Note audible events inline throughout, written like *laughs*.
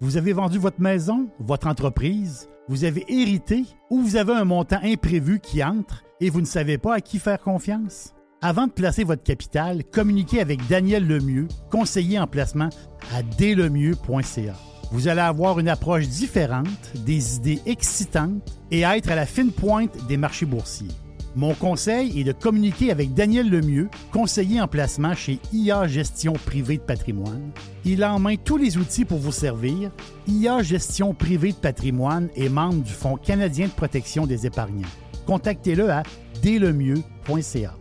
Vous avez vendu votre maison, votre entreprise, vous avez hérité ou vous avez un montant imprévu qui entre et vous ne savez pas à qui faire confiance? Avant de placer votre capital, communiquez avec Daniel Lemieux, conseiller en placement à dlemieux.ca. Vous allez avoir une approche différente, des idées excitantes et être à la fine pointe des marchés boursiers. Mon conseil est de communiquer avec Daniel Lemieux, conseiller en placement chez IA Gestion Privée de Patrimoine. Il a en main tous les outils pour vous servir. IA Gestion Privée de Patrimoine est membre du Fonds canadien de protection des épargnants. Contactez-le à dlemieux.ca.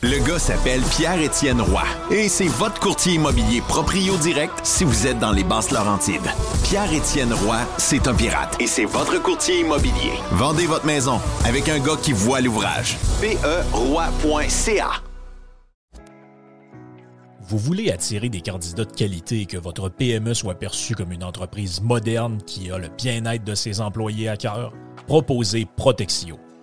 Le gars s'appelle Pierre-Étienne Roy et c'est votre courtier immobilier proprio direct si vous êtes dans les basses Laurentides. Pierre-Étienne Roy, c'est un pirate et c'est votre courtier immobilier. Vendez votre maison avec un gars qui voit l'ouvrage. PERoy.ca Vous voulez attirer des candidats de qualité et que votre PME soit perçue comme une entreprise moderne qui a le bien-être de ses employés à cœur? Proposez Protexio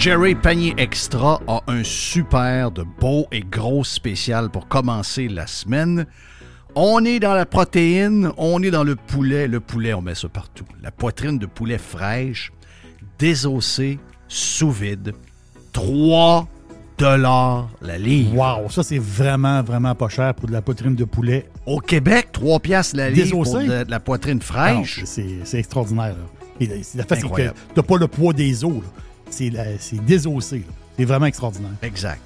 Jerry Panier Extra a un super de beau et gros spécial pour commencer la semaine. On est dans la protéine, on est dans le poulet. Le poulet, on met ça partout. La poitrine de poulet fraîche, désossée, sous vide. 3 dollars la livre. Wow, ça c'est vraiment, vraiment pas cher pour de la poitrine de poulet. Au Québec, 3 piastres la livre pour de, de la poitrine fraîche. C'est extraordinaire. là. Et la- fait, c'est que t'as pas le poids des os. là. C'est désossé. C'est vraiment extraordinaire. Exact.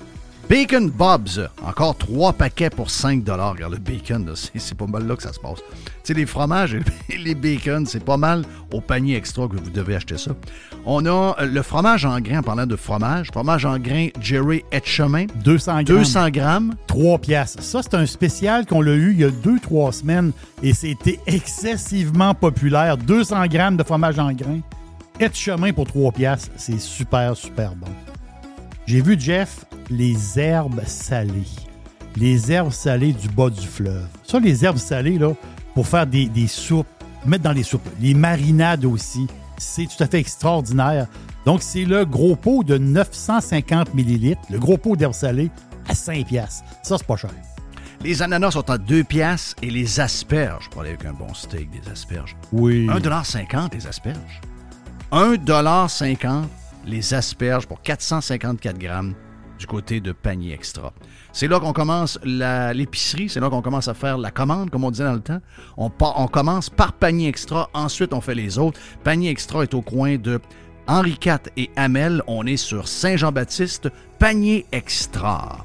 Bacon Bob's, encore trois paquets pour 5 Regarde, le bacon, c'est pas mal là que ça se passe. Tu sais, les fromages et les bacons, c'est pas mal au panier extra que vous devez acheter ça. On a euh, le fromage en grains, en parlant de fromage, fromage en grains Jerry Etchemin, 200 grammes. 200 grammes. 3 piastres. Ça, c'est un spécial qu'on l'a eu il y a 2-3 semaines et c'était excessivement populaire. 200 grammes de fromage en grains. Et de chemin pour 3 piastres. C'est super, super bon. J'ai vu, Jeff, les herbes salées. Les herbes salées du bas du fleuve. Ça, les herbes salées, là, pour faire des, des soupes, mettre dans les soupes. Les marinades aussi. C'est tout à fait extraordinaire. Donc, c'est le gros pot de 950 millilitres, le gros pot d'herbes salées à 5 piastres. Ça, c'est pas cher. Les ananas sont à 2 piastres et les asperges, pour aller avec un bon steak, des asperges. Oui. 1,50 les asperges. 1,50 les asperges pour 454 grammes du côté de panier extra. C'est là qu'on commence l'épicerie, c'est là qu'on commence à faire la commande, comme on disait dans le temps. On, on commence par panier extra, ensuite on fait les autres. Panier extra est au coin de Henri IV et Hamel. On est sur Saint-Jean-Baptiste, panier extra.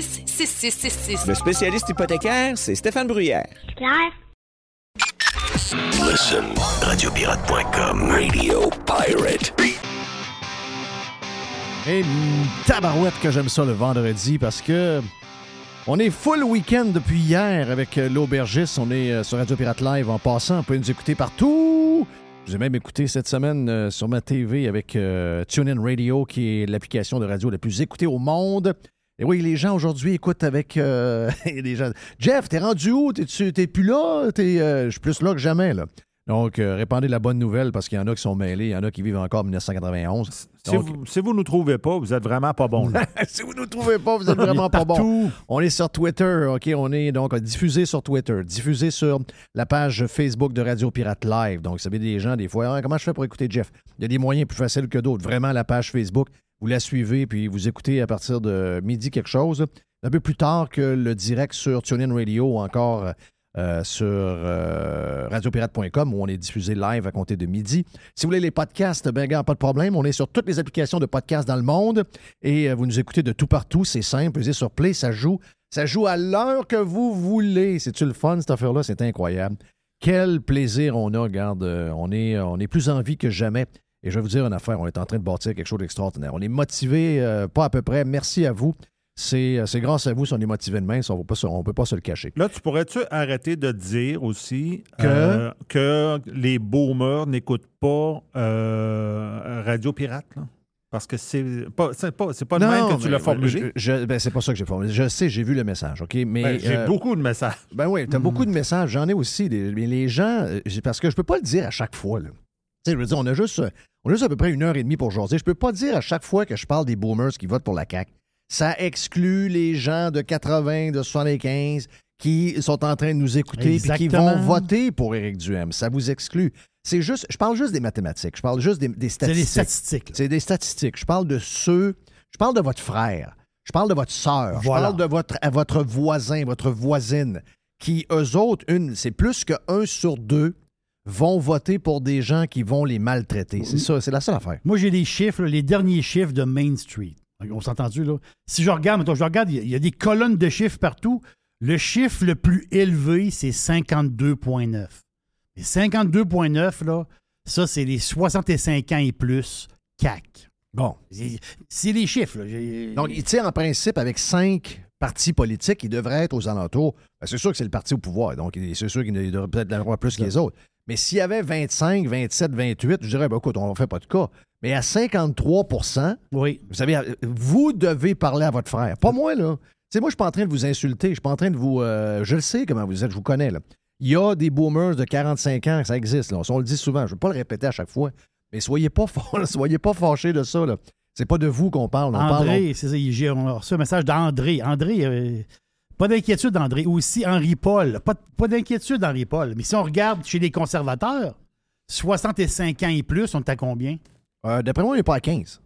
266-6666. Le spécialiste hypothécaire, c'est Stéphane Bruyère. Claire? Listen, radiopirate.com, Radio Pirate. Et tabarouette que j'aime ça le vendredi parce que on est full week-end depuis hier avec euh, l'aubergiste. On est euh, sur Radio Pirate Live en passant. On peut nous écouter partout. J'ai même écouté cette semaine euh, sur ma TV avec euh, TuneIn Radio, qui est l'application de radio la plus écoutée au monde. Et oui, les gens aujourd'hui écoutent avec euh, *laughs* les gens. Jeff, t'es rendu où? T'es plus là? T'es, euh, je suis plus là que jamais. Là. Donc, euh, répandez la bonne nouvelle parce qu'il y en a qui sont mêlés, il y en a qui vivent encore en 1991. Si Donc, vous, si vous nous trouvez pas, vous êtes vraiment pas bon. *laughs* si vous ne nous trouvez pas, vous êtes *laughs* vraiment pas bon. On est sur Twitter, OK? On est donc diffusé sur Twitter, diffusé sur la page Facebook de Radio Pirate Live. Donc, vous savez, des gens, des fois, Ah, comment je fais pour écouter Jeff? Il y a des moyens plus faciles que d'autres. Vraiment, la page Facebook, vous la suivez, puis vous écoutez à partir de midi quelque chose. Un peu plus tard que le direct sur TuneIn Radio ou encore euh, sur euh, radiopirate.com où on est diffusé live à compter de midi. Si vous voulez les podcasts, ben gars, pas de problème. On est sur toutes les applications de podcasts dans le monde et euh, vous nous écoutez de tout partout. C'est simple. Vous êtes sur Play, ça joue. Ça joue à l'heure que vous voulez. C'est-tu le fun, cette affaire-là? C'est incroyable. Quel plaisir on a, regarde. on, est, on est plus en vie que jamais. Et je vais vous dire une affaire, on est en train de bâtir quelque chose d'extraordinaire. On est motivé, euh, pas à peu près. Merci à vous. C'est euh, c'est grâce à vous si on est motivé de main, on ne peut pas se le cacher. Là, tu pourrais-tu arrêter de dire aussi Que? euh, que les boomers n'écoutent pas euh, Radio Pirate? là? Parce que c'est pas, c'est pas, c'est pas le même que tu l'as formulé. Ben, c'est pas ça que j'ai formulé. Je sais, j'ai vu le message, OK? Mais Ben, J'ai euh, beaucoup de messages. Ben oui, tu as *laughs* beaucoup de messages. J'en ai aussi. des- mais les gens, parce que je peux pas le dire à chaque fois. Là. Tu sais, je veux dire, on a, juste, on a juste à peu près une heure et demie pour jaser. Je peux pas dire à chaque fois que je parle des boomers qui votent pour la CAQ. Ça exclut les gens de 80, de 75 qui sont en train de nous écouter et qui vont voter pour Éric Duhem. Ça vous exclut. C'est juste, je parle juste des mathématiques. Je parle juste des, des C'est les statistiques. statistiques. C'est des statistiques. Je parle de ceux. Je parle de votre frère. Je parle de votre sœur. Je parle de votre, à votre voisin, votre voisine, qui, eux autres, une, c'est plus que un sur deux vont voter pour des gens qui vont les maltraiter. C'est ça, c'est la seule affaire. Moi, j'ai des chiffres, les derniers chiffres de Main Street. On s'est entendu, là? Si je regarde, je regarde, il y a- il des colonnes de chiffres partout. Le chiffre le plus élevé, c'est 52,9. Et 52,9, là, ça, c'est les 65 ans et plus CAC. Bon. C'est- les chiffres, là. Donc, tu sais, en principe, avec cinq partis politiques, ils devraient être aux alentours. Ben, c'est sûr que c'est le parti au pouvoir, donc il- c'est sûr qu'il devrait peut-être l'avoir plus que les autres. Mais s'il y avait 25, 27, 28, je dirais, ben, écoute, on ne fait pas de cas. Mais à 53 Oui. Vous savez, vous devez parler à votre frère. Pas moi, là. Tu sais, moi, je suis pas en train de vous insulter. Je suis pas en train de vous. euh, je le sais comment vous êtes, je vous connais, là. Il y a des boomers de 45 ans, ça existe, là. On le dit souvent. Je ne veux pas le répéter à chaque fois. Mais soyez pas, soyez pas fâchés de ça, là. C'est pas de vous qu'on parle. On parle. André, c'est ça, j'ai reçu un message d'André. André, euh, pas d'inquiétude, André. Aussi, Henri-Paul. Pas, pas d'inquiétude, Henri-Paul. Mais si on regarde chez les conservateurs, 65 ans et plus, on est à combien? Euh, D'après moi, il n'est pas à 15.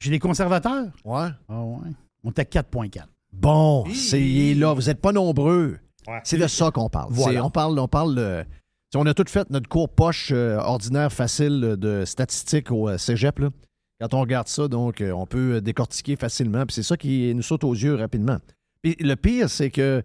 Chez les conservateurs? Ouais. Ah ouais. On est à 4,4. Bon, c'est là. Vous n'êtes pas nombreux. Ouais. C'est de ça qu'on parle. Voilà. C'est- On parle, on parle de- On a tout fait notre cours poche euh, ordinaire facile de statistiques au euh, cégep. là. Quand on regarde ça, donc, euh, on peut décortiquer facilement. Puis c'est ça qui nous saute aux yeux rapidement. Le pire, c'est que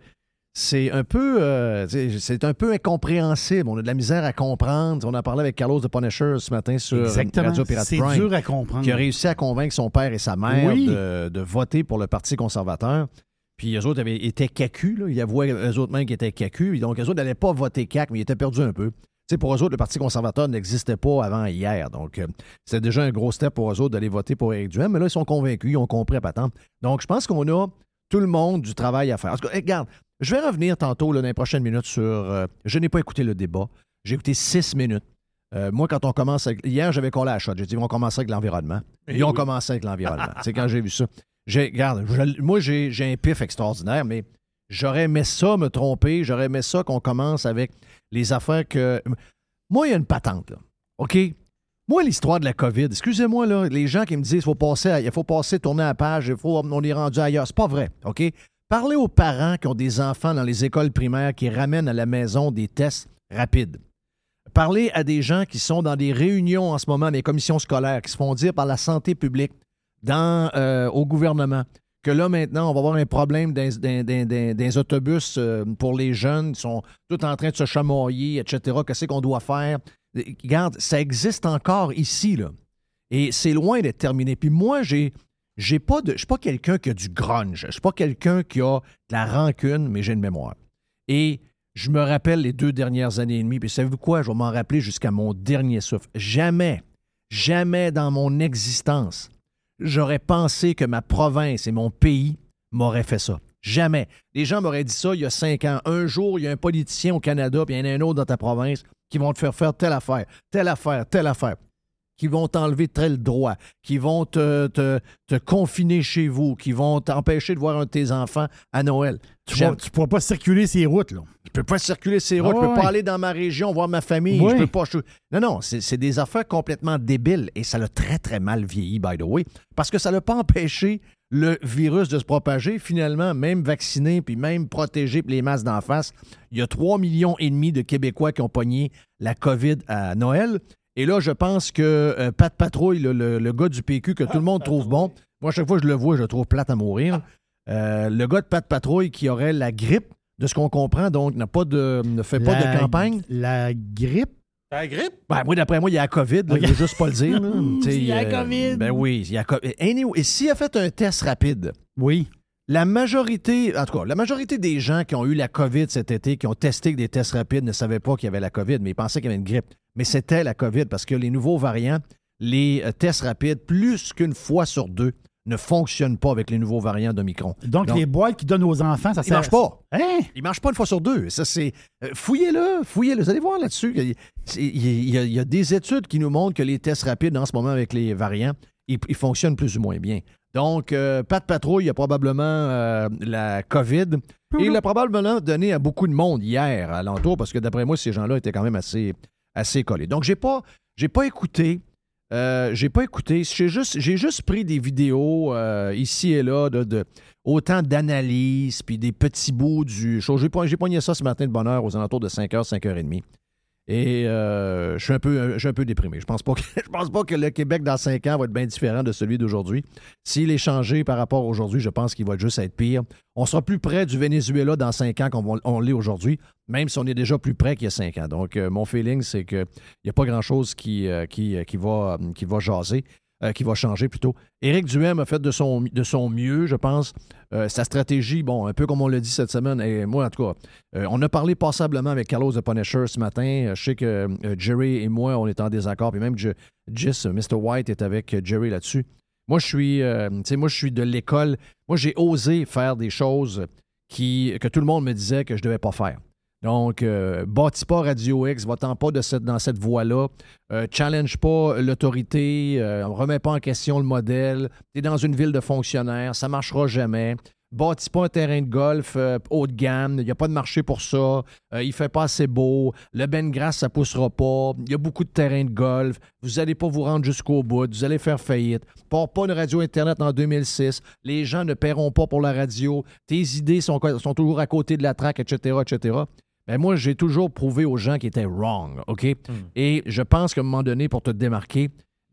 c'est un peu euh, c'est un peu incompréhensible. On a de la misère à comprendre. On a parlé avec Carlos de Punisher ce matin sur Exactement. Radio Pirate C'est dur à comprendre. qui a réussi à convaincre son père et sa mère Oui. de, de voter pour le Parti conservateur. Puis eux autres avaient été cacu, là. Ils avouaient eux autres même qui étaient cacu. Donc eux autres n'allaient pas voter CAC, mais ils étaient perdus un peu. Tu sais, pour eux autres, le Parti conservateur n'existait pas avant hier. Donc, euh, c'était déjà un gros step pour eux autres d'aller voter pour Éric Duhem. Mais là, ils sont convaincus, ils ont compris à patente. Donc, je pense qu'on a tout le monde du travail à faire. En tout cas, hey, regarde, je vais revenir tantôt, là, dans les prochaines minutes, sur. euh, je n'ai pas écouté le débat. J'ai écouté six minutes. Euh, moi, quand on commence avec. Hier, j'avais collé à la shot. J'ai dit, ils vont commencer avec l'environnement. Ils ont commencé avec l'environnement. *laughs* C'est quand j'ai vu ça. Regarde, je- moi, j'ai, j'ai un pif extraordinaire, mais j'aurais aimé ça me tromper. J'aurais aimé ça qu'on commence avec les affaires que. Moi, il y a une patente, là. OK? Moi, l'histoire de la COVID, excusez-moi, là, les gens qui me disent qu'il faut passer, il faut passer, tourner la page, il faut, on est rendu ailleurs. C'est pas vrai, OK? Parlez aux parents qui ont des enfants dans les écoles primaires qui ramènent à la maison des tests rapides. Parlez à des gens qui sont dans des réunions en ce moment, des commissions scolaires, qui se font dire par la santé publique, dans, euh, au gouvernement, que là, maintenant, on va avoir un problème les autobus euh, pour les jeunes. Ils sont tous en train de se chamoyer, etc. Qu'est-ce qu'on doit faire? Regarde, ça existe encore ici, là. Et c'est loin d'être terminé. Puis moi, j'ai. J'ai pas de. Je suis pas quelqu'un qui a du grunge. Je suis pas quelqu'un qui a de la rancune, mais j'ai une mémoire. Et je me rappelle les deux dernières années et demie, puis savez-vous quoi? Je vais m'en rappeler jusqu'à mon dernier souffle. Jamais, jamais dans mon existence, j'aurais pensé que ma province et mon pays m'auraient fait ça. Jamais. Les gens m'auraient dit ça il y a cinq ans. Un jour, il y a un politicien au Canada, puis il y en a un autre dans ta province qui vont te faire faire telle affaire, telle affaire, telle affaire qui vont t'enlever tel droit, qui vont te, te, te confiner chez vous, qui vont t'empêcher de voir un de tes enfants à Noël. Tu ne pourras pas circuler ces routes, là. je peux pas circuler ces routes, Ah je peux ouais. pas aller dans ma région voir ma famille, Oui. je peux pas. je- Non, non, c'est c'est des affaires complètement débiles et ça l'a très, très mal vieilli, by the way, parce que ça l'a pas empêché le virus de se propager. Finalement, même vacciné, puis même protégé, puis les masques d'en face, il y a 3 millions et demi de Québécois qui ont pogné la COVID à Noël. Et là, je pense que euh, Pat Patrouille, le, le- le gars du PQ que tout le monde trouve bon, moi, à chaque fois que je le vois, je le trouve plate à mourir. Euh, le gars de Pat Patrouille qui aurait la grippe, de ce qu'on comprend, donc n'a pas de, ne fait pas de campagne. La grippe. La grippe? Ben, moi, d'après moi, il y a la COVID. là, Ok. Je veux juste pas le dire. *laughs* Il y a la euh, COVID. Ben oui, il y a la COVID. Anyway, et s'il a fait un test rapide, Oui. la majorité, en tout cas, la majorité des gens qui ont eu la COVID cet été, qui ont testé des tests rapides, ne savaient pas qu'il y avait la COVID, mais ils pensaient qu'il y avait une grippe. Mais c'était la COVID parce que les nouveaux variants, les euh, tests rapides, plus qu'une fois sur deux, ne fonctionnent pas avec les nouveaux variants d'Omicron. Donc, Donc- les boîtes qui donnent aux enfants, ça Ils marchent pas. Hein? Il marche pas une fois sur deux. Ça, c'est. euh, fouillez-le, fouillez-le. Vous allez voir là-dessus. y a- Il y, a, il y a des études qui nous montrent que les tests rapides en ce moment avec les variants, ils, fonctionnent plus ou moins bien. Donc, euh, Pat Patrouille a probablement euh, la COVID. Et il l'a probablement donné à beaucoup de monde hier à l'entour, parce que d'après moi, ces gens-là étaient quand même assez, assez collés. Donc, j'ai pas, j'ai pas écouté. Euh, j'ai pas écouté. J'ai juste, juste pris des vidéos euh, ici et là de, autant d'analyses puis des petits bouts du show. J'ai, j'ai pogné ça ce matin de bonne heure aux alentours de 5h, 5h30. Et euh, je suis un peu, je suis un peu déprimé. Je pense *laughs* pense pas que le Québec dans 5 ans va être bien différent de celui d'aujourd'hui. S'il est changé par rapport à aujourd'hui, je pense qu'il va juste être pire. On sera plus près du Venezuela dans 5 ans qu'on l'est aujourd'hui, même si on est déjà plus près qu'il y a 5 ans. Donc, euh, mon feeling, c'est qu'il n'y a pas grand-chose qui, euh, qui, euh, euh, qui va jaser, euh, qui va changer plutôt. Éric Duhem a fait de son, mieux, je pense. Euh, sa stratégie, bon, un peu comme on l'a dit cette semaine, et moi, en tout cas, euh, on a parlé passablement avec Carlos de Punisher ce matin. Je sais que Jerry et moi, on est en désaccord, puis même Je- Mr. White est avec Jerry là-dessus. Moi, je suis, moi, je suis de l'école. Moi, j'ai osé faire des choses que tout le monde me disait que je devais pas faire. Donc, euh, bâtis pas Radio X, va-t'en pas de cette, dans cette voie-là. Euh, challenge pas l'autorité, euh, remets pas en question le modèle. Tu es dans une ville de fonctionnaires, ça marchera jamais. Bâtis pas un terrain de golf euh, haut de gamme, il n'y a pas de marché pour ça. Il fait pas assez beau. Le ben grasse, ça poussera pas. Il y a beaucoup de terrains de golf. Vous allez pas vous rendre jusqu'au bout. Vous allez faire faillite. Pars pas une radio Internet en 2006. Les gens ne paieront pas pour la radio. Tes idées sont toujours à côté de la traque, etc., etc. Ben moi, j'ai toujours prouvé aux gens qui étaient wrong, OK? Et je pense qu'à un moment donné, pour te démarquer,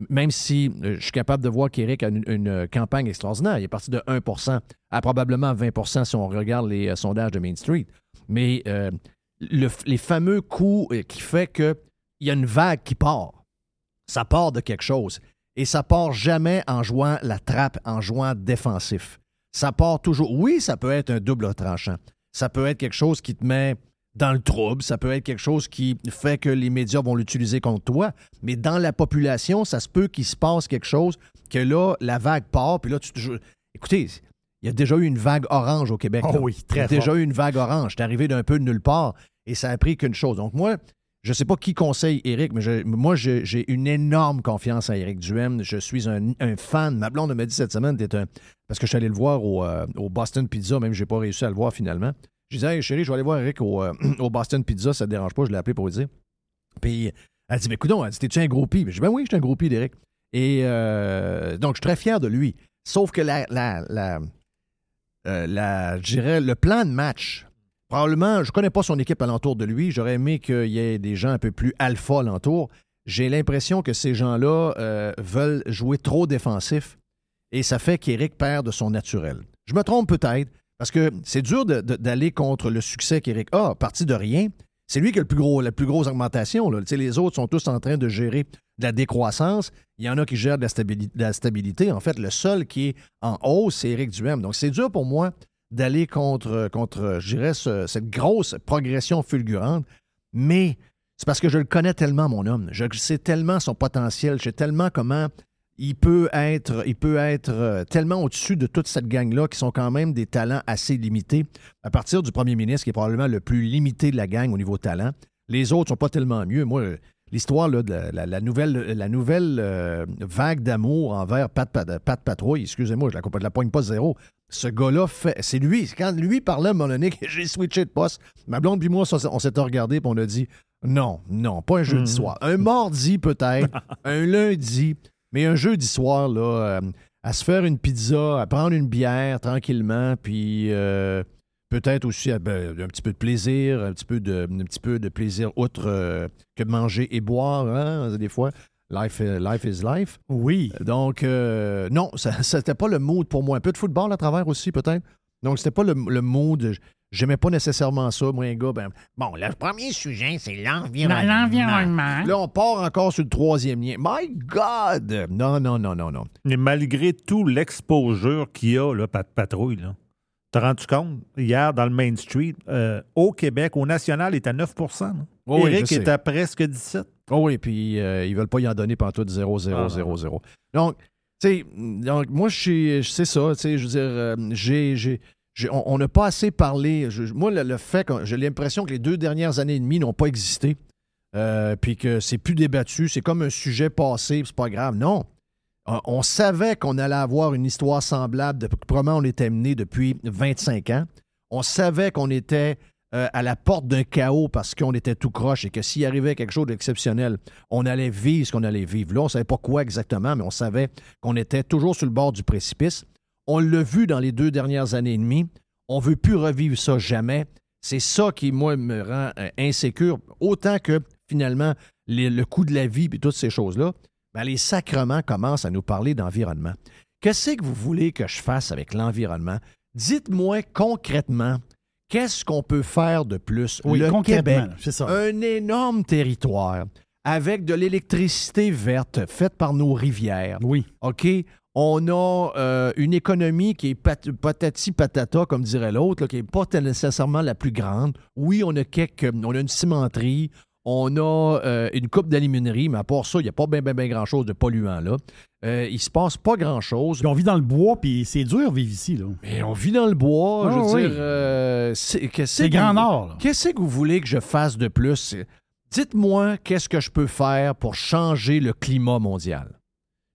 même si euh, je suis capable de voir qu'Éric a une, une, campagne extraordinaire, il est parti de 1 à probablement 20 si on regarde les euh, sondages de Main Street. Mais euh, le- les fameux coups qui fait qu'il y a une vague qui part, ça part de quelque chose. Et ça part jamais en jouant la trappe, en jouant défensif. Ça part toujours. Oui, ça peut être un double tranchant. Ça peut être quelque chose qui te met dans le trouble. Ça peut être quelque chose qui fait que les médias vont l'utiliser contre toi. Mais dans la population, ça se peut qu'il se passe quelque chose que là, la vague part. Puis là, tu te. Écoutez, il y a déjà eu une vague orange au Québec. Oh là. oui, très Il y a déjà eu une vague orange. C'est arrivé d'un peu de nulle part et ça a pris qu'une chose. Donc, moi, je ne sais pas qui conseille Eric, mais je- moi, j'ai une énorme confiance en Eric Duhem. Je suis un, un fan. Ma blonde m'a dit cette semaine, t'es un. Parce que je suis allé le voir au, euh, au Boston Pizza, même je n'ai pas réussi à le voir finalement. Je disais, chérie, je vais aller voir Eric au, euh, *clears throat* au Boston Pizza, ça ne te dérange pas, je l'ai appelé pour lui dire. Puis elle dit, mais écoute, elle dit, t'es-tu un groupie? Je dis, ben oui, je suis un groupie d'Eric. Et euh, donc, je suis très fier de lui. Sauf que la, la, la, euh, dirais, le plan de match, probablement, je connais pas son équipe alentour de lui. J'aurais aimé qu'il y ait des gens un peu plus alpha alentour. J'ai l'impression que ces gens-là euh, veulent jouer trop défensif et ça fait qu'Éric perd de son naturel. Je me trompe peut-être parce que c'est dur d'aller contre le succès qu'Éric a, parti de rien. C'est lui qui a la plus grosse augmentation. Les autres sont tous en train de gérer de la décroissance. Il y en a qui gèrent de la, stabilité. En fait, le seul qui est en hausse, c'est Éric Duhem. Donc, c'est dur pour moi d'aller contre, contre, je dirais, ce- cette grosse progression fulgurante. Mais c'est parce que je le connais tellement, mon homme. Je sais tellement son potentiel. Je sais tellement comment il peut être, il peut être euh, tellement au-dessus de toute cette gang-là qui sont quand même des talents assez limités. À partir du premier ministre, qui est probablement le plus limité de la gang au niveau talent, les autres sont pas tellement mieux. Moi, l'histoire de la, la- la nouvelle, la nouvelle euh, vague d'amour envers Pat, Pat, Pat Patrouille, excusez-moi, je la, je la poigne pas zéro. Ce gars-là fait. C'est lui. Quand lui parlait à donné que *laughs* j'ai switché de poste, ma blonde puis moi, on s'était regardé et on a dit non, non, pas un jeudi soir. Un mardi peut-être, *laughs* un lundi, mais un jeudi soir, là, euh, à se faire une pizza, à prendre une bière tranquillement, puis euh, peut-être aussi à, ben, un petit peu de plaisir, un petit peu de, un petit peu de plaisir outre euh, que manger et boire, hein, des fois. Life, euh, life is life. Oui. Donc, euh, non, ça c'était pas le mood pour moi. Un peu de football à travers aussi, peut-être. Donc, c'était pas le, le mood. J'aimais pas nécessairement ça. Moi, un gars, ben, bon, le premier sujet, c'est l'environnement. L'environnement. Là, on part encore sur le troisième lien. My God! Non, non, non, non, non. Mais malgré tout l'exposure qu'il y a, là, Pat Patrouille, là, t'as rendu compte, hier, dans le Main Street, euh, au Québec, au national, il est à 9 là. Oh oui, Eric est à presque 17 Oh oui, puis euh, ils veulent pas y en donner pendant tout 0, 0, Ah, non. 0, 0. Donc, tu sais, donc, moi, je suis, c'est ça, tu sais, je veux dire, euh, j'ai- on n'a pas assez parlé. moi, le, fait que j'ai l'impression que les deux dernières années et demie n'ont pas existé, euh, puis que c'est plus débattu, c'est comme un sujet passé, c'est pas grave. Non. On, on savait qu'on allait avoir une histoire semblable de comment on était mené depuis 25 ans. On savait qu'on était euh, à la porte d'un chaos parce qu'on était tout croche et que s'il arrivait quelque chose d'exceptionnel, on allait vivre ce qu'on allait vivre. Là, on ne savait pas quoi exactement, mais on savait qu'on était toujours sur le bord du précipice. On l'a vu dans les deux dernières années et demie. On ne veut plus revivre ça jamais. C'est ça qui, moi, me rend euh, insécure, autant que finalement les- le coût de la vie et toutes ces choses-là. Ben, les sacrements commencent à nous parler d'environnement. Qu'est-ce que vous voulez que je fasse avec l'environnement? Dites-moi concrètement, qu'est-ce qu'on peut faire de plus? Oui, le Québec, c'est ça. un énorme territoire avec de l'électricité verte faite par nos rivières. Oui. OK? On a euh, une économie qui est pat- patati patata, comme dirait l'autre, qui n'est pas nécessairement la plus grande. Oui, on a quelques, on a une cimenterie, on a euh, une coupe d'aluminerie, mais à part ça, il n'y a pas bien, bien, bien grand-chose de polluant là. Euh, il se passe pas grand-chose. Puis on vit dans le bois, puis c'est dur vivre ici. là. Mais on vit dans le bois, Ah je veux oui. dire. euh, c'est Grand Nord. Qu'est-ce que vous voulez que je fasse de plus? Dites-moi qu'est-ce que je peux faire pour changer le climat mondial.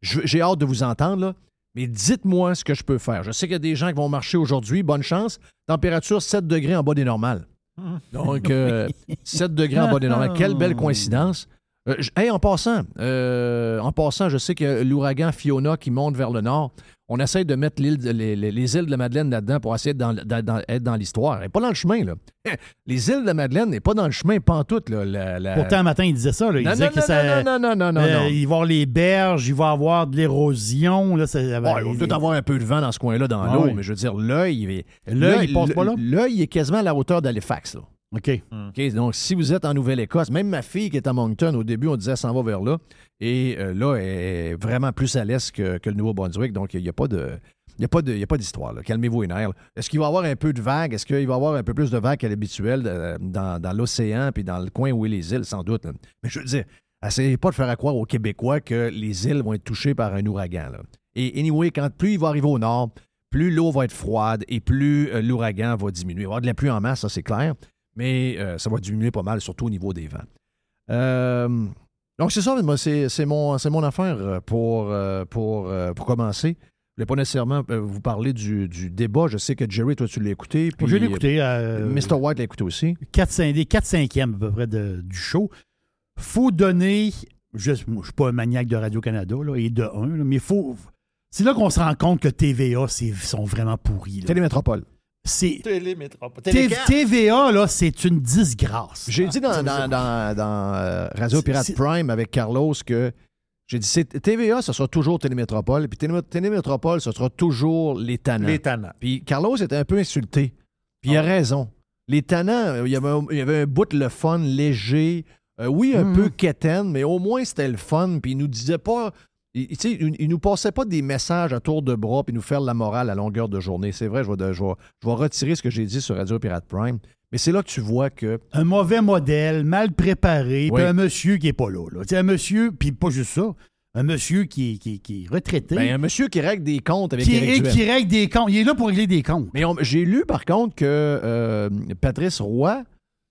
J'ai hâte de vous entendre, là, mais dites-moi ce que je peux faire. Je sais qu'il y a des gens qui vont marcher aujourd'hui. Bonne chance. Température 7 degrés en bas des normales. *laughs* Donc, euh, 7 degrés en bas des normales. Quelle belle coïncidence. Euh, hey, en passant, euh, en passant, je sais que l'ouragan Fiona qui monte vers le nord, on essaie de mettre de- les, les- les îles de la Madeleine là-dedans pour essayer d'être dans, dans- dans- être dans l'histoire. Elle n'est pas dans le chemin, là. *laughs* Les îles de la Madeleine n'est pas dans le chemin, pantoute, là. La, la- Pourtant, un matin, il disait ça. Là. Il non, disait non, que non, ça. non, non, non, euh, non. Il va y avoir les berges, il va y avoir de l'érosion. Là, ça- Ouais, il va peut-être avoir un peu de vent dans ce coin-là, dans Ah l'eau, oui. mais je veux dire, l'œil, L'œil, il passe pas là? L'œil est quasiment à la hauteur d'Halifax, là. OK. OK, donc, si vous êtes en Nouvelle-Écosse, même ma fille qui est à Moncton, au début, on disait, s'en va vers là. Et euh, là, elle est vraiment plus à l'est que, que le Nouveau-Brunswick. Donc, il n'y a pas de. Il n'y a pas de- il y a pas d'histoire. Calmez-vous les nerfs. Est-ce qu'il va y avoir un peu de vagues? Est-ce qu'il va y avoir un peu plus de vagues qu'à l'habituel euh, dans, dans l'océan puis dans le coin où est les îles, sans doute? là? Mais je veux dire, essayez pas de faire à croire aux Québécois que les îles vont être touchées par un ouragan. là. Et anyway, quand plus il va arriver au nord, plus l'eau va être froide et plus euh, l'ouragan va diminuer. Il va y avoir de la pluie en masse, ça c'est clair, mais euh, ça va diminuer pas mal, surtout au niveau des vents. Euh, donc c'est ça, moi, c'est c'est mon, c'est mon affaire euh, pour, pour, pour commencer. Je ne voulais pas nécessairement vous parler du, du débat. Je sais que Jerry, toi, tu l'as écouté. puis, Je l'ai écouté. euh, Mr. White l'a écouté aussi. 4 des 4 5e à peu près de- du show. faut donner. Je ne suis pas un maniaque de Radio-Canada, là, et de 1, mais faut. C'est là qu'on se rend compte que TVA, c'est- sont vraiment pourris. Télémétropole. C'est. TVA, là, c'est une disgrâce. J'ai dit dans, dans, dans, dans, euh, Radio Pirate Prime avec Carlos que j'ai dit c'est- TVA, ce sera toujours Télémétropole, puis Télé- Télémétropole, ce sera toujours les tannants. Les tannants. Puis Carlos était un peu insulté. Puis il a Ah. raison. Les tannants, il y avait un, il y avait un bout le fun, léger. Euh, oui, un Mhm. peu quétaine, mais au moins c'était le fun. Puis il nous disait pas. Il, nous passait pas des messages à tour de bras puis nous faire la morale à longueur de journée. C'est vrai, je vais, je, vais, je vais retirer ce que j'ai dit sur Radio Pirate Prime. Mais c'est là que tu vois que Un mauvais modèle, mal préparé, Oui. puis un monsieur qui est pas là. là. Un monsieur, puis pas juste ça, un monsieur qui est, qui est- qui est retraité, ben, un monsieur qui règle des comptes avec qui, qui règle des comptes. Il est là pour régler des comptes. Mais j'ai lu par contre que euh, Patrice Roy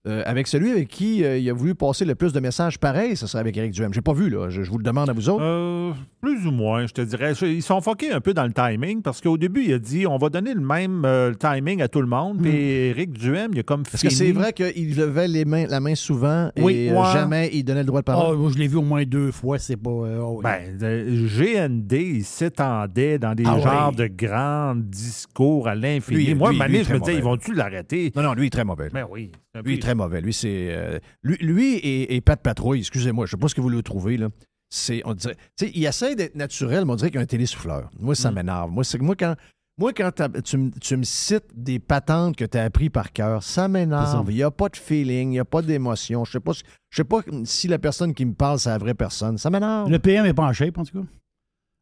euh, avec celui avec qui euh, il a voulu passer le plus de messages pareils, ce serait avec Eric Duhem. J'ai pas vu, là. Je, je vous le demande à vous autres. Euh, plus ou moins, je te dirais. Ils sont foqués un peu dans le timing parce qu'au début, il a dit on va donner le même euh, timing à tout le monde. Puis Eric Duhem, il a comme Parce que c'est vrai qu'il levait les mains, la main souvent et Oui, euh, ouais. jamais il donnait le droit de Ah, parole. moi, je l'ai vu au moins deux fois, c'est pas. euh, oh, oui. Ben, GND, il s'étendait dans des Ah genres oui. de grands discours à l'infini. Moi, lui, je me disais, ils vont-tu l'arrêter? Non, non, lui, il est très mauvais. Ben oui. Lui, il est très mauvais. Lui, c'est. euh, lui, lui et, et Pat Patrouille, excusez-moi, je sais pas ce que vous le trouvez, là. C'est, on dirait, tu sais, il essaie d'être naturel, mais on dirait qu'il y a un téléssouffleur. Moi, ça m'énerve. Moi, c'est que moi, quand, moi, quand tu, me- tu me cites des patentes que tu as appris par cœur, ça m'énerve. Il n'y a pas de feeling, il n'y a pas d'émotion. Je sais pas, je sais pas si la personne qui me parle, c'est la vraie personne. Ça m'énerve. Le PM n'est pas en shape, en tout cas.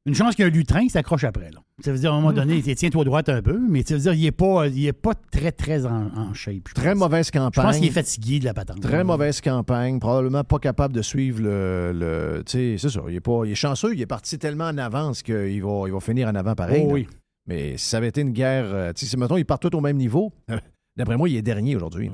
Une chance qu'il y a un lutrin qui s'accroche après. Là. Ça veut dire, à un moment donné, il tiens-toi droite un peu, mais ça veut dire qu'il n'est pas, il est pas très, très en, en shape. je Très pense. mauvaise Je campagne. pense qu'il est fatigué de la patente. Très mauvaise campagne, probablement pas capable de suivre le. le tu sais, c'est ça. Il est, pas, il est chanceux, il est parti tellement en avance qu'il va, il va finir en avant pareil. Oh oui. Mais si ça avait été une guerre. euh, tu sais, mettons, ils partent tous au même niveau, *laughs* d'après moi, il est dernier aujourd'hui.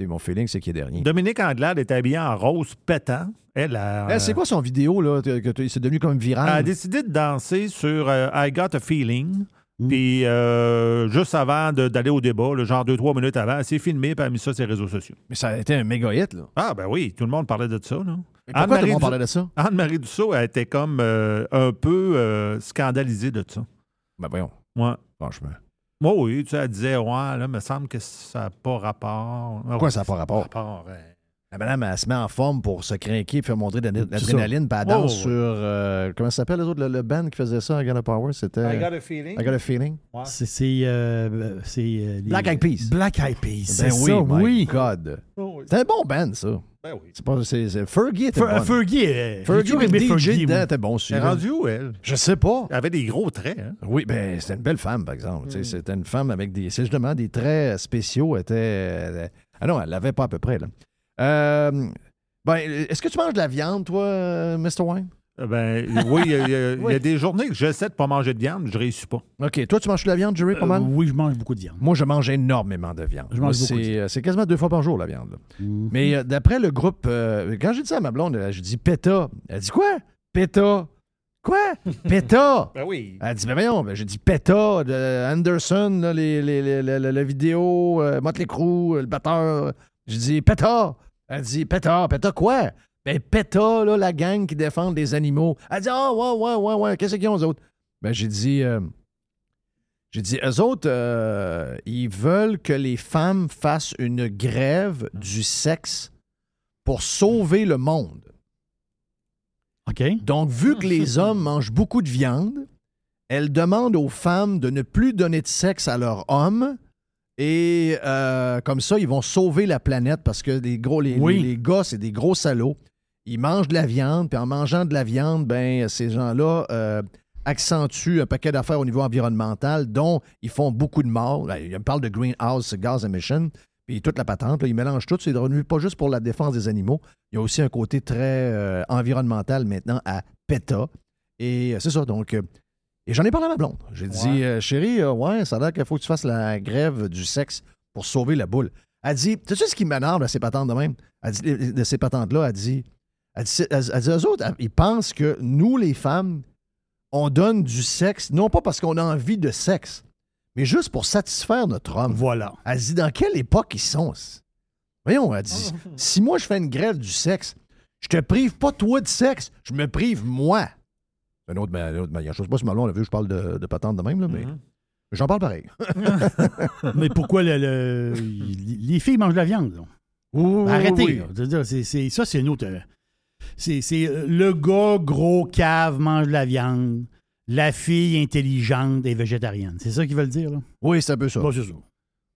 Et Mon feeling, c'est qu'il est dernier. Dominique Anglade est habillée en rose pétant. Elle a, Eh, c'est quoi son vidéo, là, que, c'est devenu comme elle a viral? décidé de danser sur euh, I Got a Feeling. Mm. Puis, euh, juste avant d'aller au débat, le genre deux, trois minutes avant, elle s'est filmée et elle a mis ça sur les réseaux sociaux. Mais ça a été un méga hit, là. Ah, ben oui, tout le monde parlait de ça. Là. Mais pourquoi tout le monde parlait de ça? Anne-Marie Dussault, elle était comme euh, un peu scandalisée de ça. Ben voyons, Ouais. franchement. Moi, oui, tu sais, elle disait, ouais, là, me semble que ça n'a pas rapport. Pourquoi ça n'a pas rapport? rapport, ouais. La madame, elle se met en forme pour se craquer et faire montrer de C'est l'adrénaline, puis elle danse sur. euh, comment ça s'appelle, les autres? Le, le band qui faisait ça à Gun Power, c'était. I got a feeling. I got a feeling. Ouais. C'est. c'est, euh, c'est, euh, les- Black Eyed Peas. Black Eyed Peas. C'est Ben oui, ça, my oui. God. Oh, oui. C'est un bon band, ça. Ben oui. C'est pas, c'est, c'est- Fergie était Fer- bonne. Fergie. euh, Fergie, Fergie, dedans moi. était bon aussi. Elle est rendue où, elle? Je sais pas. Elle avait des gros traits, hein? Oui, ben c'était une belle femme, par exemple. Mm. C'était une femme avec des. C'est justement des traits spéciaux. Elle était. ah non, elle l'avait pas à peu près, là. Euh, ben, est-ce que tu manges de la viande, toi, euh, Mr. Wine? Euh, Ben oui, il y, a- il y des journées que j'essaie de pas manger de viande, je réussis pas. OK. Toi, tu manges de la viande, Jerry, pas mal? Euh, oui, je mange beaucoup de viande. Moi, je mange énormément de viande. Je Moi, mange beaucoup de c'est, euh, c'est quasiment deux fois par jour, la viande. là. Mhm. Mais euh, d'après le groupe, euh, quand j'ai dit ça à ma blonde, j'ai dit PETA. Elle dit quoi? PETA. Quoi? PETA. *laughs* Ben oui. Elle dit, mais voyons, ben, j'ai dit PETA, de Anderson, là, les, les, les- les- les- la vidéo, euh, Motley Crue, euh, le batteur. J'ai dit PETA. Elle dit PETA, PETA quoi? Ben PETA, là, la gang qui défend les animaux. Elle dit, ah, ouais, ouais, ouais, ouais, qu'est-ce qu'ils ont, eux autres? Ben, j'ai dit, euh, j'ai dit, eux autres, euh, ils veulent que les femmes fassent une grève du sexe pour sauver le monde. OK. Donc, vu que les *laughs* hommes mangent beaucoup de viande, elles demandent aux femmes de ne plus donner de sexe à leurs hommes. Et euh, comme ça, ils vont sauver la planète parce que les, gros, les, Oui. les- les gars, c'est des gros salauds. Ils mangent de la viande, puis en mangeant de la viande, ben, ces gens-là euh, accentuent un paquet d'affaires au niveau environnemental, dont ils font beaucoup de morts. Là, Ils me parlent de greenhouse gas emission, puis toute la patente. là, ils mélangent tout. C'est devenu pas juste pour la défense des animaux. Il y a aussi un côté très euh, environnemental maintenant à PETA. Et c'est ça. Donc, et j'en ai parlé à ma blonde. J'ai dit, euh, chérie, euh, ouais, ça a l'air qu'il faut que tu fasses la grève du sexe pour sauver la boule. Elle dit, tu sais ce qui m'énerve de ces patentes de même? Elle dit, euh, de ces patentes-là, elle dit, elle dit, elle, elle dit, eux autres, ils pensent que nous, les femmes, on donne du sexe, non pas parce qu'on a envie de sexe, mais juste pour satisfaire notre homme. Voilà. Elle dit dans quelle époque ils sont? Voyons, elle dit *laughs* si moi je fais une grève du sexe, je te prive pas toi de sexe, je me prive moi. C'est une autre, ma- une autre manière. Je sais pas si Malon a vu, je parle de, de patente de même, là, mais Mhm. j'en parle pareil. *laughs* Mais pourquoi le, le- les filles mangent de la viande? là? Oui, Arrêtez. oui. là. C'est- c'est- ça, c'est une autre. euh, C'est c'est, euh, le gars gros cave mange de la viande. La fille intelligente est végétarienne. C'est ça qu'ils veulent dire, là? Oui, c'est un peu ça. Bon, c'est ça.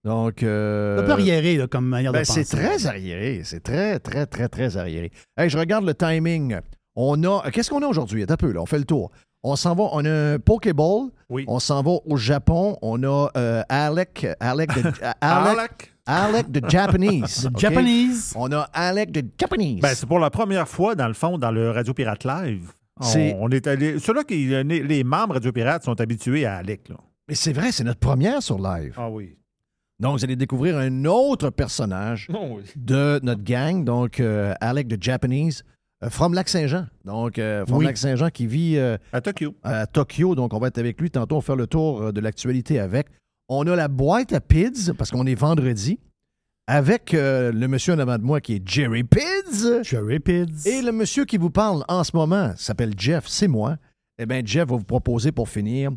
Donc. euh, Un peu arriéré, là, comme manière ben, de penser. c'est très arriéré. C'est très, très, très, très arriéré. Hey, je regarde le timing. On a. Qu'est-ce qu'on a aujourd'hui? Attends un peu, là. On fait le tour. On s'en va. On a un Pokéball. Oui. On s'en va au Japon. On a euh, Alec. Alec de, *laughs* Alec, Alec? Alec de Japanese. *laughs* The OK? Japanese. On a Alec de Japanese. Ben, c'est pour la première fois, dans le fond, dans le Radio Pirate Live. C'est- On, on est allé. Ceux-là qui. Les membres Radio Pirate sont habitués à Alec, là. Mais c'est vrai, c'est notre première sur live. Ah oui. Donc, vous allez découvrir un autre personnage de notre gang, donc euh, Alec de Japanese, euh, from Lac-Saint-Jean. Donc, euh, from Oui. Lac-Saint-Jean qui vit euh, À Tokyo. à Tokyo. Donc, on va être avec lui. Tantôt, on va faire le tour de l'actualité avec. On a la boîte à Pids, parce qu'on est vendredi, avec euh, le monsieur en avant de moi qui est Jerry Pids. Cherry Pids. Et le monsieur qui vous parle en ce moment s'appelle Jeff, c'est moi. Eh bien, Jeff va vous proposer pour finir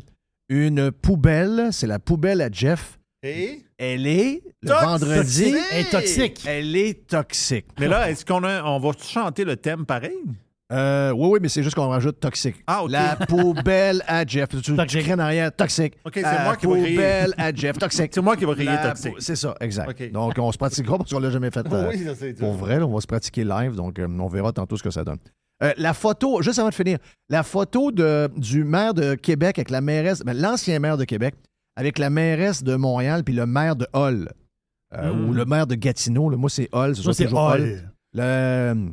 une poubelle. C'est la poubelle à Jeff. Et? Elle est le Toxique. vendredi. Elle est toxique. Elle est toxique. Mais là, est-ce qu'on a- on va chanter le thème pareil? Euh, oui, oui, mais c'est juste qu'on rajoute toxique. Ah, OK. La poubelle à Jeff. Tu, tu Toxique. crées en arrière, toxique. OK, c'est La moi qui vais crier. poubelle à Jeff, toxique. C'est moi qui vais crier La toxique. C'est ça, exact. Donc, on se pratiquera parce qu'on l'a jamais fait. *laughs* euh, Oui, ça, c'est dur. pour vrai, là, on va se pratiquer live, donc euh, on verra tantôt ce que ça donne. Euh, la photo, juste avant de finir, la photo de, du maire de Québec avec la mairesse, ben, l'ancien maire de Québec, avec la mairesse de Montréal puis le maire de Hull, euh, Mm. ou le maire de Gatineau, là, moi c'est Hull, c'est. Hall. Le-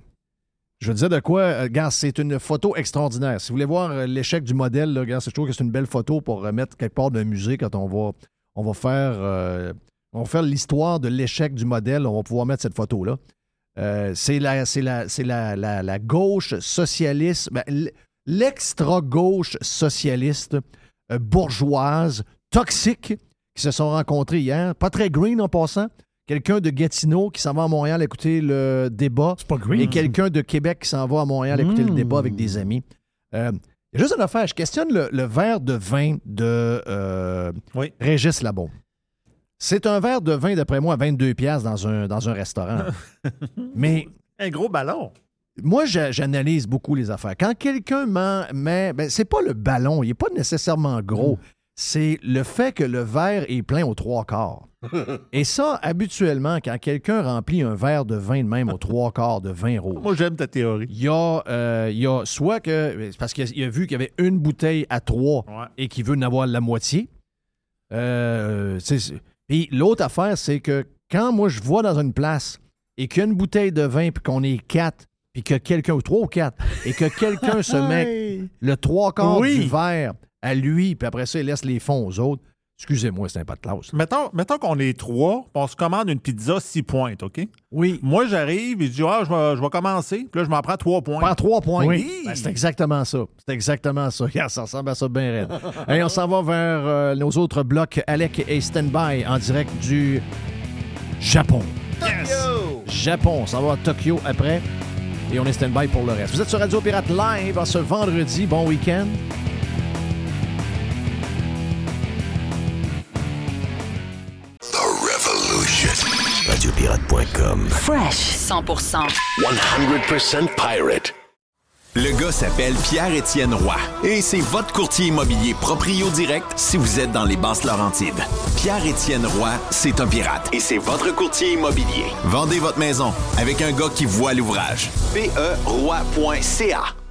je veux dire de quoi, euh, gars, c'est une photo extraordinaire. Si vous voulez voir euh, l'échec du modèle, là, gars, je trouve que c'est une belle photo pour euh, mettre quelque part d'un musée quand on va, on va faire, euh, on va faire l'histoire de l'échec du modèle. On va pouvoir mettre cette photo-là. C'est la, la, la, la- la gauche socialiste, ben, l'extra-gauche socialiste bourgeoise, toxique, qui se sont rencontrés hier. Pas très green en passant. Quelqu'un de Gatineau qui s'en va à Montréal écouter le débat. C'est pas green. Et quelqu'un de Québec qui s'en va à Montréal écouter le Mm. débat avec des amis. Euh, juste une affaire. Je questionne le, le verre de vin de euh, Oui. Régis Labon. C'est un verre de vin, d'après moi, à 22 pièces dans un, dans un restaurant. *laughs* Mais Un gros ballon. moi, j'a- j'analyse beaucoup les affaires. Quand quelqu'un m'en met, ben, c'est pas le ballon, il n'est pas nécessairement gros. C'est le fait que le verre est plein aux trois quarts. *laughs* Et ça, habituellement, quand quelqu'un remplit un verre de vin de même aux trois quarts de vin rouge, Moi, j'aime ta théorie. il y, a, euh, y a soit que. c'est Parce qu'il a- vu qu'il y avait une bouteille à trois Ouais. et qu'il veut en avoir la moitié. Euh, Puis l'autre affaire, c'est que quand moi je vois dans une place et qu'il y a une bouteille de vin puis qu'on est quatre, puis que quelqu'un, ou trois ou quatre, et que quelqu'un se *laughs* met le trois quarts Oui. du verre à lui, puis après ça, il laisse les fonds aux autres, excusez-moi, c'est un pas de classe. Mettons, mettons qu'on est trois, puis on se commande une pizza six pointes, OK? Oui. Moi, j'arrive et je dis, ah, je vais, je vais commencer. Puis là, je m'en prends trois points. Prends trois points. Oui. Ben, c'est exactement ça. C'est exactement ça. *laughs* Regarde, ça ressemble à ça bien raide. Et on s'en va vers euh, nos autres blocs. Alec et Standby en direct du Japon. Japon. On s'en va à Tokyo après. Et on est stand-by pour le reste. Vous êtes sur Radio Pirate Live en ce vendredi. Bon week-end. Fresh 100%. 100% pirate. Le gars s'appelle Pierre-Étienne Roy et c'est votre courtier immobilier proprio direct si vous êtes dans les basses Laurentides. Pierre-Étienne Roy, c'est un pirate et c'est votre courtier immobilier. Vendez votre maison avec un gars qui voit l'ouvrage. E PERoy.ca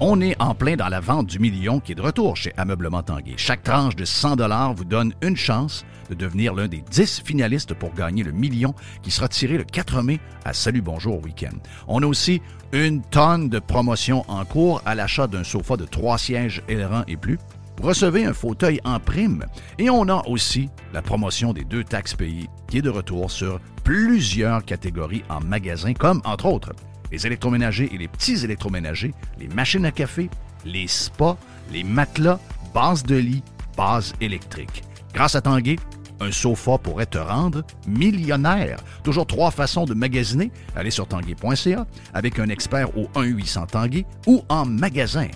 On est en plein dans la vente du million qui est de retour chez Ameublement Tanguay. Chaque tranche de 100 vous donne une chance de devenir l'un des 10 finalistes pour gagner le million qui sera tiré le 4 mai à Salut Bonjour Week-end. On a aussi une tonne de promotions en cours à l'achat d'un sofa de 3 sièges ailerons et plus. Recevez un fauteuil en prime et on a aussi la promotion des deux taxes payées qui est de retour sur plusieurs catégories en magasin comme entre autres les électroménagers et les petits électroménagers, les machines à café, les spas, les matelas, bases de lit, bases électriques. Grâce à Tanguay, un sofa pourrait te rendre millionnaire. Toujours trois façons de magasiner. Allez sur tanguay.ca avec un expert au 1-800 Tanguay ou en magasin.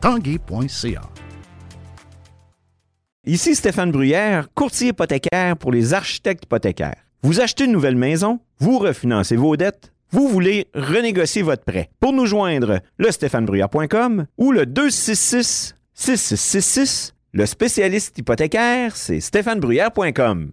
Tanguay.ca. Ici Stéphane Bruyère, courtier hypothécaire pour les architectes hypothécaires. Vous achetez une nouvelle maison, vous refinancez vos dettes, vous voulez renégocier votre prêt. Pour nous joindre, le stéphanebruyère.com ou le 266 6666. Le spécialiste hypothécaire, c'est stéphanebruyère.com.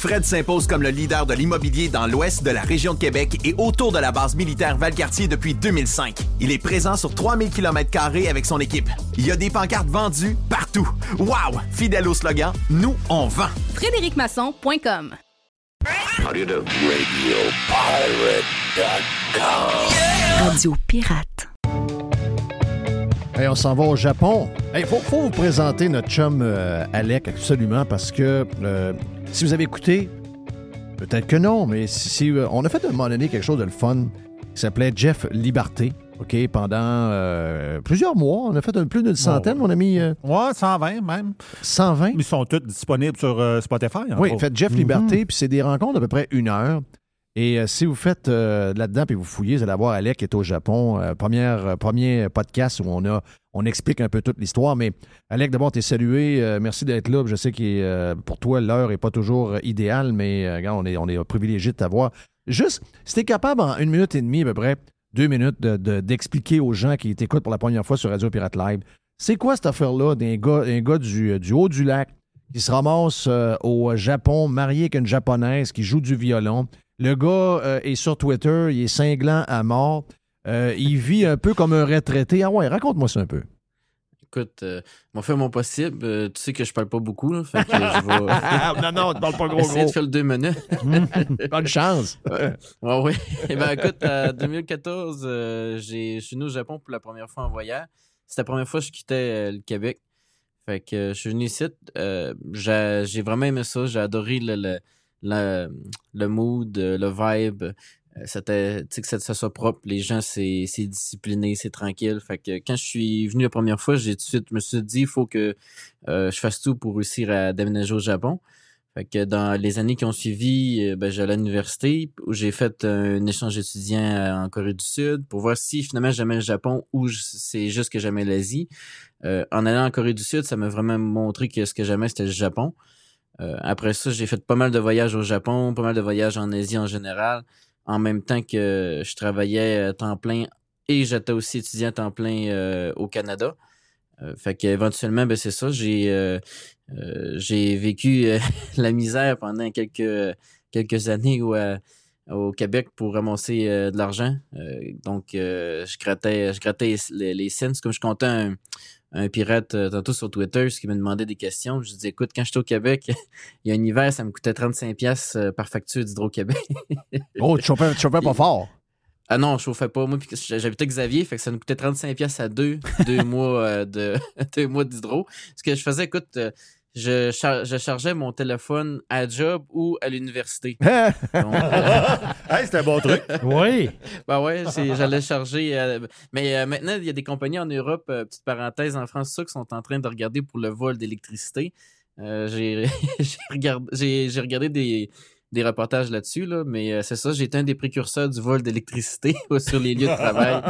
Fred s'impose comme le leader de l'immobilier dans l'ouest de la région de Québec et autour de la base militaire Valcartier depuis 2005. Il est présent sur 3000 km avec son équipe. Il y a des pancartes vendues partout. Wow! Fidèle au slogan, nous, on vend. FrédéricMasson.com Radio Pirate. Hey, on s'en va au Japon. Il faut, faut vous présenter notre chum euh, Alec absolument parce que euh, si vous avez écouté, peut-être que non, mais si, euh, on a fait à un moment donné quelque chose de le fun qui s'appelait Jeff Liberté. OK, pendant euh, plusieurs mois. On a fait un- plus d'une centaine, mon ami. euh, Ouais, 120 même. 120. Ils sont tous disponibles sur euh, Spotify. Oui, faites Jeff Liberté, puis c'est des rencontres d'à peu près une heure. Et si vous faites là-dedans, puis vous fouillez, vous allez voir Alec qui est au Japon. première, premier podcast où on a on explique un peu toute l'histoire. Mais Alec, d'abord, t'es salué. euh, merci d'être là. Je sais que euh, pour toi, l'heure n'est pas toujours euh, idéale, mais on est, privilégié de t'avoir. Juste, si t'es capable en une minute et demie, à peu près, deux minutes, de- de- d'expliquer aux gens qui t'écoutent pour la première fois sur Radio Pirate Live, c'est quoi cette affaire-là d'un gars, un gars du, du haut du lac qui se ramasse au Japon, marié avec une japonaise qui joue du violon. Le gars est sur Twitter, il est cinglant à mort. Euh, il vit un peu comme un retraité. Ah ouais, raconte-moi ça un peu. Écoute, euh, m'ont fait mon possible. Euh, tu sais que je parle pas beaucoup, là. Fait que je vais. *laughs* non, non, tu parles pas gros, gros. de faire le deux minutes. *laughs* Bonne chance. Ouais, ouais, oui. Eh ben, écoute, en 2014, euh, je suis venu au Japon pour la première fois en voyage. C'était la première fois que je quittais euh, le Québec. Fait que euh, je suis venu ici. euh, j'ai vraiment aimé ça. J'ai adoré le, le, le, le mood, le vibe. Euh, C'était, tu sais, que ça, soit propre. Les gens, c'est discipliné, c'est tranquille. Fait que quand je suis venu la première fois, j'ai tout de suite, je me suis dit, il faut que euh, je fasse tout pour réussir à déménager au Japon. Fait que dans les années qui ont suivi, euh, ben, j'allais à l'université où j'ai fait un échange étudiant euh, en Corée du Sud pour voir si finalement j'aimais le Japon ou c'est juste que j'aimais l'Asie. Euh, en allant en Corée du Sud, ça m'a vraiment montré que ce que j'aimais, c'était le Japon. Euh, après ça, j'ai fait pas mal de voyages au Japon, pas mal de voyages en Asie en général, en même temps que je travaillais à temps plein et j'étais aussi étudiant à temps plein euh, au Canada. Euh, fait qu'éventuellement, ben c'est ça, j'ai euh, euh, j'ai vécu euh, *laughs* la misère pendant quelques quelques années au, euh, Québec pour ramasser euh, de l'argent. Euh, donc euh, je grattais je grattais les, les cents comme je comptais un, un pirate euh, tantôt sur Twitter ce qui me demandait des questions. Je dis écoute, quand j'étais au Québec, *laughs* il y a un hiver, ça me coûtait 35 pièces par facture d'Hydro-Québec. Oh, tu chauffais, tu chauffais pas fort. Ah non, je chauffais pas. Moi, j'habitais Xavier, fait que ça nous coûtait 35 pièces à deux, deux *laughs* mois euh, de *laughs* deux mois d'hydro. Ce que je faisais, écoute, euh, je, char- je chargeais mon téléphone à job ou à l'université. *laughs* Euh, Hey, c'est un bon truc. Oui. ben ouais, j'allais charger. euh, mais euh, maintenant, il y a des compagnies en Europe, euh, petite parenthèse, en France, ça, qui sont en train de regarder pour le vol d'électricité. Euh, j'ai *laughs* regardé, des, des reportages là-dessus, là, mais euh, c'est ça, j'ai été un des précurseurs du vol d'électricité *laughs* sur les lieux de travail.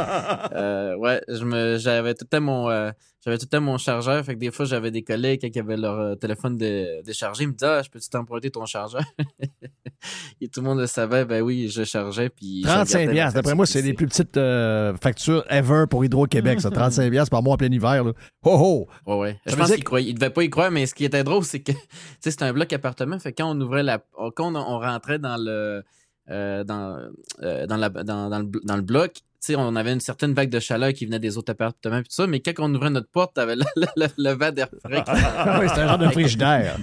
Euh, ouais, je me, j'avais tout le temps mon, euh, j'avais tout le temps mon chargeur, fait que des fois j'avais des collègues qui avaient leur euh, téléphone dé- déchargé, ils me disaient ah, je peux-tu t'emprunter ton chargeur? *laughs* Et tout le monde le savait, ben oui, je chargeais puis. je 35 regardais ma piastres. D'après moi, c'est les plus petites euh, factures ever pour Hydro-Québec, ça. 35 piastres par mois en plein hiver. Là. Oh, oh! Ouais, ouais. Je pense dire qu'il. Il devait pas y croire, mais ce qui était drôle, c'est que, *laughs* c'était un bloc appartement. Fait que quand on ouvrait la, quand on, on rentrait dans le, euh, dans, euh, dans la, dans, dans le, dans le bloc, sais, on avait une certaine vague de chaleur qui venait des autres appartements et tout ça, mais quand on ouvrait notre porte, t'avais le, le, le, le vent d'air frais. qui Ah *laughs* oui, c'était un genre de frigidaire.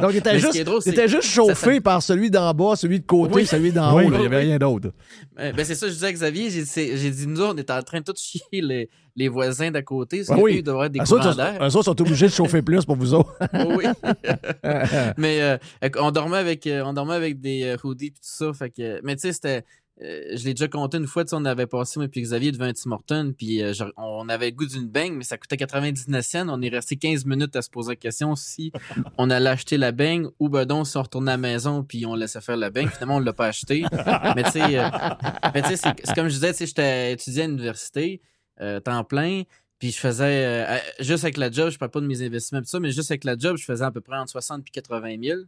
Donc, il était juste, drôle, il était juste chauffé ça- par celui d'en bas, celui de côté, Oui. celui d'en Oui. haut. là. Il n'y avait rien d'autre. Ben c'est ça, je disais à Xavier, j'ai, dit, nous, on est en train de tout chier les, les voisins d'à côté. Ben ils doivent avoir des courants d'air. eux autres sont obligés de chauffer plus pour vous autres. *laughs* oui. *laughs* mais euh, on dormait avec euh, on dormait avec des euh, hoodies puis tout ça fait que mais tu sais c'était je l'ai déjà compté une fois, tu sais, on avait passé, moi puis Xavier, devant un Tim Horton, puis euh, on avait le goût d'une beigne, mais ça coûtait 99 cents. On est resté 15 minutes à se poser la question si *laughs* on allait acheter la beigne ou ben donc si on retournait à la maison puis on laissait faire la beigne. Finalement, on l'a pas acheté. mais tu sais, euh, c'est comme je disais, tu sais, j'étais étudiant à l'université, euh, temps plein, puis je faisais, euh, euh, juste avec la job, je parle pas de mes investissements pis ça, mais juste avec la job, je faisais à peu près entre 60 puis 80 000.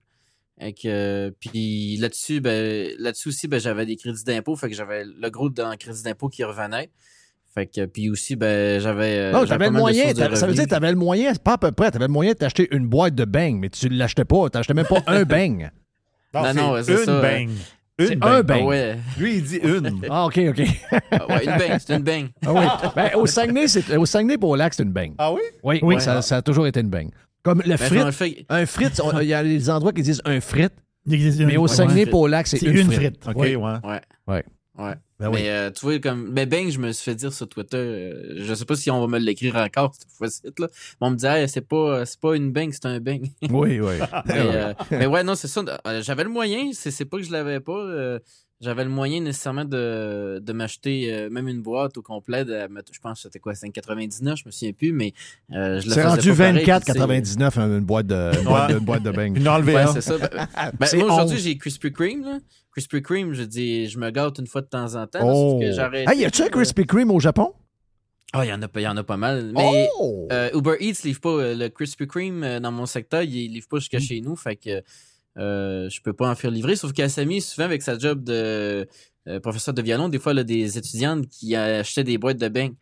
Et que, puis là-dessus, ben, là-dessus aussi, ben, j'avais des crédits d'impôt, fait que j'avais le gros d'un crédit d'impôt qui revenait. Fait que, puis aussi, ben, j'avais. euh, Non, j'avais t'avais le moyen. Ça veut dire que t'avais le moyen, c'est pas à peu près, t'avais le moyen de t'acheter une boîte de beignes, mais tu l'achetais pas. T'achetais même pas un beigne. *laughs* Non, non, ouais, c'est ça. bang. Un bang. bang. Ah ouais. Lui, il dit une. *laughs* Ah, OK, OK. Ah ouais, une bang, c'est une bang. Ah oui. Ben, au Saguenay, c'est- au Saguenay pour au lac, c'est une bang. Ah oui? Oui, Oui. ça, ça a toujours été une bang. Comme le Ben, fait- Un frite, on- il y a des endroits qui disent un frite, Il existe une- mais au ouais. Saguenay, ouais. pour au lac, c'est une, une frite. frite. OK, Oui. ouais. Ouais. Ouais. Ouais. Ben oui. mais euh, tu vois, comme. Mais bang, je me suis fait dire sur Twitter, euh, je sais pas si on va me l'écrire encore cette fois-ci, là. Mais on me dit, Hey, c'est pas, c'est pas une bang, c'est un bang. Oui, oui. *laughs* mais, euh, mais ouais, non, c'est ça. Euh, J'avais le moyen, c'est c'est pas que je l'avais pas. euh, j'avais le moyen nécessairement de, de m'acheter euh, même une boîte au complet. De, je pense que c'était quoi, 5,99, je me souviens plus, mais euh, je le C'est faisais rendu pas pareil, puis, tu sais, 24,99 une boîte de, une boîte de, une boîte de bang. Une enlevée Ouais, un. c'est ça. Ben, *laughs* ben, moi, aujourd'hui, 11. j'ai Krispy Kreme. Là. Krispy Kreme, je dis, je me gâte une fois de temps en temps. là, Oh. sauf que j'arrête. Hey, y a-tu un Krispy Kreme au Japon? Ah, il y, en a y en a pas mal. Mais Oh! euh, Uber Eats livre pas euh, le Krispy Kreme dans mon secteur, il livre pas Mm. jusqu'à chez nous. Fait que euh, je peux pas en faire livrer. Sauf qu'Assami, souvent, avec sa job de euh, professeur de violon, des fois, a des étudiantes qui achetaient des boîtes de beignes.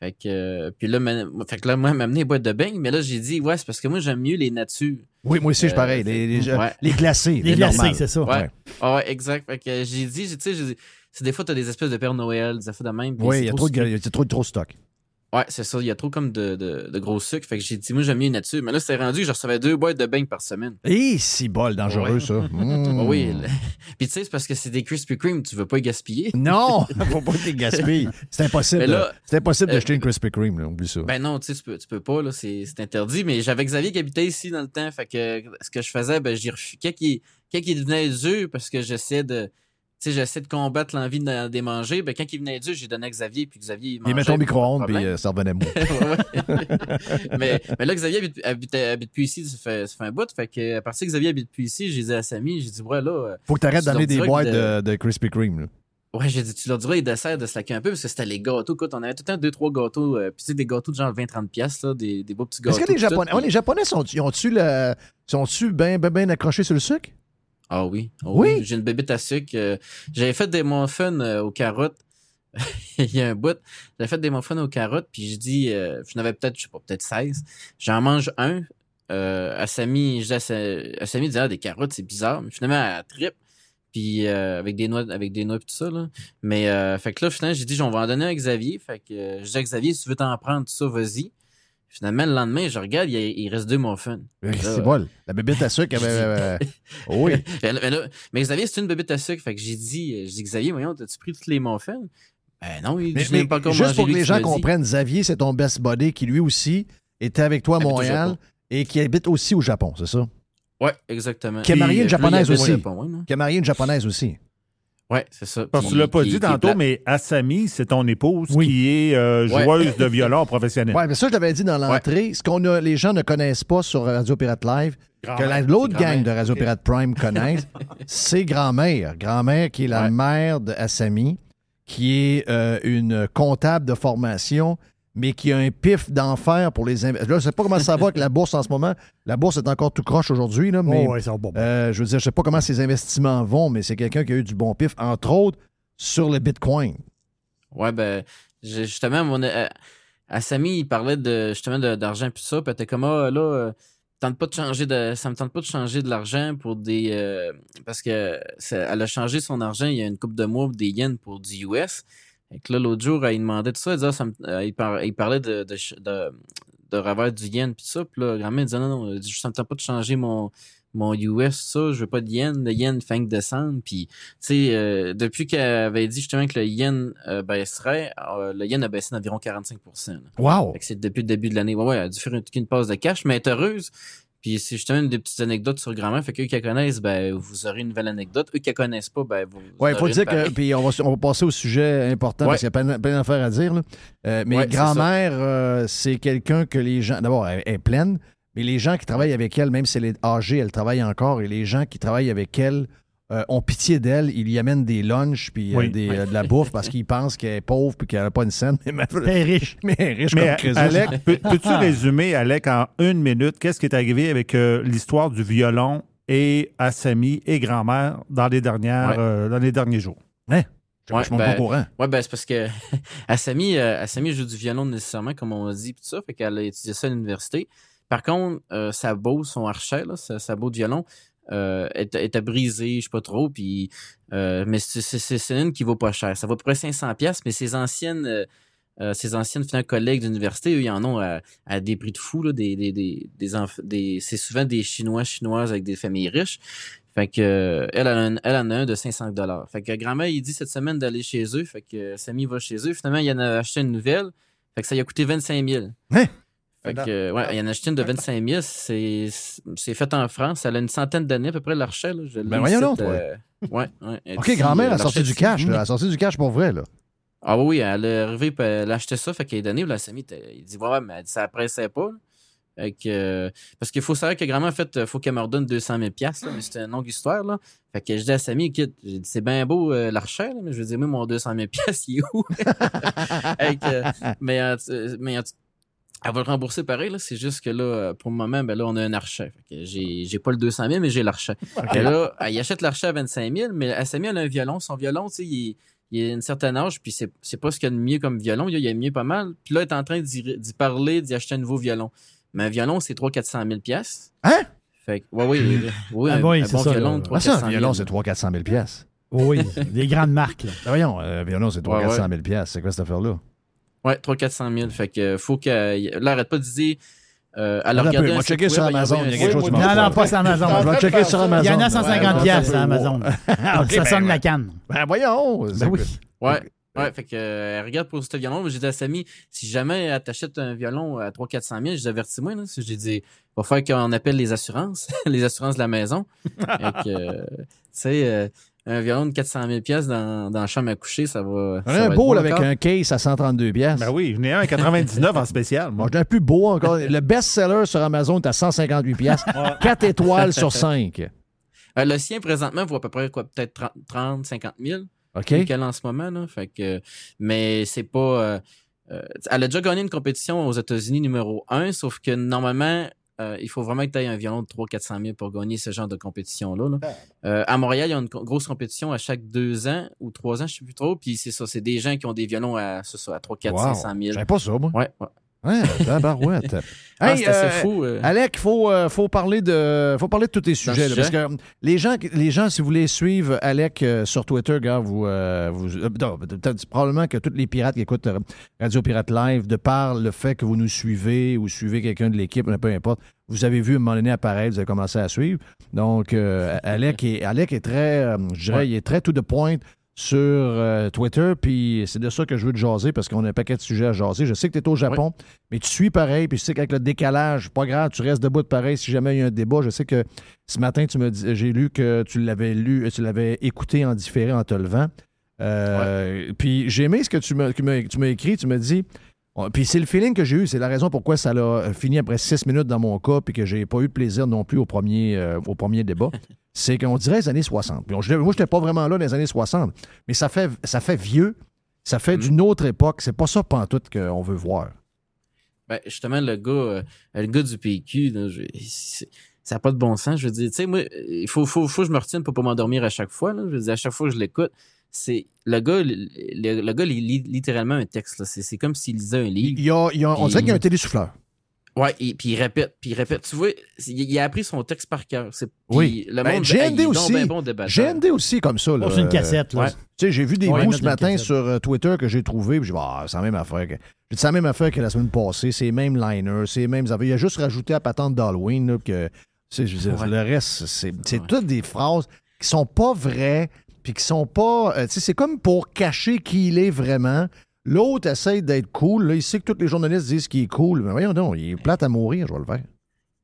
Fait que, euh, puis là, ma- fait que là, moi, elle m'a amené des boîtes de beignes, mais là, j'ai dit, ouais, c'est parce que moi, j'aime mieux les natures. Oui, moi aussi, je suis pareil. Les, les, ouais. les glacés. Les glacés, c'est ça. Ouais. Ah ouais, exact. Fait que j'ai dit, j'ai- tu sais, c'est des fois, t'as des espèces de Père Noël, des affaires de même. Oui, il y a trop de, y a trop, trop de stock. Ouais, c'est ça. Il y a trop comme de, de, de gros sucre. Fait que j'ai dit, moi, j'aime mieux nature. Mais là, c'était rendu que je recevais deux boîtes de beignes par semaine. Et si bol, dangereux, Ouais. ça. *laughs* Mmh. Oui. *laughs* Puis tu sais, c'est parce que c'est des Krispy Kreme, tu veux pas y gaspiller. *laughs* Non, faut pas que tu gaspilles. C'est impossible. Là, c'est impossible euh, d'acheter une Krispy Kreme, là, oublie ça. Ben non, tu sais, tu peux, tu peux pas, là, c'est c'est interdit. Mais j'avais Xavier qui habitait ici dans le temps. Fait que ce que je faisais, ben, j'y refus. Quand il, quand il devenait dur, parce que j'essaie de. Sais, j'essaie de combattre l'envie de des manger. Ben, quand il venait dur, j'ai donné à Xavier, puis Xavier, il Il mangeait. met ton pas de micro-ondes, puis euh, ça revenait *laughs* ouais. *laughs* mais, mais là, Xavier habite, habite, habite plus ici, ça fait, ça fait un bout. Fait que, à partir que Xavier habite plus ici, j'ai dit à Samy, j'ai dit, ouais, là. euh, Faut que tu arrêtes tu leur d'amener des boîtes de, de Krispy Kreme. là. Ouais, j'ai dit, tu leur diras les desserts de slacker un peu, parce que c'était les gâteaux. Écoute, on avait tout le temps deux, trois gâteaux. euh, puis tu sais, des gâteaux de genre 20-30$, piastres, là, des, des beaux petits gâteaux. Est-ce que les Japonais, ouais, les Japonais sont, sont-tu bien ben, ben accrochés sur le sucre? Ah oui. ah Oui? J'ai une bébête à sucre. euh, J'avais fait des muffins euh, aux carottes. *laughs* Il y a un bout. J'avais fait des muffins aux carottes, puis je dis, euh, je n'avais peut-être, je sais pas, peut-être 16. J'en mange un. Euh, à Samy, je dis à Sa- à Samy, il dit, ah, des carottes, c'est bizarre. Mais finalement, elle trippe. Puis euh, avec des noix, avec des noix et tout ça, là. Mais euh, fait que là, finalement, j'ai dit, on va en donner à Xavier. Fait que euh, je dis à Xavier, si tu veux t'en prendre, tout ça, vas-y. Finalement, le lendemain, je regarde, il, reste deux muffins. C'est bol. La bébête à sucre *laughs* avait. euh, oui. *laughs* mais, là- Xavier, c'est une bébête à sucre. Fait que j'ai dit, euh, j'ai dit, Xavier, voyons, t'as-tu pris toutes les muffins? Ben non, il je mais pas juste pour que les gens comprennent, Xavier, c'est ton best buddy qui lui aussi était avec toi à Montréal et qui habite aussi au Japon, c'est ça? Ouais, exactement. Qui a marié une euh, japonaise aussi. Qui a marié une japonaise aussi. Ouais, c'est ça. Parce que tu Puis l'as pas qui- dit tantôt, mais Assami, c'est ton épouse Oui. qui est euh, Ouais. joueuse de violon professionnelle. Oui, mais ça, je l'avais dit dans l'entrée. Ce qu'on a, les gens ne connaissent pas sur Radio Pirate Live, que la- l'autre gang de Radio Pirate Prime *laughs* connaissent, c'est grand-mère. Grand-mère qui est la Ouais. mère de Assami, qui est euh, une comptable de formation, mais qui a un pif d'enfer pour les investisseurs. Là, je ne sais pas comment ça va avec la bourse en ce moment. La bourse est encore tout croche aujourd'hui, là, mais Oh, ouais, ça va bon. euh, je veux dire, je ne sais pas comment ses investissements vont, mais c'est quelqu'un qui a eu du bon pif, entre autres, sur le Bitcoin. Ouais, ben, justement, mon, euh, à Samy, il parlait de, justement de- d'argent puis ça, puis elle était comme, ah, là, euh, tente pas de changer de, ça me tente pas de changer de l'argent pour des, euh, parce que elle a changé son argent il y a une couple de mois des yens pour du US. Et que là, l'autre jour, elle demandait tout ça, disait, ah, ça me- euh, il, par- il parlait de, de, de, de revers du yen puis ça, puis là, grand-mère disait, non, non, ça me tente pas de changer mon, mon US, ça, je veux pas de yen, le yen fait que descendre, puis tu sais, euh, depuis qu'elle avait dit justement que le yen euh, baisserait, euh, le yen a baissé d'environ 45 là. Wow! Fait que c'est depuis le début de l'année. Ouais, ouais, elle a dû faire une, une passe de cash, mais elle est heureuse. Puis c'est justement une des petites anecdotes sur grand-mère. Fait qu'eux qui la connaissent, ben, vous aurez une nouvelle anecdote. Eux qui la connaissent pas, ben, vous. vous Oui, il faut dire que. Puis on va, on va passer au sujet important Ouais. parce qu'il y a plein, plein d'affaires à dire. là. Euh, mais Ouais, grand-mère, euh, c'est quelqu'un que les gens. D'abord, elle, elle est pleine, mais les gens qui travaillent avec elle, même si elle est âgée, elle travaille encore, et les gens qui travaillent avec elle euh, ont pitié d'elle. Ils y amènent des lunchs puis euh, des, euh, de la bouffe parce qu'ils pensent qu'elle est pauvre puis qu'elle n'a pas une scène. *laughs* Mais, Elle est riche. *laughs* mais elle est riche Mais comme. Alec, *laughs* peux- peux-tu résumer, Alec, en une minute, qu'est-ce qui est arrivé avec euh, l'histoire du violon et Assami et grand-mère dans les dernières, Ouais. euh, dans les derniers jours? Hein? Je Ouais, suis pas ben, au courant. Ouais, ben, c'est parce que Assami, euh, Assami joue du violon nécessairement, comme on a dit, pis tout ça. Fait qu'elle a étudié ça à l'université. Par contre, euh, sa beau, son archet, là, sa, sa beau de violon, euh, était, était brisée, je sais pas trop. Puis, euh, mais c'est- une qui vaut pas cher. Ça vaut à peu près 500 pièces, mais ses anciennes, euh, euh, ses anciennes finalement, collègues d'université, eux, ils en ont à, à des prix de fou. Là, des, des, des, des, des- c'est souvent des Chinois, Chinoises avec des familles riches. Fait que euh, elle, elle, en a un- elle en a un de 500 dollars. Fait que grand-mère, il dit cette semaine d'aller chez eux. Fait que euh, Samy va chez eux. Finalement, il en a acheté une nouvelle. Fait que ça lui a coûté 25 000. Hein? Fait que, euh, ouais, il en a acheté une de 25 000. C'est, c'est fait en France. Elle a une centaine d'années à peu près, l'archet. Ben voyons donc, toi. euh, ouais, ouais. Elle OK, grand-mère euh, a sorti l'archet du cash. là. Elle a sorti du cash pour vrai. Là. Ah oui, elle est arrivée, puis elle a acheté ça, fait qu'elle est donnée, là, Samy, il dit, ouais, mais elle dit, ça pressait pas. Fait que, euh, parce qu'il faut savoir que grand-mère, en fait, il faut qu'elle me redonne 200 000 piastres, là, mais c'était une longue histoire, là. Fait que je dis à Samy, c'est bien beau euh, l'archer, là, mais je veux dire, moi, mon 200 000 piastres, il est où? *laughs* Fait que, mais, euh, mais en tout- elle va le rembourser pareil, là. C'est juste que là, pour le moment, ben là, on a un archet. J'ai, j'ai pas le 200 000, mais j'ai l'archet. Et là, elle achète l'archet à 25 000, mais à Samy, elle a un violon. Son violon, tu sais, il est- il a une certaine âge, puis c'est, c'est pas ce qu'il y a de mieux comme violon. Il y a, il y a mieux pas mal. Puis là, elle est en train d'y, d'y parler, d'y acheter un nouveau violon. Mais un violon, c'est 300-400 000 piastres. Hein? Fait que, ouais, oui, oui, oui, Ah un, oui, un c'est bon ça, violon là. de Ah, 300 ça, un violon, c'est 300-400 000 pièces. Oui, des grandes marques. là. Ben voyons, euh, un violon, c'est Ouais, 300 000 pièces. C'est quoi cette affaire-là? Ouais, 300-400 000. Fait que, faut qu'elle, là, arrête pas de dire, euh, elle a Attends un peu, regardé on va checker sur Amazon, il y a quelque chose Non, non, pas sur Amazon. Je vais checker sur Amazon. Il y en a Ouais, 150 ouais, pièces à Amazon. *laughs* Ça sonne ben, la canne. Ben voyons. Ben oui. Ouais. Ouais, fait que, euh, elle regarde pour ce violon. J'ai dit à Samy, si jamais elle t'achète un violon à 300-400 000, j'ai avertis-moi, là. J'ai dit, va faire qu'on appelle les assurances, *laughs* les assurances de la maison. fait que, euh, tu sais, euh, un violon de 400 000 pièces dans, dans la chambre à coucher, ça va. On a un beau avec encore. un case à 132 pièces. Ben oui, j'en ai un à 99 en spécial. Moi, j'en ai un plus beau encore. Le best-seller sur Amazon est à 158 pièces. 4 étoiles sur 5. Euh, le sien, présentement, vaut à peu près, quoi, peut-être 30, 30, 50 000. OK. Vu qu'elle en ce moment, là. Fait que, mais c'est pas. euh, euh, elle a déjà gagné une compétition aux États-Unis numéro 1, sauf que normalement, euh, il faut vraiment que tu aies un violon de 300-400 000 pour gagner ce genre de compétition-là. là. Euh, à Montréal, il y a une grosse compétition à chaque deux ans ou trois ans, je sais plus trop. Puis c'est ça, c'est des gens qui ont des violons à, c'est ça, à 3, 4, Wow. 500 000. J'avais pas ça, moi. Ouais, ouais. Ouais, tabarouette. *laughs* Ah, c'est assez euh, fou, euh. Alec, il faut, euh, faut, parler de, faut parler de tous tes sujets. là, parce que les gens, les gens, si vous voulez suivre Alec sur Twitter, gars, vous, vous non, peut-être probablement que tous les pirates qui écoutent Radio Pirate Live, de par le fait que vous nous suivez ou suivez quelqu'un de l'équipe, peu importe, vous avez vu à un moment donné apparaître, vous avez commencé à suivre. Donc, *laughs* Alec, est, Alec est très, je dirais, il est très to the point sur euh, Twitter, puis c'est de ça que je veux te jaser parce qu'on a un paquet de sujets à jaser. Je sais que tu es au Japon, mais tu suis pareil, puis je sais qu'avec le décalage, pas grave, tu restes debout de pareil si jamais il y a un débat. Je sais que ce matin, tu me j'ai lu que tu l'avais lu, tu l'avais écouté en différé en te levant. Euh, Puis j'ai aimé ce que tu m'as écrit, tu m'as dit. Puis c'est le feeling que j'ai eu, c'est la raison pourquoi ça l'a euh, fini après six minutes dans mon cas, puis que j'ai pas eu de plaisir non plus au premier, euh, au premier débat. *laughs* c'est qu'on dirait les années 60. Puis on- moi, je n'étais pas vraiment là dans les années 60, mais ça fait, ça fait vieux, ça fait d'une autre époque. C'est pas ça, pantoute, qu'on veut voir. Ben, justement, le gars, euh, le gars du PQ, là, je- c'est- ça n'a pas de bon sens. Je veux dire, tu sais, moi, il faut, faut, faut que je me retienne pour pas m'endormir à chaque fois. Là. Je veux dire, à chaque fois que je l'écoute, c'est le gars, le, le- gars, il lit littéralement un texte. C'est comme s'il lisait un livre. Il y a, il y a- on dirait qu'il y a un télésouffleur. Ouais, et puis il répète, puis il répète. Tu vois, il, il a appris son texte par cœur. Oui. Le Ben, monde, GND hey, aussi. ben bon. GND aussi comme ça. Là. Oh, c'est une cassette, là. Ouais. Tu sais, j'ai vu des Ouais, bouts ce matin sur euh, Twitter que j'ai trouvé, puis j'ai dit, ah, c'est la même affaire. Que... J'ai dit, c'est la même affaire que la semaine passée, c'est les mêmes liners, c'est les mêmes affaires. Il a juste rajouté la patente d'Halloween, là, que, tu sais, je veux dire, Ouais. le reste, c'est c'est toutes des phrases qui sont pas vraies, puis qui sont pas, euh, tu sais, c'est comme pour cacher qui il est vraiment. L'autre essaie d'être cool. Là, il sait que tous les journalistes disent qu'il est cool. Mais voyons donc, il est plate à mourir, je vais le faire.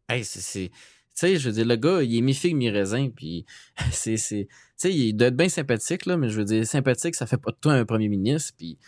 Hey, c'est. Tu sais, je veux dire, le gars, il est mi-figue, mi-raisin, puis *laughs* c'est. Tu sais, il doit être bien sympathique, là, mais je veux dire, sympathique, ça fait pas de toi un premier ministre, puis.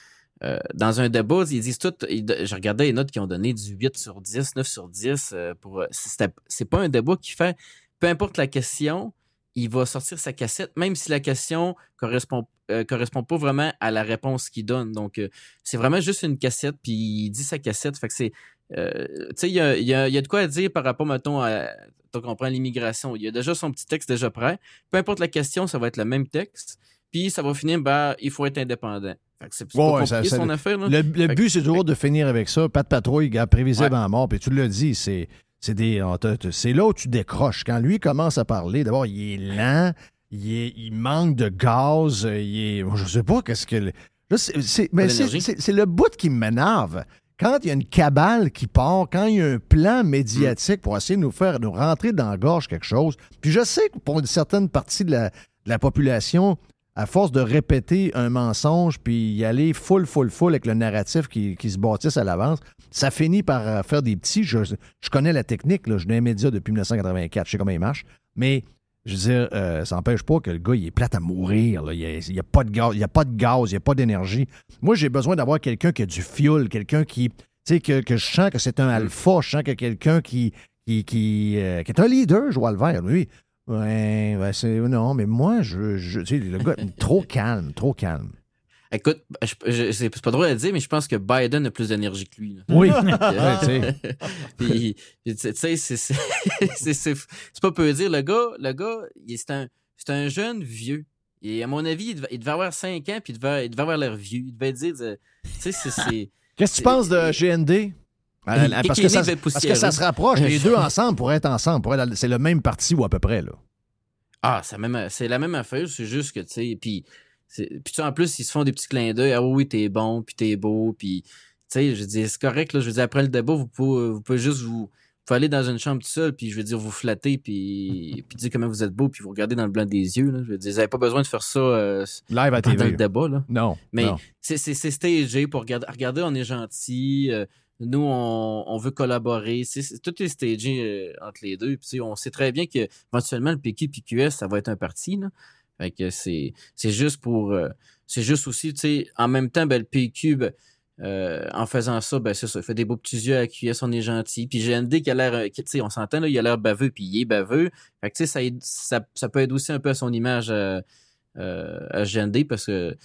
euh, dans un débat, ils disent tout. je regardais les notes qui ont donné du 8 sur 10, 9 sur 10. euh, pour, euh, c'est pas un débat qui fait. Peu importe la question, il va sortir sa cassette, même si la question correspond, euh, correspond pas vraiment à la réponse qu'il donne. Donc, euh, c'est vraiment juste une cassette, puis il dit sa cassette. Fait que c'est. euh, tu sais, il y a, y, a, il y a de quoi à dire par rapport, mettons, à. Donc, on prend l'immigration. Il y a déjà son petit texte déjà prêt. Peu importe la question, ça va être le même texte. Puis, ça va finir, ben, il faut être indépendant. Fait que c'est Ouais, ça- ça- son affaire. Là. Le, le but, c'est toujours de finir avec ça. Pas de patrouille, gars, prévisible Ouais. en mort. Puis tu l'as dit, c'est. C'est là où tu décroches. Quand lui commence à parler, d'abord, il est lent, il, est- il manque de gaz, euh, il est, je sais pas qu'est-ce que... c'est- mais c'est, le bout qui m'énerve. Quand il y a une cabale qui part, quand il y a un plan médiatique pour essayer de nous faire nous rentrer dans la gorge quelque chose, puis je sais que pour une certaine partie de la, de la population, à force de répéter un mensonge puis y aller full, full, full avec le narratif qui, qui se bâtisse à l'avance, ça finit par euh, faire des petits. Je, je connais la technique, là, je suis dans les médias depuis 1984, je sais comment il marche, mais je veux dire, euh, ça n'empêche pas que le gars, il est plate à mourir. là. Il n'y a, pas de gaz, il y a pas de gaz, il n'y a pas d'énergie. Moi, j'ai besoin d'avoir quelqu'un qui a du fuel, quelqu'un qui, tu sais, que, que je sens que c'est un alpha, je sens que quelqu'un qui, qui, qui, euh, qui est un leader, Joël Vert, lui. Ouais, ouais, c'est. Non, mais moi, je. je tu sais, le gars, trop calme, trop calme. Écoute, c'est pas drôle à dire, mais je pense que Biden a plus d'énergie que lui. là. Oui. *laughs* Tu sais. *laughs* Puis, tu sais, *laughs* c'est- pas peu dire. Le gars, le gars, c'est un, un jeune vieux. Et à mon avis, il devait, il devait avoir 5 ans, puis il devait, il devait avoir l'air vieux. Il devait dire, de- tu sais, c'est-. Qu'est-ce que tu penses de GND? Euh, parce, que ça, parce que ça se rapproche, les deux ensemble pour être ensemble. C'est le même parti ou à peu près, là. Ah, c'est la même, c'est la même affaire, c'est juste que, tu sais, puis, puis tu sais, en plus, ils se font des petits clins d'œil. Ah oui, t'es bon, puis t'es beau, puis, tu sais, je dis, c'est correct, là, je veux dire, après le débat, vous pouvez, vous pouvez juste vous, vous pouvez aller dans une chambre tout seul, puis je veux dire, vous flatter, puis, *laughs* puis dire comment vous êtes beau, puis vous regardez dans le blanc des yeux, là. Je veux dire, vous n'avez pas besoin de faire ça euh, Live à TV. le débat, là. Non. Mais c'est c'est- c'est stagé pour regarder, regardez, on est gentil. euh, nous, on, on veut collaborer. C'est c'est- tout est stagé euh, entre les deux. Puis, tu sais, on sait très bien que éventuellement le PQ et QS, ça va être un parti. Là. Fait que c'est c'est juste pour. euh, c'est juste aussi, tu sais, en même temps, ben, le PQ, ben, euh, en faisant ça, ben c'est ça, il fait des beaux petits yeux à QS, on est gentil. Puis GND qui a l'air, euh, tu sais, on s'entend, là, il a l'air baveux, puis il est baveux. Fait que, tu sais, ça, aide- ça, ça peut aider aussi un peu à son image euh, à GND parce que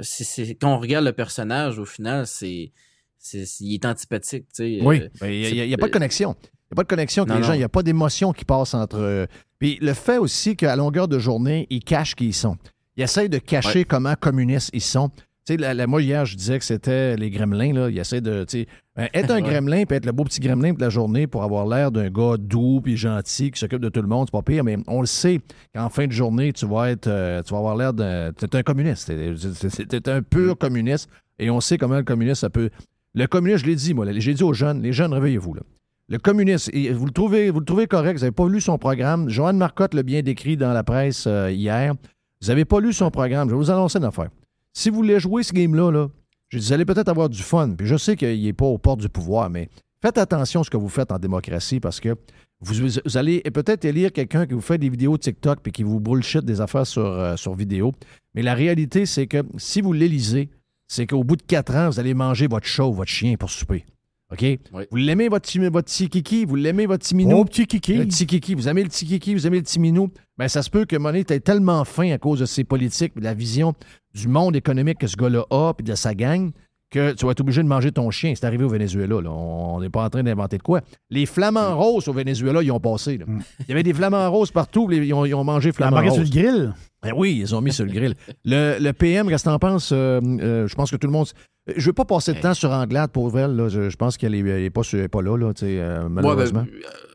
c'est- c'est- quand on regarde le personnage, au final, c'est, c'est, il est antipathique, tu sais. Oui, mais il n'y a, pas de connexion. Il n'y a pas de connexion avec Non, les gens, il n'y a pas d'émotion qui passe entre. Puis le fait aussi qu'à longueur de journée, ils cachent qui ils sont. Ils essayent de cacher Ouais. comment communistes ils sont. Tu sais, la, la- moi, hier, je disais que c'était les gremlins, là. Ils essaient de, tu sais, ben, être *laughs* un gremlin puis être le beau petit gremlin de la journée pour avoir l'air d'un gars doux puis gentil qui s'occupe de tout le monde, c'est pas pire, mais on le sait qu'en fin de journée, tu vas être, euh, tu vas avoir l'air d'un, t'es un communiste. T'es, un pur Mm. communiste et on sait comment le communiste, ça peut... Le communiste, je l'ai dit, moi, j'ai dit aux jeunes, les jeunes, réveillez-vous, là. Le communiste, et vous le trouvez, correct, vous n'avez pas lu son programme. Joanne Marcotte l'a bien décrit dans la presse euh, hier. Vous n'avez pas lu son programme. Je vais vous annoncer une affaire. Si vous voulez jouer ce game-là, là, vous allez peut-être avoir du fun. Puis je sais qu'il n'est pas aux portes du pouvoir, mais faites attention à ce que vous faites en démocratie parce que vous, allez peut-être élire quelqu'un qui vous fait des vidéos TikTok puis qui vous bullshit des affaires sur, euh, sur vidéo. Mais la réalité, c'est que si vous l'élisez, c'est qu'au bout de quatre ans, vous allez manger votre chat ou votre chien pour souper. OK? Vous l'aimez, votre, petit- votre petit kiki? Vous l'aimez, votre petit minou? Oh, petit kiki. Le petit kiki. Vous aimez le petit kiki? Vous aimez le petit minou? Ben, ça se peut que Monet ait tellement faim à cause de ses politiques, de la vision du monde économique que ce gars-là a, puis de sa gang, que tu vas être obligé de manger ton chien. C'est arrivé au Venezuela. là. On n'est pas en train d'inventer de quoi. Les flamants roses au Venezuela, ils ont passé. là. Il y avait des flamants roses partout. Ils ont, ils ont mangé flamants roses. sur le grill? Ben oui, ils ont mis sur le grill. Le, le PM, qu'est-ce que t'en penses? Euh, euh, je pense que tout le monde... Je veux pas passer de temps sur Anglade, pour elle. là. Je, je pense qu'elle est, pas, est pas là, là tu sais, euh, Ouais, ben, malheureusement.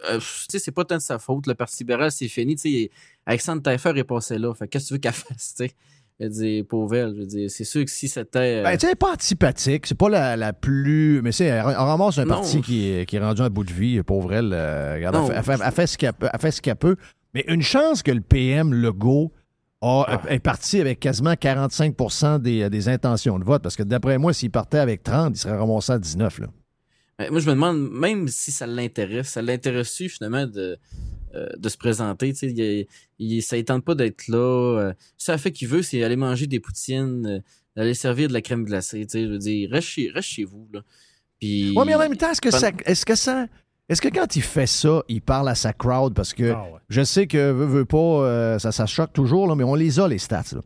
euh, euh, tu sais, c'est pas tant de sa faute. Le Parti libéral, c'est fini. Alexandre Taillefer est passé là. Fait qu'est-ce que tu veux qu'elle *laughs* fasse, tu sais? Je veux dire, pauvre elle, je veux dire, c'est sûr que si c'était. euh, Ben, tu sais, pas antipathique. C'est pas la, la plus. Mais c'est, elle ramasse un Non. parti qui est, qui est rendu à bout de vie, pauvre elle. regarde, Non. elle, fait, elle fait- elle fait ce qu'elle peut, peut. Mais une chance que le PM Legault a, Ah. est parti avec quasiment 45 des, des intentions de vote. Parce que d'après moi, s'il partait avec 30, il serait ramassé à 19. Là. Moi, je me demande, même si ça l'intéresse, ça l'intéresse-tu finalement de, euh, de se présenter? Il, il, ça ne tente pas d'être là. euh, ça fait qu'il veut, c'est aller manger des poutines, euh, aller servir de la crème glacée. Je veux dire, reste chez, reste chez vous. Là. Puis, Oui, mais en même temps, est-ce que ça. Est-ce que ça. Est-ce que quand il fait ça, il parle à sa crowd? Parce que Ah ouais. je sais que veut, veut pas, euh, ça, ça choque toujours, là, mais on les a, les stats. là.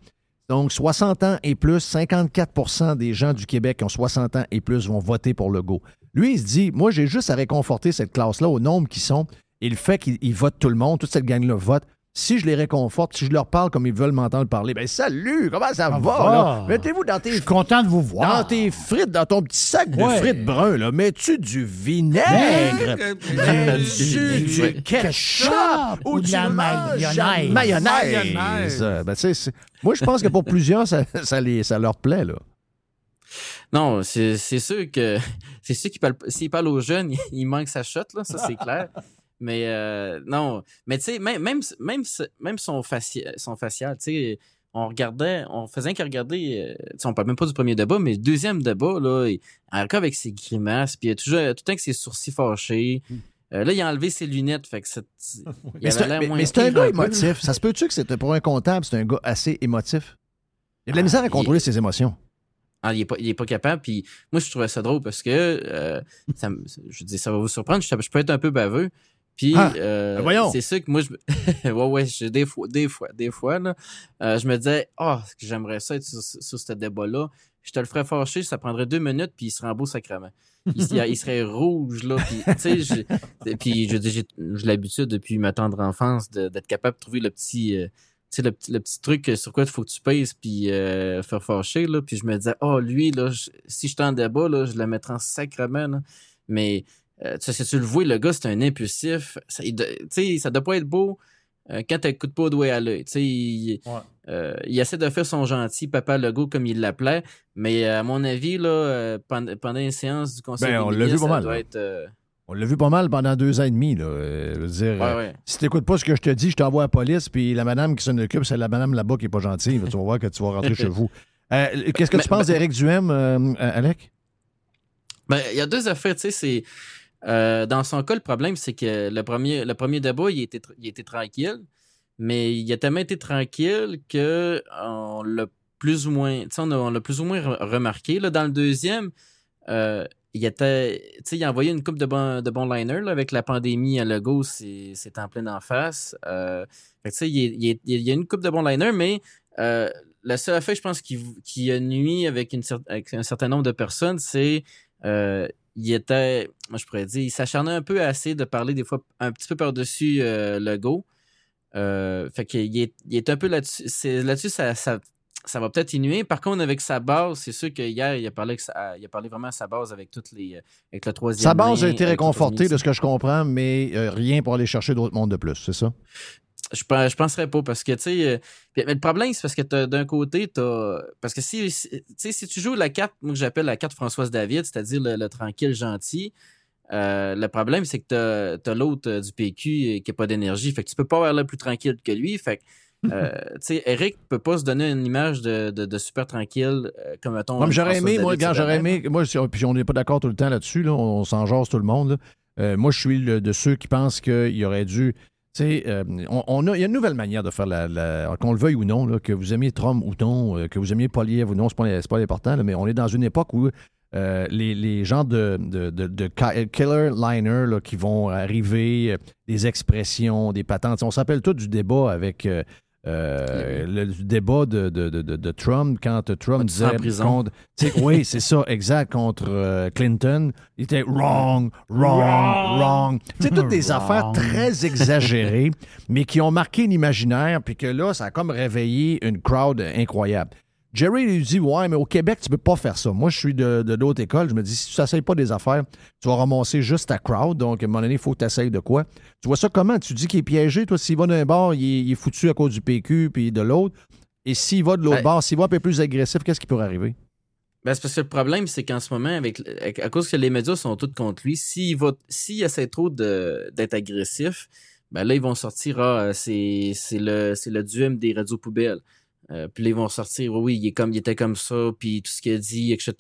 Donc, 60 ans et plus, 54% des gens du Québec qui ont 60 ans et plus vont voter pour Legault. Lui, il se dit, moi, j'ai juste à réconforter cette classe-là au nombre qui sont, et le fait qu'il il vote tout le monde, toute cette gang-là vote, si je les réconforte, si je leur parle comme ils veulent m'entendre parler, ben salut, comment ça va? Mettez-vous dans tes Je suis content de vous voir. dans tes frites, dans ton petit sac de Ouais. frites bruns, là, mets-tu du vinaigre? Mets-tu du ketchup? ou de la mayonnaise. mayonnaise? Mayonnaise. Euh, ben, tu sais, c'est- moi, je pense que pour plusieurs, ça, ça, les, ça leur plaît. Là. Non, c'est c'est sûr que *laughs* c'est sûr qu'il parle s'il parle aux jeunes, *laughs* il manque sa shot, là, ça c'est clair. Mais euh, non, mais tu sais, même, même, même, même son, facial, son facial, tu sais, on regardait, on faisait qu'à regarder, euh, tu sais, on parle même pas du premier débat, mais le deuxième débat, là, il, encore avec ses grimaces, puis il a toujours, tout le temps avec ses sourcils fâchés. Euh, là, il a enlevé ses lunettes, fait que c'est. *laughs* Mais c'est un, gars émotif. Ça se peut-tu que c'était pour un comptable, c'est un gars assez émotif? Il a de la misère à contrôler ses émotions. Ah, il, est pas, il est pas capable. Puis moi, je trouvais ça drôle parce que, euh, ça, je dis, ça va vous surprendre, je, je peux être un peu baveux. Puis, Ah, euh, ben c'est sûr que moi, je, *laughs* ouais, ouais, je- des fois, des fois, des fois, là, euh, je me disais, ah, que j'aimerais ça être sur, sur ce débat-là. Je te le ferais fâcher, ça prendrait deux minutes, puis il serait en beau sacrement. Il, serait *laughs* rouge, là. Puis, tu sais, j'ai- puis je j'ai l'habitude depuis ma tendre enfance de- d'être capable de trouver le petit. euh, tu sais, le, petit- le petit truc sur quoi il faut que tu pèses puis euh, faire fâcher, là. Puis je me disais, oh, lui, là, je- si j'étais en débat, là, je le mettrais en sacrement, là. Mais, euh, tu sais, si tu le vois, le gars, c'est un impulsif. Ça, il de- tu sais, ça doit pas être beau euh, quand t'écoutes pas à l'œil. Tu sais, il, euh, il essaie de faire son gentil papa Legault comme il l'appelait, mais euh, à mon avis, là, pendant, pendant une séance du conseil Ben, des on l'a vu pas ça mal, doit être, On l'a vu pas mal pendant deux ans et demi. Là. Je veux dire, Ouais, ouais. si t'écoutes pas ce que je te dis, je t'envoie à la police, puis la madame qui s'en occupe, c'est la madame là-bas qui est pas gentille. Tu vas voir que tu vas rentrer chez *laughs* vous. Qu'est-ce que Mais- tu penses mais- d'Éric Duhem, Alec? Ben, il y a deux affaires, tu sais, c'est... euh, dans son cas, le problème, c'est que le premier, le premier débat, il était, il était tranquille, mais il a tellement été tranquille que on l'a plus ou moins, on a- on l'a plus ou moins re- remarqué. Là, dans le deuxième, euh, il était, il a envoyé une coupe de bons de bons liners là, avec la pandémie à Lego, c'est c'est en pleine en face. Euh, fait il, il il y a une coupe de bons liners, mais euh, la seule affaire, je pense, qui, qui a nuit avec, une avec un certain nombre de personnes, c'est euh, il était, moi je pourrais dire, il s'acharnait un peu essayer de parler des fois un petit peu par-dessus euh, le go. Euh, fait qu'il est, il est un peu là-dessus. Là-dessus, ça, ça, ça va peut-être innuer. Par contre, avec sa base, c'est sûr que hier, il a parlé, que ça- il a parlé vraiment à sa base avec toutes les. avec le troisième. Sa base a été réconfortée de ce que je comprends, mais euh, rien pour aller chercher d'autres mondes de plus, c'est ça? Je, je penserais pas parce que, tu sais, euh, le problème, c'est parce que t'as- d'un côté, t'as. Parce que si, si- si tu joues la carte, moi que j'appelle la carte Françoise David, c'est-à-dire le, le tranquille gentil, euh, le problème, c'est que t'as as, l'autre euh, du PQ euh, qui n'a pas d'énergie. Fait que tu peux pas avoir l'air plus tranquille que lui. Fait que, euh, *laughs* tu sais, Eric peut pas se donner une image de, de, de super tranquille euh, comme mettons. Une j'aurais aimé, moi, quand j'aurais aimé, moi, si on- puis on n'est pas d'accord tout le temps là-dessus, là, on, s'en jase tout le monde. là. Euh, moi, je suis le- de ceux qui pensent qu'il aurait dû. Euh, on, a, il y a une nouvelle manière de faire la. qu'on le veuille ou non, que vous aimiez Trump ou non, euh, que vous aimiez Poliev ou non, c'est pas, pas important, mais on est dans une époque où euh, les, gens de, de, de- de ki- killer liner qui vont arriver, des expressions, des patentes. On s'appelle tout du débat avec. Euh, le débat de, de- de- de- Trump quand Trump disait contre- oui, c'est ça, exact, contre euh, Clinton. Il était wrong, wrong, Wrong. wrong. C'est toutes des Wrong. affaires très exagérées, mais qui ont marqué l'imaginaire, puis que là, ça a comme réveillé une crowd incroyable. Jerry lui dit Ouais, mais au Québec, tu peux pas faire ça. Moi, je suis de, de l'autre école. Je me dis Si tu n'essayes pas des affaires, tu vas ramasser juste ta crowd. Donc, à un moment donné, il faut que tu essayes de quoi. Tu vois ça comment? Tu dis qu'il est piégé. Toi, s'il va d'un bord, il est, il est foutu à cause du PQ, puis de l'autre. Et s'il va de l'autre Ben- bord, s'il va un peu plus agressif, qu'est-ce qui pourrait arriver? Ben, c'est parce que le problème, c'est qu'en ce moment, avec, à cause que les médias sont tous contre lui, s'il va, s'il essaie trop de, d'être agressif, ben là, ils vont sortir, ah, c'est, c'est le, c'est le duem des radios poubelles. Euh, puis là, ils vont sortir, oui, il est comme, il était comme ça, puis tout ce qu'il a dit, etc.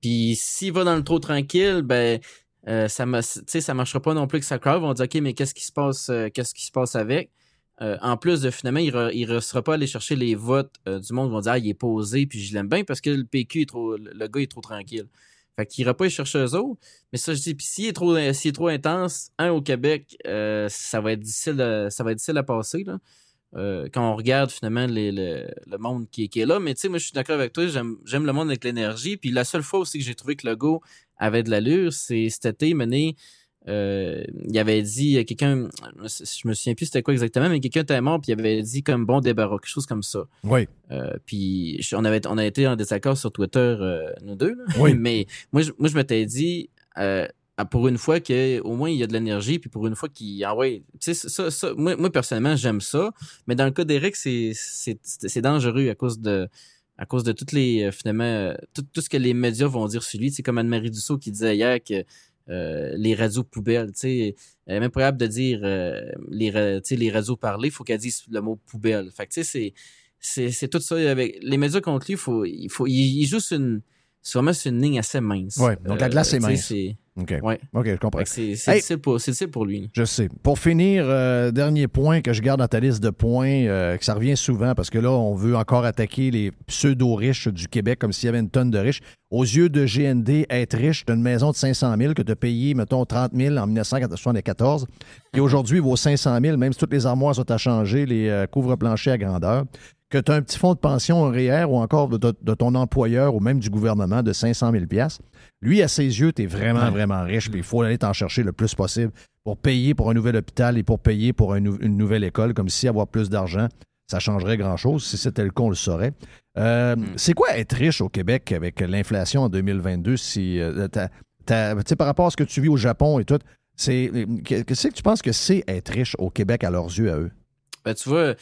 Puis s'il va dans le trop tranquille, ben, euh, ça, ça marchera pas non plus que sa crowd. Ils vont dire, OK, mais qu'est-ce qui se passe, euh, qu'est-ce qui se passe avec? Euh, en plus de finalement, il ne sera pas aller chercher les votes du monde. Ils vont dire, ah, il est posé, puis je l'aime bien parce que le PQ est trop, le gars est trop tranquille. Fait qu'il ira pas y chercher eux autres. Mais ça, je dis, puis s'il est trop, s'il est trop intense, un au Québec, ça va être difficile, ça va être difficile à passer, là. Euh, quand on regarde finalement les- le, le monde qui, qui est là. Mais tu sais, moi, je suis d'accord avec toi, j'aime j'aime le monde avec l'énergie. Puis la seule fois aussi que j'ai trouvé que le go avait de l'allure, c'est cet été mené. euh, il avait dit, quelqu'un, je me souviens plus c'était quoi exactement, mais quelqu'un était mort, puis il avait dit comme bon débarras, quelque chose comme ça. Oui. Euh, puis on avait on a été en désaccord sur Twitter, euh, nous deux. là. Oui. *laughs* mais moi, je, moi, je m'étais dit, euh, pour une fois qu'au moins il y a de l'énergie, puis pour une fois qu'il ah ouais, tu sais, ça, ça, moi, moi, personnellement, j'aime ça. Mais dans le cas d'Eric, c'est, c'est, c'est dangereux à cause de à cause de toutes les euh, finalement euh, tout, tout ce que les médias vont dire sur lui. C'est comme Anne-Marie Dussault qui disait hier que euh, les radios poubelles, tu sais, elle est même pas capable de dire euh, les, ra- tu sais, les radios parlées, faut qu'elle dise le mot poubelle. Fait que tu sais, c'est c'est, c'est tout ça avec les médias contre lui, faut, il faut, il, il joue sur une, c'est vraiment sur une ligne assez mince. Ouais, donc la glace est tu sais, mince. c'est- OK. Ouais. OK, je comprends. C'est, Hey. difficile pour, c'est difficile pour lui. Je sais. Pour finir, euh, dernier point que je garde dans ta liste de points, euh, que ça revient souvent parce que là, on veut encore attaquer les pseudo-riches du Québec comme s'il y avait une tonne de riches. Aux yeux de GND, être riche, tu une maison de 500 000 que tu as payé, mettons, 30 000 en 1974, qui aujourd'hui vaut 500 000, même si toutes les armoires sont à changer, les euh, couvre-planchers à grandeur, que tu as un petit fonds de pension un REER ou encore de, ton employeur ou même du gouvernement de 500 000 lui, à ses yeux, tu es vraiment, vraiment riche, puis il faut aller t'en chercher le plus possible pour payer pour un nouvel hôpital et pour payer pour un une nouvelle école, comme si avoir plus d'argent, ça changerait grand-chose. Si c'était le cas, on le saurait. Euh, C'est quoi être riche au Québec avec l'inflation en 2022? Si, euh, sais, par rapport à ce que tu vis au Japon et tout, c'est que- qu'est-ce que tu penses que c'est être riche au Québec à leurs yeux, à eux? Ben, tu vois,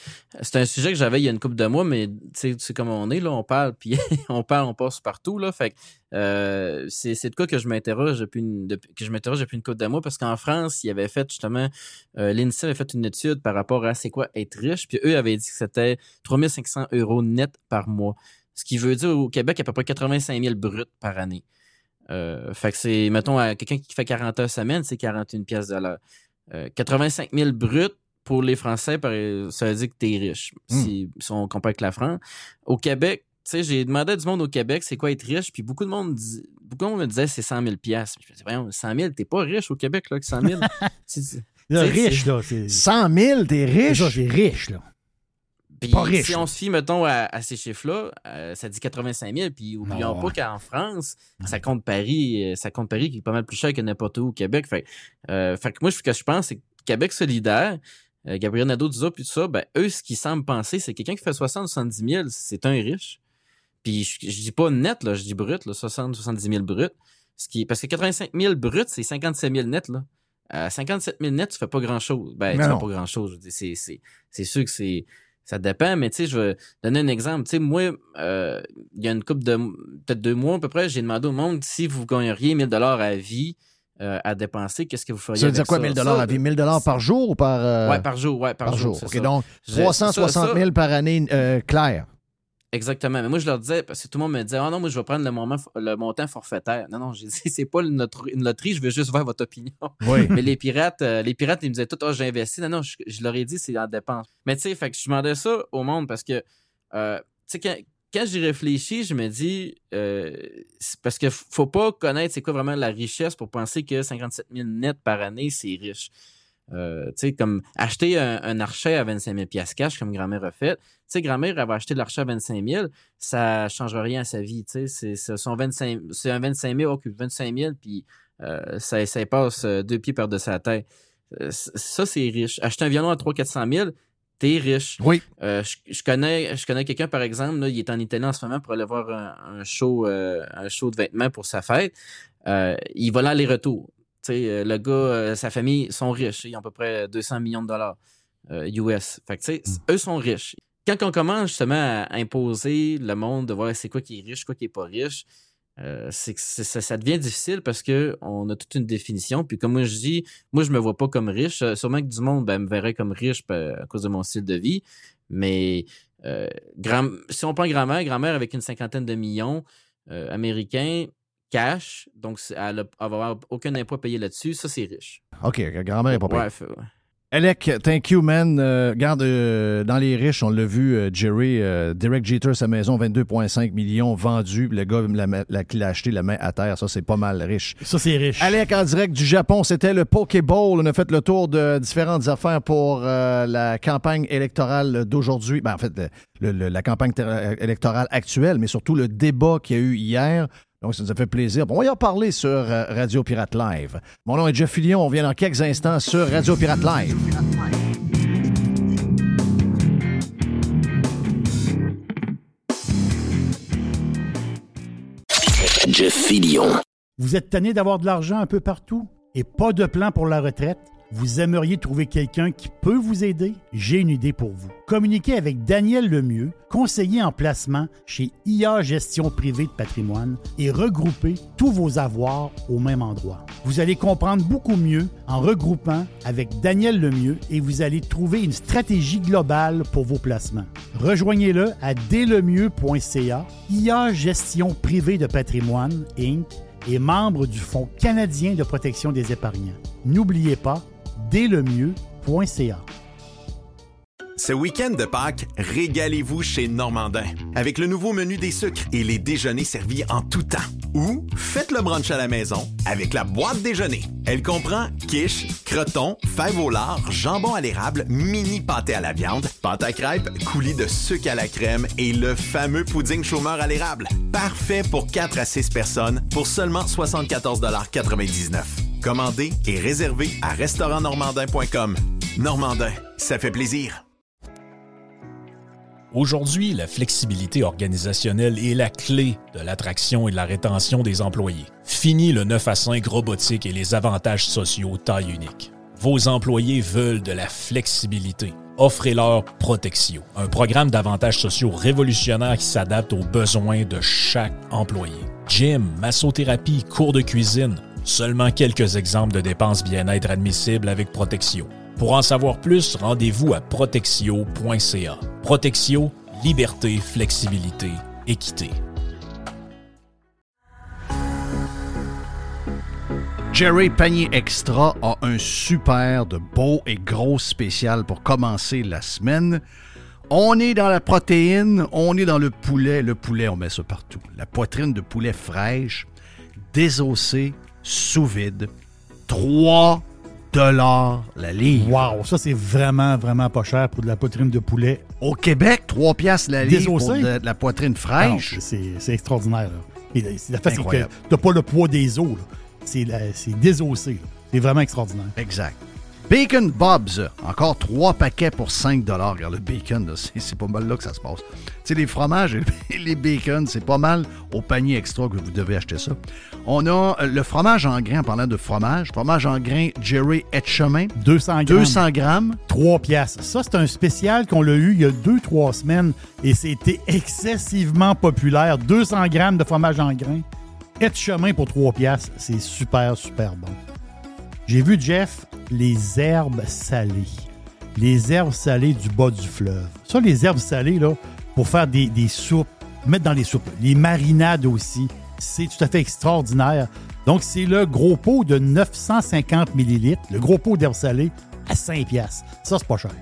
c'est un sujet que j'avais il y a une couple de mois, mais tu sais comment on est, là, on parle, puis *laughs* on parle, on passe partout, là. Fait euh, c'est de quoi que je m'interroge depuis une depuis- que je m'interroge depuis une couple de mois, parce qu'en France, il avait fait justement euh, l'INSEE avait fait une étude par rapport à c'est quoi être riche, puis eux avaient dit que c'était 3500 euros net par mois. Ce qui veut dire au Québec à peu près 85 000 bruts par année. Euh, fait que c'est, mettons, à quelqu'un qui fait 40 heures semaine, c'est 41 pièces de l'heure. Euh, 85 000 bruts pour les Français, ça veut dire que t'es riche, si, si on compare avec la France. Au Québec, tu sais, j'ai demandé à du monde au Québec, c'est quoi être riche, puis beaucoup de monde, dis- beaucoup de monde me disait c'est 100 000 pièces. Je me disais, voyons, 100 000, t'es pas riche au Québec, là, que 100 000. *laughs* Tu- tu- Là, riche, c'est- là. c'est- 100 000, t'es riche? c'est riche, là. Puis Pas riche, si là. on se fie, mettons, à, à ces chiffres-là, euh, ça dit 85 000. Puis oublions Non, pas qu'en France, ça compte Paris, euh, ça compte Paris qui est pas mal plus cher que n'importe où au Québec. Fait, euh, fait que moi, ce que je pense, c'est que Québec solidaire, Gabriel Nadeau-Duza, puis tout ça, ben, eux, ce qu'ils semblent penser, c'est que quelqu'un qui fait 60 70 000, c'est un riche. Puis je, je dis pas net, là, je dis brut, là, 60 70 000 brut. Ce qui, parce que 85 000 brut, c'est 57 000 net, là. À 57 000 net, tu fais pas grand-chose. Ben, tu fais pas grand-chose. C'est, sûr que c'est, ça dépend, mais tu sais, je vais donner un exemple. Tu sais, moi, euh, il y a une couple de, peut-être deux mois à peu près, j'ai demandé au monde si vous gagneriez 1000 dollars à vie euh, à dépenser, qu'est-ce que vous feriez Ça veut dire quoi, ça? 1000 dollars à vie? 1000 dollars par jour ou par... euh, Ouais, par jour, ouais, par, par jour. OK, donc Je- 360 ça, ça- 000 par année euh, clair. Exactement. Mais moi, je leur disais, parce que tout le monde me disait, ah non, moi, je vais prendre le, moment, le montant forfaitaire. Non, non, j'ai dit, *laughs* c'est pas une, loterie, je veux juste voir votre opinion. Oui. *laughs* Mais les pirates, euh, les pirates, ils me disaient tout, ah, j'ai investi. Non, non, je, je leur ai dit, c'est en dépense. Mais tu sais, fait que je demandais ça au monde parce que, euh, tu sais, quand, j'y réfléchis, je me dis, euh, parce que faut pas connaître c'est quoi vraiment la richesse pour penser que 57 000 net par année, c'est riche. Euh, tu sais, comme acheter un, un archet à 25 000 piastres cash, comme grand-mère a fait. Tu sais, grand-mère, va acheter l'archet à 25 000, ça change rien à sa vie, tu sais. C'est, c'est, son 25, c'est un 25 000, ok, 25 000, puis euh, ça, passe euh, deux pieds par de sa tête. Ça, c'est riche. Acheter un violon à 300-400 000, t'es riche. Oui. Euh, je, je connais, je connais quelqu'un, par exemple, là, il est en Italie en ce moment pour aller voir un, un show, euh, un show de vêtements pour sa fête. Euh, il va là aller-retour. Le gars, sa famille sont riches. Ils ont à peu près 200 millions de dollars US. Fait que, sais, eux sont riches. Quand on commence justement à imposer le monde de voir c'est quoi qui est riche, quoi qui est pas riche, euh, c'est que ça, ça devient difficile parce que on a toute une définition. Puis comme moi je dis, moi je me vois pas comme riche. Euh, sûrement que du monde ben, me verrait comme riche euh, à cause de mon style de vie. Mais euh, grand, si on prend grand-mère, grand-mère avec une cinquantaine de millions euh, américains, cash, donc elle, a- elle va avoir aucun impôt à payer là-dessus, ça c'est riche. OK, grand-mère est pas ouais. Alec, thank you, man. Euh, regarde, euh, dans les riches, on l'a vu, euh, Jerry, euh, Derek Jeter, sa maison, 22,5 millions vendus. Le gars la, la- acheté la main à terre. Ça, c'est pas mal riche. Ça, c'est riche. Alec, en direct du Japon, c'était le Pokéball. On a fait le tour de différentes affaires pour euh, la campagne électorale d'aujourd'hui. Ben, en fait, le- le- le- la campagne électorale actuelle, mais surtout le débat qu'il y a eu hier. Donc, ça nous a fait plaisir. Bon, on va y en parler sur euh, Radio Pirate Live. Mon nom est Jeff Fillion. On vient dans quelques instants sur Radio Pirate Live. Jeff Fillion. Vous êtes tanné d'avoir de l'argent un peu partout et pas de plan pour la retraite? Vous aimeriez trouver quelqu'un qui peut vous aider? J'ai une idée pour vous. Communiquez avec Daniel Lemieux, conseiller en placement chez IA Gestion Privée de Patrimoine et regroupez tous vos avoirs au même endroit. Vous allez comprendre beaucoup mieux en regroupant avec Daniel Lemieux et vous allez trouver une stratégie globale pour vos placements. Rejoignez-le à dlemieux.ca, IA Gestion Privée de Patrimoine, Inc et membre du Fonds canadien de protection des épargnants. N'oubliez pas, dès-le-mieux.ca. Ce week-end de Pâques, régalez-vous chez Normandin avec le nouveau menu des sucres et les déjeuners servis en tout temps. Ou faites le brunch à la maison avec la boîte déjeuner. Elle comprend quiche, croton, fèves au lard, jambon à l'érable, mini pâté à la viande, pâte à crêpes, coulis de sucre à la crème et le fameux pudding chômeur à l'érable. Parfait pour 4 à 6 personnes pour seulement 74,99 Commandez et réservez à restaurantnormandin.com. Normandin, ça fait plaisir. Aujourd'hui, la flexibilité organisationnelle est la clé de l'attraction et de la rétention des employés. Fini le 9 à 5 robotique et les avantages sociaux taille unique. Vos employés veulent de la flexibilité. Offrez-leur Protexio, un programme d'avantages sociaux révolutionnaire qui s'adapte aux besoins de chaque employé. Gym, massothérapie, cours de cuisine, seulement quelques exemples de dépenses bien-être admissibles avec Protexio. Pour en savoir plus, rendez-vous à protexio.ca. Protexio, liberté, flexibilité, équité. Jerry Panier Extra a un super de beau et gros spécial pour commencer la semaine. On est dans la protéine, on est dans le poulet. Le poulet, on met ça partout. La poitrine de poulet fraîche, désossée, sous vide. 3 dollars la livre. Wow, ça c'est vraiment, vraiment pas cher pour de la poitrine de poulet. Au Québec, 3 piastres la livre pour de, de la poitrine Ah fraîche. c'est extraordinaire. là. Et la- c'est que t'as pas le poids des os. C'est désossé. C'est vraiment extraordinaire. Exact. Bacon Bob's, encore trois paquets pour 5 Regarde, le bacon, c'est pas mal là que ça se passe. Tu sais, les fromages et *laughs* les bacon, c'est pas mal au panier extra que vous devez acheter ça. On a euh, le fromage en grains, en parlant de fromage, fromage en grains Jerry Etchemin. 200 grammes. 200 grammes. 3 piastres. Ça, c'est un spécial qu'on l'a eu il y a 2-3 semaines et c'était excessivement populaire. 200 grammes de fromage en grains. Et de chemin pour 3 piastres. C'est super, super bon. J'ai vu, Jeff, les herbes salées. Les herbes salées du bas du fleuve. Ça, les herbes salées, là, pour faire des, des soupes, mettre dans les soupes. Les marinades aussi. C'est tout à fait extraordinaire. Donc, c'est le gros pot de 950 millilitres, le gros pot d'herbes salées, à 5 piastres. Ça, c'est pas cher.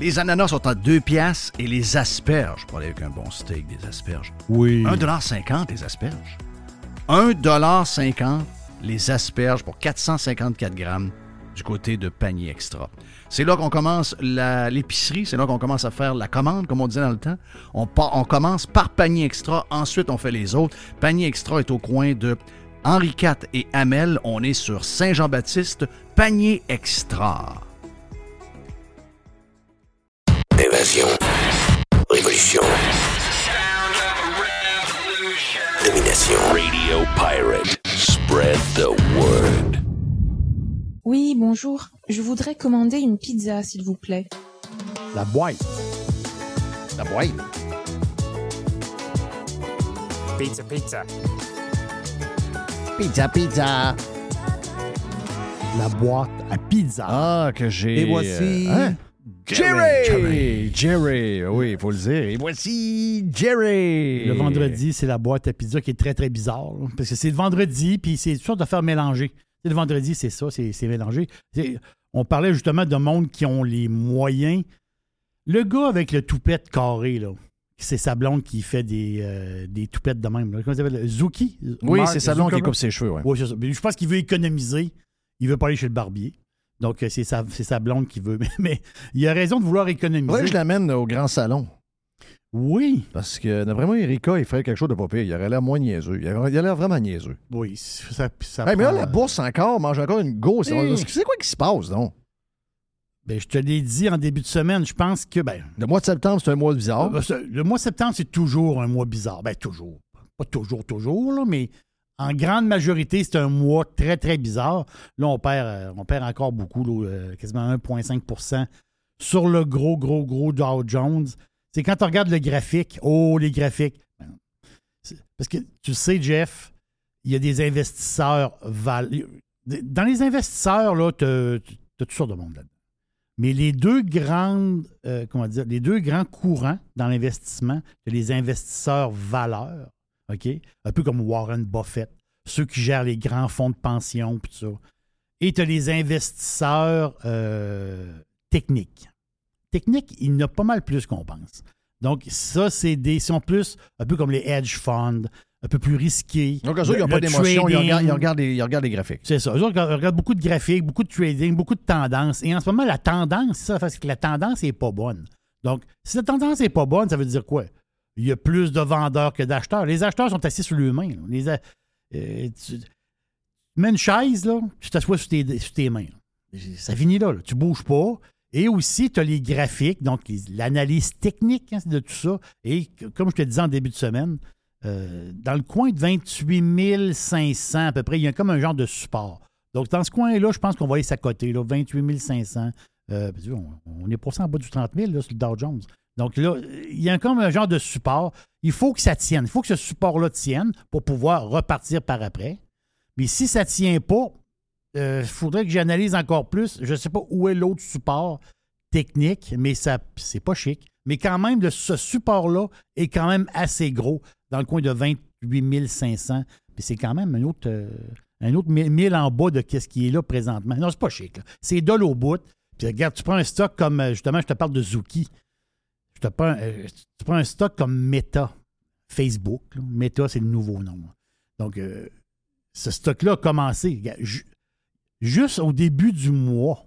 Les ananas sont à 2 piastres et les asperges, pour aller avec un bon steak, des asperges. Oui. 1,50 les asperges. 1,50 les asperges pour 454 grammes du côté de panier extra. C'est là qu'on commence la- l'épicerie, c'est là qu'on commence à faire la commande, comme on disait dans le temps. On, part- on commence par panier extra, ensuite on fait les autres. Panier extra est au coin de Henri IV et Hamel. On est sur Saint-Jean-Baptiste, panier extra. Évasion. Révolution. Domination. Radio Pirate. Spread the word. Oui, bonjour. Je voudrais commander une pizza, s'il vous plaît. La boîte. La boîte. Pizza, pizza. Pizza, pizza. La boîte à pizza. Ah, que j'ai. Et voici euh, hein? Jerry. Jerry! Jerry! Oui, il faut le dire. Et voici Jerry! Le vendredi, c'est la boîte à pizza qui est très, très bizarre. là, parce que c'est le vendredi, puis c'est sûr de faire mélanger. Le vendredi, c'est ça, c'est c'est mélangé. On parlait justement de monde qui ont les moyens. Le gars avec le toupette carré, là, c'est sa blonde qui fait des, euh, des toupettes de même. là. Comment ça s'appelle? Zuki? Oui, c'est sa blonde qui coupe ses cheveux, ouais. Ça. Mais je pense qu'il veut économiser. Il veut pas aller chez le barbier. Donc, euh, c'est sa, c'est sa blonde qui veut. *laughs* Mais, il a raison de vouloir économiser. Ouais, je l'amène au grand salon. Oui. Parce que, d'après moi, Erika, il ferait quelque chose de pas pire. Il aurait l'air moins niaiseux. Il aurait- l'air vraiment niaiseux. Oui, ça, ça Hey, mais là, la bourse encore, mange encore une go. C'est Oui. c'est quoi qui se passe, donc? Ben, je te l'ai dit en début de semaine, je pense que ben, Le mois de septembre, c'est un mois bizarre. euh, ce- le mois de septembre, c'est toujours un mois bizarre. Ben, toujours. Pas toujours, toujours, là, mais en grande majorité, c'est un mois très, très bizarre. Là, on perd, euh, on perd encore beaucoup, euh, quasiment 1,5% sur le gros, gros, gros Dow Jones. C'est quand tu regardes le graphique, oh, les graphiques. Ben, Parce que tu sais, Jeff, il y a des investisseurs. val- Dans les investisseurs, là, tu as toutes sortes de monde là-dedans. Mais les deux grandes, euh, comment dire, les deux grands courants dans l'investissement, les investisseurs valeurs, OK? Un peu comme Warren Buffett, ceux qui gèrent les grands fonds de pension, puis ça. Et tu as les investisseurs euh, techniques. Techniques, il y en a pas mal plus qu'on pense. Donc, ça, c'est des. sont plus un peu comme les hedge funds, un peu plus risqués. Donc, eux ils n'ont pas d'émotion. Ils regardent, ils regardent les, ils regardent les graphiques. C'est ça. Eux autres regardent regardent beaucoup de graphiques, beaucoup de trading, beaucoup de tendances. Et en ce moment, la tendance, c'est ça, parce que la tendance n'est pas bonne. Donc, si la tendance n'est pas bonne, ça veut dire quoi? Il y a plus de vendeurs que d'acheteurs. Les acheteurs sont assis sur leurs mains. Les, euh, tu, mets une chaise, là, tu t'assois sur tes, mains. Ça finit là, là. Tu bouges pas. Et aussi, tu as les graphiques, donc l'analyse technique hein, de tout ça. Et comme je te disais en début de semaine, euh, dans le coin de 28 500 à peu près, il y a comme un genre de support. Donc, dans ce coin-là, je pense qu'on va aller s'accoter, là, 28 500. Euh, on, on est ça en bas du 30 000 là, sur le Dow Jones. Donc là, il y a comme un genre de support. Il faut que ça tienne. Il faut que ce support-là tienne pour pouvoir repartir par après. Mais si ça ne tient pas, il faudrait que j'analyse encore plus. Je ne sais pas où est l'autre support technique, mais ça c'est pas chic. Mais quand même, ce support-là est quand même assez gros, dans le coin de 28 500. Puis c'est quand même un autre, euh, un autre 1000 en bas de ce qui est là présentement. Non, c'est pas chic. C'est dol au bout. Puis regarde, tu prends un stock comme, euh, justement, je te parle de Zuki. Euh, tu prends un stock comme Meta, Facebook. Meta, c'est le nouveau nom. Donc, euh, ce stock-là a commencé. Juste au début du mois,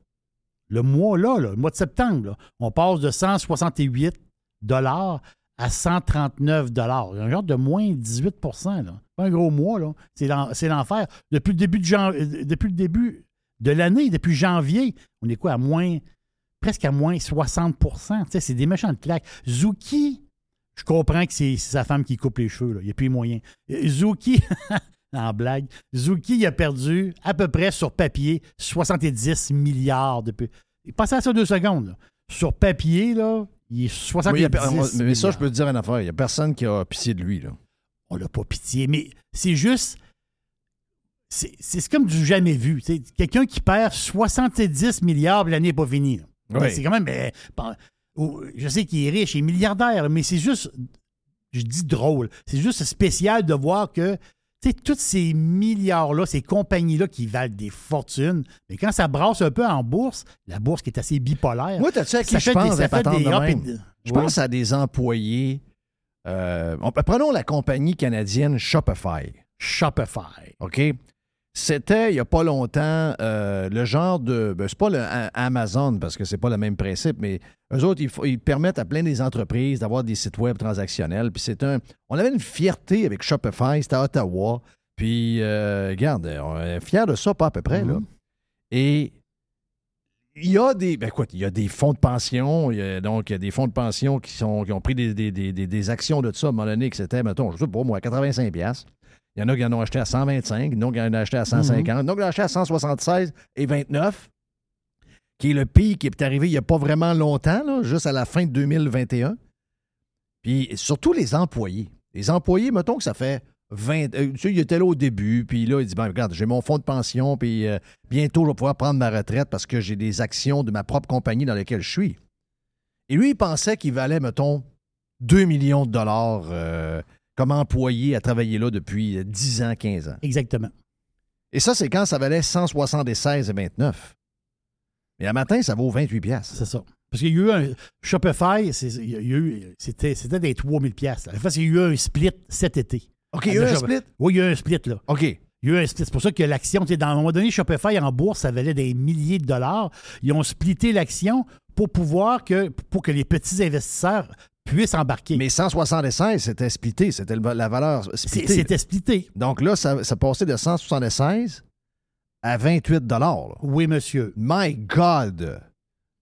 le mois là, là, le mois de septembre, on passe de 168 dollars à 139 dollars. Un genre de moins 18 là. Pas un gros mois, là. C'est l'en- c'est l'enfer. Depuis le début de euh, depuis le début de l'année, depuis janvier, on est quoi à moins presque à moins 60 Tu sais, c'est des méchants de claques. Zuki, je comprends que c'est sa femme qui coupe les cheveux. là. Il n'y a plus moyen. Euh, Zuki, *laughs* en blague, Zuki il a perdu à peu près sur papier 70 milliards depuis. Passez à ça deux secondes. là. Sur papier, là, il est 70 Oui, il y a per- on- mais ça, je peux te dire une affaire. Il n'y a personne qui a pitié de lui. Là. on n'a pas pitié, mais c'est juste. C'est comme du jamais vu. Quelqu'un qui perd 70 milliards, l'année n'est pas finie. là. Oui. Ben, C'est quand même. euh, pas- oh, je sais qu'il est riche, il est milliardaire, mais c'est juste. Je dis drôle. C'est juste spécial de voir que. Tu sais, tous ces milliards-là, ces compagnies-là qui valent des fortunes, mais quand ça brasse un peu en bourse, la bourse qui est assez bipolaire. Moi, t'as-tu à qui ça je fait des- pense, ça des fait de and- Je pense à des employés. euh, on- prenons la compagnie canadienne Shopify. Shopify. OK? C'était, il n'y a pas longtemps, euh, le genre de. Ben, c'est pas le Amazon, parce que c'est pas le même principe, mais eux autres, ils, permettent à plein des entreprises d'avoir des sites web transactionnels. Puis c'est un. On avait une fierté avec Shopify, c'était à Ottawa. Puis, euh, regarde, on est fiers de ça, pas à peu près, là. Et il y a des. Ben écoute, il y a des fonds de pension. il y a- donc, il y a des fonds de pension qui, sont, qui ont pris des, des- des- des- des actions de ça à un moment donné que c'était, mettons, je sais pas moi, 85$. Il y en a qui en ont acheté à 125, il y en a qui en ont acheté à 150, il y en a qui en ont acheté à 176 et 29, qui est le pic qui est arrivé il n'y a pas vraiment longtemps, là, juste à la fin de 2021. Puis surtout les employés. Les employés, mettons que ça fait 20. euh, tu sais, il était là au début, puis là, il dit ben, regarde, j'ai mon fonds de pension, puis euh, bientôt, je vais pouvoir prendre ma retraite parce que j'ai des actions de ma propre compagnie dans laquelle je suis. Et lui, il pensait qu'il valait, mettons, 2 millions de dollars euh, comme employé à travailler là depuis euh, 10 ans, 15 ans. Exactement. Et ça, c'est quand ça valait 176 et 29. Mais à matin, ça vaut 28 piastres. C'est ça. Parce qu'il y a eu un Shopify, c'était des 3000 pièces. En fait, il y a eu un split cet été. OK, il y a eu un split? Oui, il y a eu un split, là. OK. Il y a eu un split. C'est pour ça que l'action, tu sais, dans un moment donné, Shopify en bourse, ça valait des milliers de dollars. Ils ont splitté l'action pour pouvoir que, pour que les petits investisseurs puisse embarquer. Mais 176, c'était splitté. C'était la valeur C'est- splittée. C'était splitté. Donc là, ça, ça passait de 176 à 28 dollars. Oui, monsieur. My God!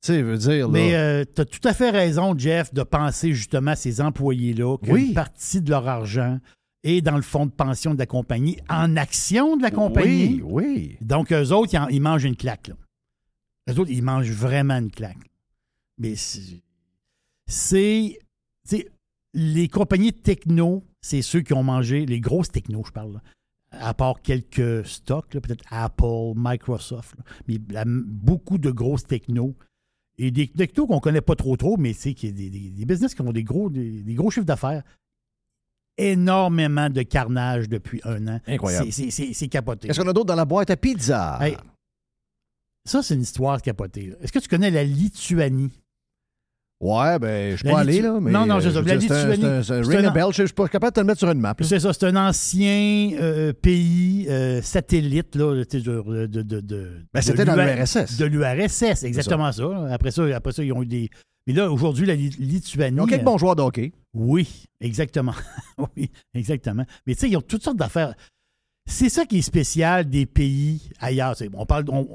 Tu sais, veut dire, là... Mais tu as tout à fait raison, Jeff, de penser justement à ces employés-là qu'une Oui. partie de leur argent est dans le fonds de pension de la compagnie, en action de la compagnie. Oui, oui. Donc, eux autres, ils, en- ils mangent une claque. Là. Eux autres, ils mangent vraiment une claque. Mais c'est. C'est. tu sais, Les compagnies de techno, c'est ceux qui ont mangé, les grosses techno, je parle, là, à part quelques stocks, là, peut-être Apple, Microsoft, là, mais beaucoup de grosses techno. Et des technos qu'on ne connaît pas trop trop, mais c'est des, des, des business qui ont des gros, des, des gros chiffres d'affaires. Énormément de carnage depuis un an. Incroyable. C'est- c'est- C'est c'est capoté. Qu'est-ce qu'on a d'autre dans la boîte à pizza? Hey, ça, c'est une histoire capotée. Est-ce que tu connais la Lituanie? Ouais, ben, je suis pas allé, là, mais... Non, non, euh, je c'est un c'est ring a bell. Je suis pas capable de te le mettre sur une map. C'est ça, c'est un ancien euh, pays euh, satellite là, sais, de, de, de, de- Ben, c'était dans l'URSS. De l'URSS, exactement ça. Après ça, après ça, ils ont eu des. Mais là, aujourd'hui, la Li- Lituanie. Ils ont quelques euh, bons joueurs de hockey. Oui, exactement. *laughs* oui, exactement. Mais tu sais, ils ont toutes sortes d'affaires. C'est ça qui est spécial des pays ailleurs. Sais, On parle, on,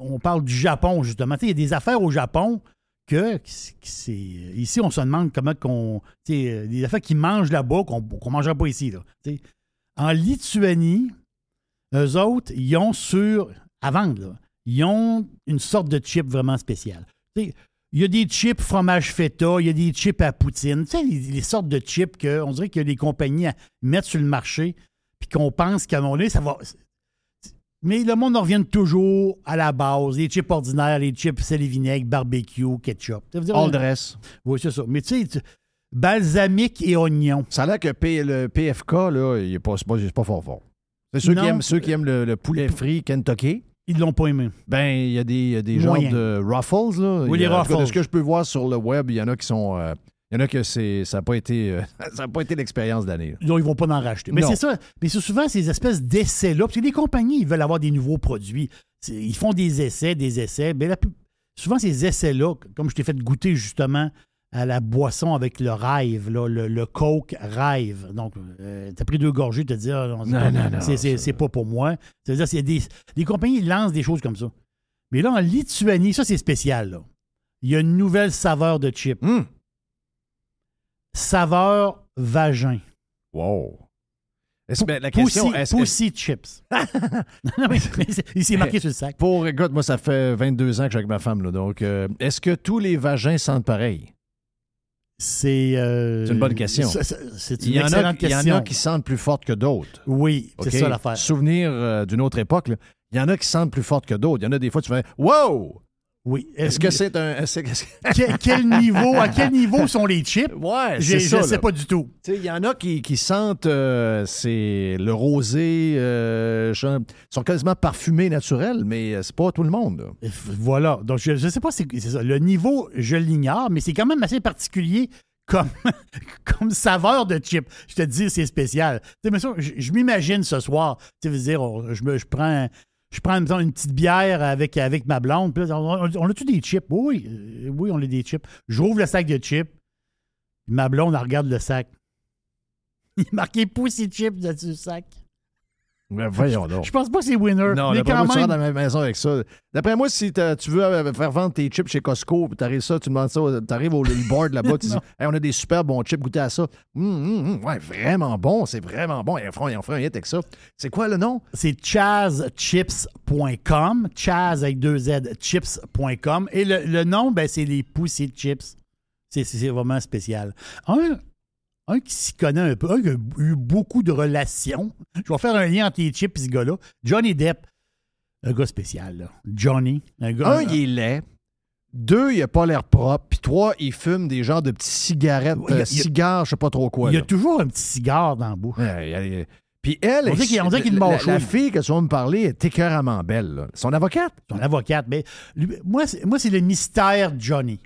on parle du Japon, justement. Tu sais, Il y a des affaires au Japon que c'est. Ici, on se demande comment qu'on. euh, Des affaires qui mangent là-bas qu'on ne mangerait pas ici. Là. En Lituanie, eux autres, ils ont sur. À vendre, ils ont une sorte de chip vraiment sais, il y a des chips fromage feta, il y a des chips à poutine. Tu sais, les, sortes de chips qu'on dirait que les compagnies à- mettent sur le marché, puis qu'on pense qu'à un moment donné, ça va. Mais le monde en revient toujours à la base. Les chips ordinaires, les chips sel et vinaigre, barbecue, ketchup. Ça veut dire- All dress. Oui, c'est ça. Mais tu sais, tu- balsamique et oignon. Ça a l'air que P- le PFK, là, il est pas, c'est pas, c'est pas fort fort. C'est ceux, Non. qui aiment, ceux qui aiment le, le poulet frit Kentucky. Ils l'ont pas aimé. Ben, il y a des, il y a des genres Moyen. de Ruffles, là. Oui, Il y a- les en tout cas, De Ruffles. ce que je peux voir sur le web, il y en a qui sont. euh, il y en a que c'est, ça n'a pas été, euh, *laughs* ça a pas été l'expérience d'année. là. Donc, ils vont pas en racheter. Mais c'est ça. Mais c'est souvent ces espèces d'essais-là. Parce que les compagnies, ils veulent avoir des nouveaux produits. Ils font des essais, des essais. Mais la souvent, ces essais-là, comme je t'ai fait goûter justement à la boisson avec le Rive, là, le, le Coke Rive. Donc, tu as pris deux gorgées, tu te dis, ah, non, c'est Non, pas- non, c'est- pas pour moi. C'est-à-dire, c'est des, des compagnies ils lancent des choses comme ça. Mais là, en Lituanie, ça, c'est spécial. Là. Il y a une nouvelle saveur de chip. Hmm. Saveur vagin. Wow. Est-ce- la question, est-ce- Pussy Chips. *laughs* Non, mais il s'est marqué sur le sac. Pour, écoute, moi, ça fait 22 ans que je suis avec ma femme, là, donc euh, est-ce que tous les vagins sentent pareil? C'est euh, C'est une bonne question. Il une y, en a, excellente il y en question. a qui sentent plus fortes que d'autres. Oui, c'est ça l'affaire. Souvenir euh, d'une autre époque, là, il y en a qui sentent plus fortes que d'autres. Il y en a des fois, tu fais Wow! Oui. Est-ce que c'est un. *laughs* que- Quel, niveau, à quel niveau sont les chips? Ouais, c'est Je ça. ne sais pas du tout. Il y en a qui, qui sentent euh, c'est le rosé, euh, je- sont quasiment parfumés naturels, mais euh, c'est pas tout le monde. là. Voilà. Donc, je ne sais pas, c'est c'est ça. Le niveau, je l'ignore, mais c'est quand même assez particulier comme, *laughs* comme saveur de chip. Je te dis, c'est spécial. Mais ça, je, je m'imagine ce soir, tu sais, veux dire, on- je, me, je prends, je prends mettons, une petite bière avec, avec ma blonde. on, a-tu des chips? Oui, euh, oui, on a des chips. J'ouvre le sac de chips. Ma blonde, regarde le sac. *laughs* Il est marqué Pussy Chips dessus le sac. Mais voyons donc. Je pense pas que c'est winner. Non, mais quand moi, tu même. rentres dans ma maison avec ça. D'après moi, si tu veux euh, faire vendre tes chips chez Costco, puis t'arrives ça, tu demandes ça, t'arrives au board là-bas, tu *laughs* dis. Hey, on a des super bons chips, goûtez à ça. Hum, hum, hum, ouais, vraiment bon, c'est vraiment bon. Ils en feront, ils en feront un hit avec ça. C'est quoi le nom? C'est chazchips.com. Chaz avec deux Z, chips.com. Et le, le nom, ben, c'est les Pussy Chips. C'est vraiment spécial. Un, un qui s'y connaît un peu, un qui a eu beaucoup de relations. Je vais faire un lien entre les chips et ce gars-là. Johnny Depp, un gars spécial, là. Johnny. Un, gars, Un, il est laid. Deux, il a pas l'air propre. Puis trois, il fume des genres de petites cigarettes, Il y a- euh, cigares, je sais pas trop quoi. il y a toujours un petit cigare dans la bouche. Ouais, il a- Puis elle, On dirait qu'il- qu'il la, la- la fille que tu vas me parler est écœuramment belle. là. Son avocate? Son avocate. Mais lui- moi, c'est, moi, c'est le mystère Johnny.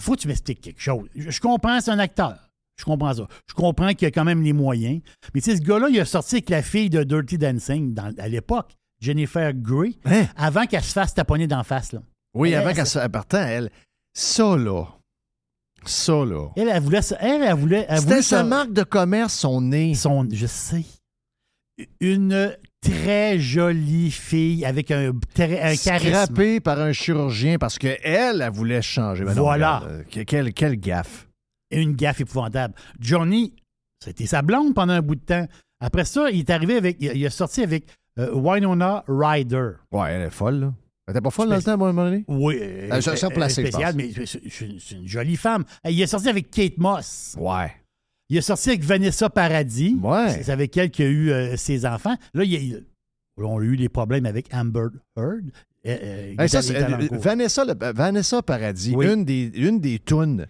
Faut que tu m'expliques quelque chose. Je, je comprends, c'est un acteur. Je comprends ça. Je comprends qu'il a quand même les moyens. Mais tu sais, ce gars-là, il a sorti avec la fille de Dirty Dancing dans- à l'époque, Jennifer Grey, avant qu'elle se fasse taponner d'en face. Là. Oui, Elle- avant elle- qu'elle se partant, elle. Ça, là. Ça, là. Elle, elle voulait. ça- Elle, elle voulait. elle C'était sa marque de commerce, son nez. Son, je sais. Une très jolie fille avec un, un charisme. Par un chirurgien parce qu'elle, elle, voulait changer. Ben non, Voilà. regarde, euh, que- quelle, quelle gaffe. Une gaffe épouvantable. Johnny, c'était sa blonde pendant un bout de temps. Après ça, il est arrivé avec. Il a sorti avec euh, Winona Ryder. Ouais, elle est folle, là. Elle était pas folle dans le temps, à un moment donné? Oui. Elle s'est- s'est euh, je spéciale, mais c'est- une jolie femme. Il est sorti avec Kate Moss. Ouais. Il est sorti avec Vanessa Paradis. Ouais. C'est avec elle qu'il a eu euh, ses enfants. Là, il on a eu des problèmes avec Amber Heard. Euh, Hey, ça. Vanessa, le- Vanessa Paradis, Oui. une des, une des tunes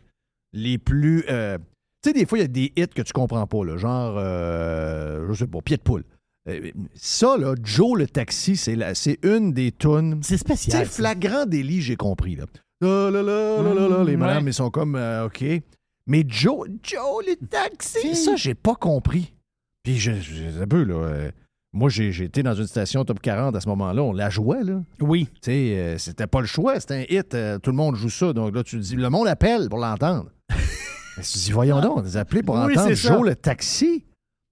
les plus. euh, tu sais, des fois, il y a des hits que tu comprends pas, là, genre, euh, je sais pas, pied de poule. Euh, Ça, là, Joe le taxi, c'est la- c'est une des tunes. C'est spécial. sais, flagrant délit, j'ai compris. Là. Les Mm, madames, ouais. ils sont comme, euh, OK. Mais Joe, Joe le taxi, ça, j'ai pas compris. Puis, je, je, un peu, là. Moi, j'ai été dans une station top 40 à ce moment-là. On la jouait, là. Oui. Tu sais, euh, c'était pas le choix, c'était un hit. euh, tout le monde joue ça. Donc là, tu dis, le monde appelle pour l'entendre. *laughs* Tu dis, voyons donc, les appeler pour Oui, entendre. Joe le taxi.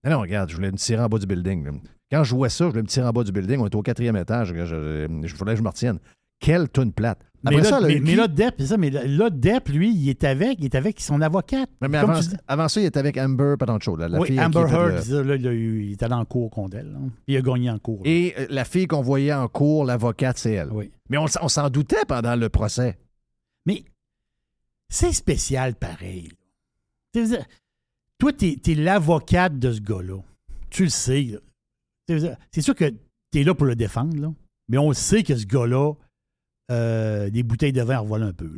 Mais non, regarde, je voulais me tirer en bas du building. là. Quand je jouais ça, je voulais me tirer en bas du building. On était au quatrième étage. Je, je, je voulais que je me retienne. Quelle tune plate. Mais Après là, ça, mais, mais là, Depp, c'est ça, mais là, Depp, lui, il est avec, il est avec son avocate. Mais, avant, tu ça, il était avec Amber, pas tant de choses. là, la oui, fille Amber Heard, le- là, il, a eu- il est allé en cours contre elle. là. Il a gagné en cours. Et euh, la fille qu'on voyait en cours, l'avocate, c'est elle. Oui. Mais on, s'en doutait pendant le procès. Mais c'est spécial pareil. Tu sais, Toi, t'es es, l'avocate de ce gars-là. Tu le sais. Tu C'est sûr que t'es là pour le défendre, là. mais on le sait que ce gars-là, euh, des bouteilles de vin en revolent un peu.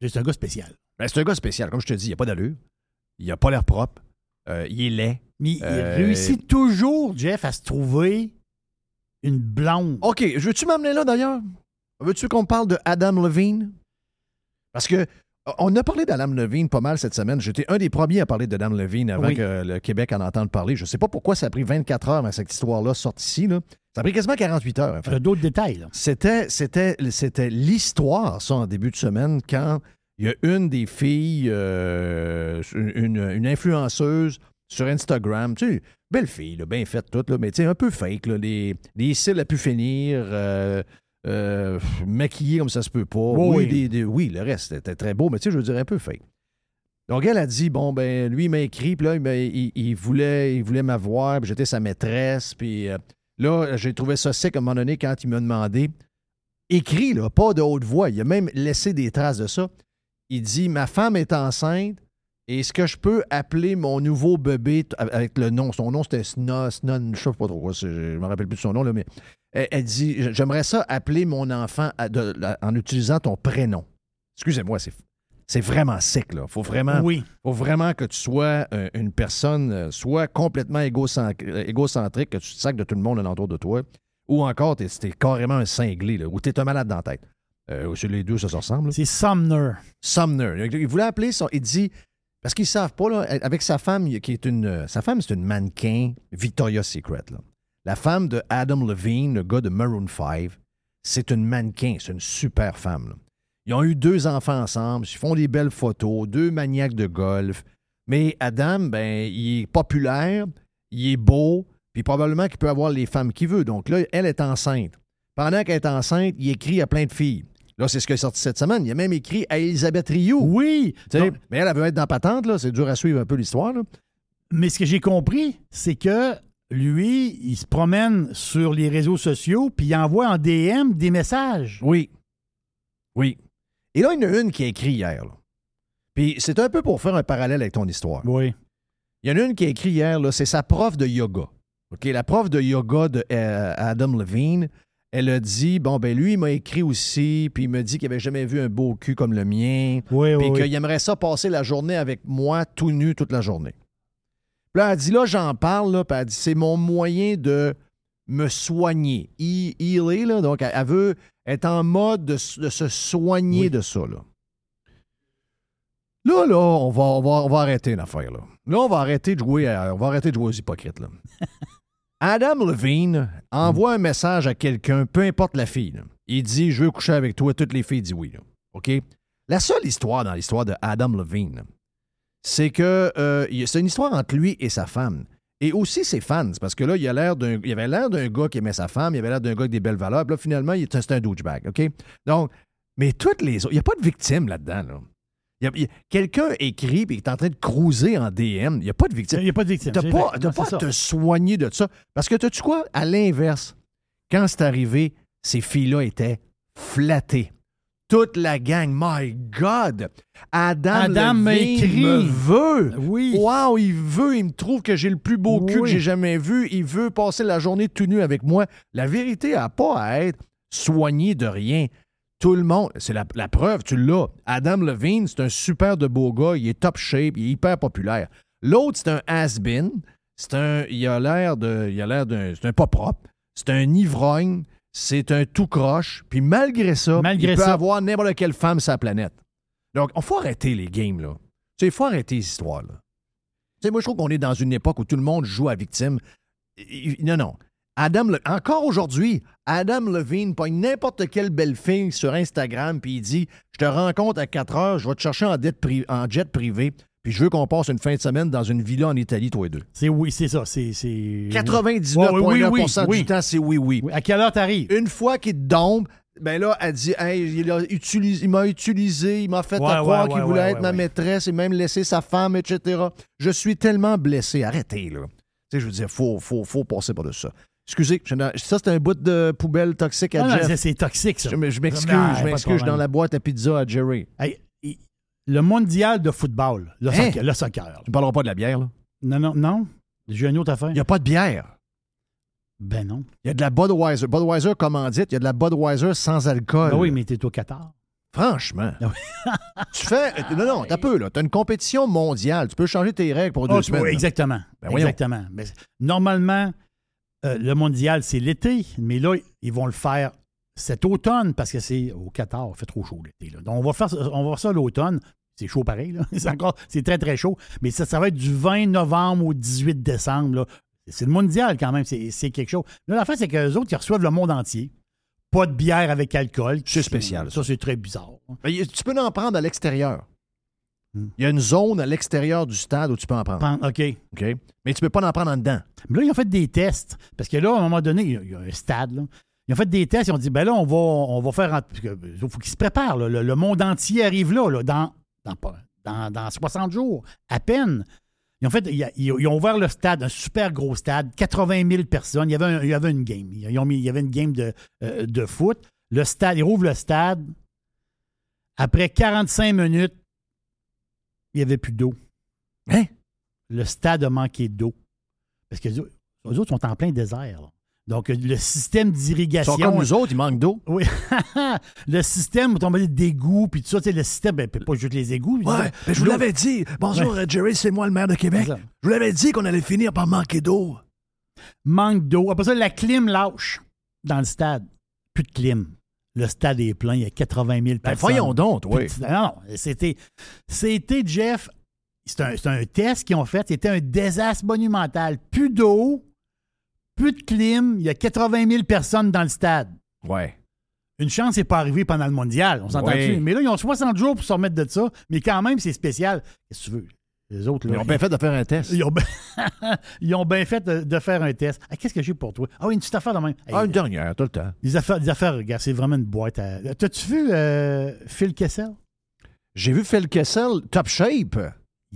C'est un gars spécial. Ben, c'est un gars spécial. Comme je te dis, il n'a pas d'allure. Il n'a pas l'air propre. Euh, il est laid. Mais il Euh, réussit toujours, Jeff, à se trouver une blonde. OK, veux-tu m'amener là d'ailleurs? Veux-tu qu'on parle de Adam Levine? Parce que on a parlé d'Adam Levine pas mal cette semaine. J'étais un des premiers à parler d'Adam Levine avant Oui. que le Québec en entende parler. Je ne sais pas pourquoi ça a pris 24 heures à cette histoire-là sorte ici. Là. Ça a pris quasiment 48 heures. en fait. Il y a d'autres détails. C'était, c'était, c'était l'histoire, ça, en début de semaine, quand il y a une des filles, euh, une, une influenceuse sur Instagram, tu sais, belle fille, là, bien faite toute, là, mais tu sais, un peu fake, là, les, les cils à pu finir, euh, euh, maquillée comme ça se peut pas. Oui, oui, oui. des- des- oui, le reste était très beau, mais tu sais, je veux dire, un peu fake. Donc, elle a dit, bon, ben, lui, il m'a écrit, puis là, il, m'a- il- il voulait, il voulait m'avoir, puis j'étais sa maîtresse, puis euh, là, j'ai trouvé ça sec à un moment donné quand il m'a demandé, écrit, là, pas de haute voix, il a même laissé des traces de ça. Il dit, ma femme est enceinte, est-ce que je peux appeler mon nouveau bébé avec le nom? Son nom, c'était Sna, Snon, je sais pas trop je me rappelle plus de son nom, là, mais elle, dit, j'aimerais ça appeler mon enfant en utilisant ton prénom. Excusez-moi, c'est c'est vraiment sec, là. Faut vraiment, Oui. faut vraiment que tu sois euh, une personne, euh, soit complètement euh, égocentrique, que tu te sacs de tout le monde alentour de toi, ou encore t'es es carrément un cinglé, là, ou t'es un malade dans la tête. Euh, les deux, ça se ressemble. C'est Sumner. Sumner. Il voulait appeler son. Il dit. Parce qu'ils savent pas, là, avec sa femme, qui est une. Sa femme, c'est une mannequin Victoria's Secret. Là. La femme de Adam Levine, le gars de Maroon 5, c'est une mannequin, c'est une super femme. là. Ils ont eu deux enfants ensemble, ils font des belles photos, deux maniaques de golf. Mais Adam, ben, il est populaire, il est beau, puis probablement qu'il peut avoir les femmes qu'il veut. Donc là, elle est enceinte. Pendant qu'elle est enceinte, il écrit à plein de filles. Là, c'est ce qui est sorti cette semaine. Il a même écrit à Elisabeth Rioux. Oui. Mais elle, elle veut être dans patente, là. C'est dur à suivre un peu l'histoire, là. Mais ce que j'ai compris, c'est que lui, il se promène sur les réseaux sociaux puis il envoie en DM des messages. Oui. Oui. Et là, il y en a une qui a écrit hier, là. Puis c'est un peu pour faire un parallèle avec ton histoire. Oui. Il y en a une qui a écrit hier, là, c'est sa prof de yoga. OK, la prof de yoga de euh, Adam Levine, elle a dit bon ben lui il m'a écrit aussi puis il me dit qu'il avait jamais vu un beau cul comme le mien Oui, puis oui, qu'il oui. aimerait ça passer la journée avec moi tout nu toute la journée. Puis là elle dit là j'en parle là, puis elle dit c'est mon moyen de me soigner. He- healer là, donc elle, elle veut être en mode de, se soigner de ça là. Là, là, on va, on va, on va arrêter une affaire, là. Là, on va arrêter de jouer, à- on va arrêter de jouer aux hypocrites, là. *laughs* Adam Levine envoie un message à quelqu'un, peu importe la fille. là. Il dit Je veux coucher avec toi. Toutes les filles disent oui. là. OK? La seule histoire dans l'histoire de Adam Levine, c'est que euh, c'est une histoire entre lui et sa femme. Et aussi ses fans, parce que là, il, a l'air d'un, il avait l'air d'un gars qui aimait sa femme, il avait l'air d'un gars avec des belles valeurs, puis là, finalement, il était- c'est un douchebag, OK? Donc, mais toutes les autres, il n'y a pas de victime là-dedans, là. Il y a- il quelqu'un écrit et est en train de cruiser en DM. Il n'y a pas de victime. Il n'y a pas de victime. Tu c'est pas, vrai. t'as Non, pas à te soigner de ça. Parce que, tu quoi? À l'inverse, quand c'est arrivé, ces filles-là étaient flattées. Toute la gang, my God! Adam, Adam me veut. Oui. Wow, il veut, il me trouve que j'ai le plus beau cul que j'ai jamais vu. Il veut passer la journée tout nu avec moi. La vérité n'a pas à être soigné de rien. Tout le monde, c'est la, la preuve, tu l'as. Adam Levine, c'est un super de beau gars, il est top shape, il est hyper populaire. L'autre, c'est un has-been. C'est un, il a l'air de, il a l'air d'un, c'est un pas propre. C'est un ivrogne. C'est un tout croche. Puis malgré ça, Malgré il peut ça. avoir n'importe quelle femme sur la planète. Donc, il faut arrêter les games, là. Tu sais, il faut arrêter les histoires, là. Tu sais, moi, je trouve qu'on est dans une époque où tout le monde joue à victime. Non, non. Adam, Le- encore aujourd'hui, Adam Levine pogne n'importe quelle belle fille sur Instagram, puis il dit Je te rencontre à 4 heures, je vais te chercher en, dette pri- en jet privé, puis je veux qu'on passe une fin de semaine dans une villa en Italie, toi et deux. C'est oui, c'est ça. C'est, c'est... 99,9% Ouais, oui, oui, oui, du temps, c'est oui, oui. À quelle heure t'arrives? Une fois qu'il te tombe, ben là, elle dit Hey, il, a utilisé, il m'a utilisé, il m'a fait Ouais, à croire ouais, qu'il ouais, voulait être ma maîtresse et même laisser sa femme, etc. Je suis tellement blessé. Arrêtez, là. Tu sais, je veux dire, faut, faut, faut passer par-dessus ça. Excusez, ça, c'est un bout de poubelle toxique à Ah non, Jeff. c'est, c'est toxique, ça. Je, m'excuse, je de m'excuse dans la boîte à pizza à Jerry. Hey, le mondial de football, le, Hein? soccer, le soccer. Tu ne parleras pas de la bière, là? Non, non, non. J'ai une autre affaire. Il n'y a pas de bière. Ben non. Il y a de la Budweiser. Budweiser commandite, il y a de la Budweiser sans alcool. Ben oui, mais t'es au Qatar. Franchement. *laughs* tu fais. Non, non, t'as peu, là. T'as une compétition mondiale. Tu peux changer tes règles pour deux Ah, semaines. là. exactement. Ben voyons. exactement. Mais normalement, euh, le mondial, c'est l'été, mais là, ils vont le faire cet automne parce que c'est au Qatar, il fait trop chaud l'été. Donc, on va faire, ça- on va faire ça l'automne. C'est chaud pareil, là. *laughs* C'est encore, c'est très, très chaud. Mais ça, ça va être du 20 novembre au 18 décembre. là. C'est le mondial quand même, c'est quelque chose. Là, la fin, c'est qu'eux autres, ils reçoivent le monde entier. Pas de bière avec alcool. C'est spécial, Ça, c'est très bizarre. Ben, y- tu peux en prendre à l'extérieur. Hmm. Il y a une zone à l'extérieur du stade où tu peux en prendre. OK. OK? Mais tu peux pas en prendre en dedans. Mais là, ils ont fait des tests. Parce que là, à un moment donné, il y a, il y a un stade. Là. Ils ont fait des tests. Ils ont dit, ben là, on va, on va faire. Il faut qu'ils se préparent. là. Le, le monde entier arrive là, là, dans, dans, dans, dans 60 jours, à peine. Ils ont, fait, ils, ont ouvert le stade, un super gros stade, 80 000 personnes. Il y avait, un- il y avait une game. Ils ont mis- il y avait une game de, euh, de foot. Le stade, ils rouvrent le stade. Après 45 minutes, il n'y avait plus d'eau. Hein? Le stade a manqué d'eau. Parce que les autres- les autres sont en plein désert. là. Donc, euh, le système Ils d'irrigation. sont comme nous autres, ils manquent d'eau. Oui. *laughs* le système, on va dire d'égouts, puis tout ça, tu sais, le système, ben, pas juste les égouts. Ouais, mais je vous l'avais dit. Bonjour, Ouais. euh, Jerry, c'est moi le maire de Québec. Je vous l'avais dit qu'on allait finir par manquer d'eau. Manque d'eau. Après ça, la clim lâche dans le stade. Plus de clim. Le stade est plein, il y a 80 000 Ben, personnes. voyons donc, de- Non, non, c'était, c'était, Jeff, c'est un, c'est un test qu'ils ont fait, c'était un désastre monumental. Plus d'eau, plus de clim, il y a 80 000 personnes dans le stade. Ouais. Une chance, c'est pas arrivé pendant le mondial, on s'entend dessus. Mais là, ils ont 60 jours pour se remettre de ça, mais quand même, c'est spécial. Qu'est-ce que tu veux? Les autres, là, Ils ont bien fait de faire un test. ils ont bien, *laughs* ils ont bien fait de, de faire un test. Ah, Qu'est-ce que j'ai pour toi? Ah oui, une petite affaire de même. Hey, Ah, une dernière, tout le temps. les affaires, les affaires, regarde, c'est vraiment une boîte à. T'as-tu vu euh, Phil Kessel? J'ai vu Phil Kessel, top shape.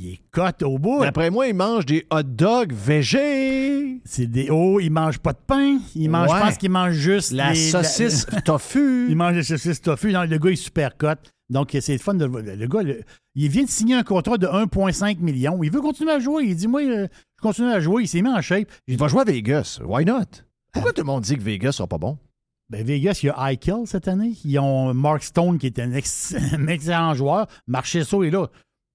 Il est cote au bout. D'après moi, il mange des hot dogs végés. C'est des. Oh, il mange pas de pain. Il mange, Ouais. je pense qu'il mange juste. La les- saucisse *laughs* tofu. il mange des saucisses tofu. Non, le gars est super cote. Donc, c'est le fun de le voir. Le gars, le- il vient de signer un contrat de 1,5 million. Il veut continuer à jouer. Il dit Moi, euh, je continue à jouer. Il s'est mis en shape. Il va jouer à Vegas. Why not? Pourquoi tout le monde dit que Vegas sera pas bon? Ben, Vegas, il y a Eichel cette année. Ils ont Mark Stone qui est un, ex- *laughs* un excellent joueur. Marchesso est là.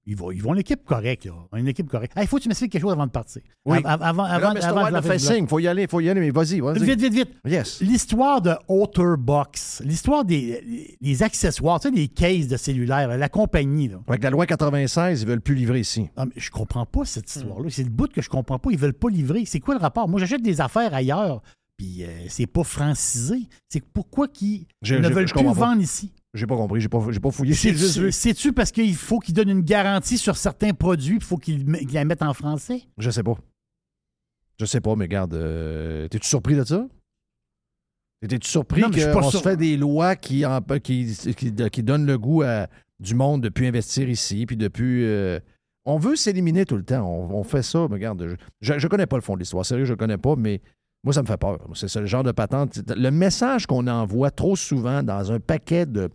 Ils vont, ils vont l'équipe correcte, là. Une équipe correcte. Il faut que tu m'expliques quelque chose avant de partir. Oui. Av- Avant, avant, non, mais avant, Mr. de fait signe. Faut y aller, faut y aller, mais vas-y, vas-y. Vite, vite, vite. Yes. L'histoire de Otterbox, l'histoire des accessoires, tu sais, les cases de cellulaire, la compagnie. Là. Avec la loi 96, ils veulent plus livrer ici. Ah, mais je comprends pas cette histoire-là. C'est le bout que je comprends pas. Ils veulent pas livrer. C'est quoi le rapport? Moi, j'achète des affaires ailleurs, puis euh, c'est pas francisé. C'est pourquoi qu'ils ne veulent plus pas. vendre ici? J'ai pas compris, j'ai pas, j'ai pas fouillé. C'est-tu parce qu'il faut qu'il donne une garantie sur certains produits, il faut qu'il la mette en français? Je sais pas. Je sais pas, mais regarde, euh, t'es-tu surpris de ça? T'es-tu surpris qu'on se fait des lois qui, en- qui, qui, qui donnent le goût à du monde de plus investir ici, puis de plus... euh, on veut s'éliminer tout le temps. On, on fait ça, mais regarde, je, je, je connais pas le fond de l'histoire. Sérieux, je connais pas, mais moi, ça me fait peur. C'est ce genre de patente. Le message qu'on envoie trop souvent dans un paquet de,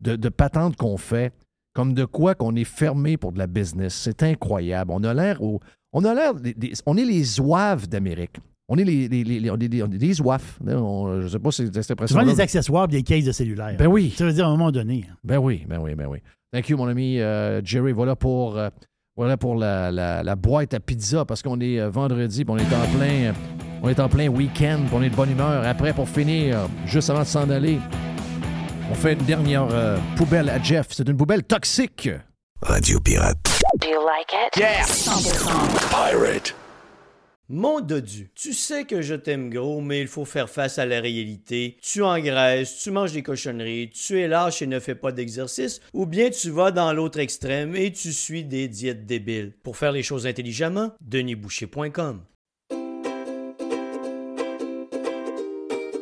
de, de patentes qu'on fait, comme de quoi qu'on est fermé pour de la business, c'est incroyable. On a l'air au- on a l'air des- des- on est les zouaves d'Amérique. On est les, les- les- on est des, on est des zouaves. On- je sais pas si c'est cette expression. vends des accessoires et des cases de cellulaire. Ben oui. Ça veut dire à un moment donné. Ben oui, ben oui, ben oui. Thank you, mon ami euh, Jerry. Voilà pour, euh, voilà pour la, la- la boîte à pizza parce qu'on est euh, vendredi, on est en plein, on est en plein week-end, on est de bonne humeur. Après, pour finir, juste avant de s'en aller, on fait une dernière euh, poubelle à Jeff. C'est une poubelle toxique. Radio Pirate. Do you like it? Yeah. 100%. Pirate. Mon dodu, tu sais que je t'aime gros, mais il faut faire face à la réalité. Tu engraisses, tu manges des cochonneries, tu es lâche et ne fais pas d'exercice, ou bien tu vas dans l'autre extrême et tu suis des diètes débiles. Pour faire les choses intelligemment, denisboucher.com.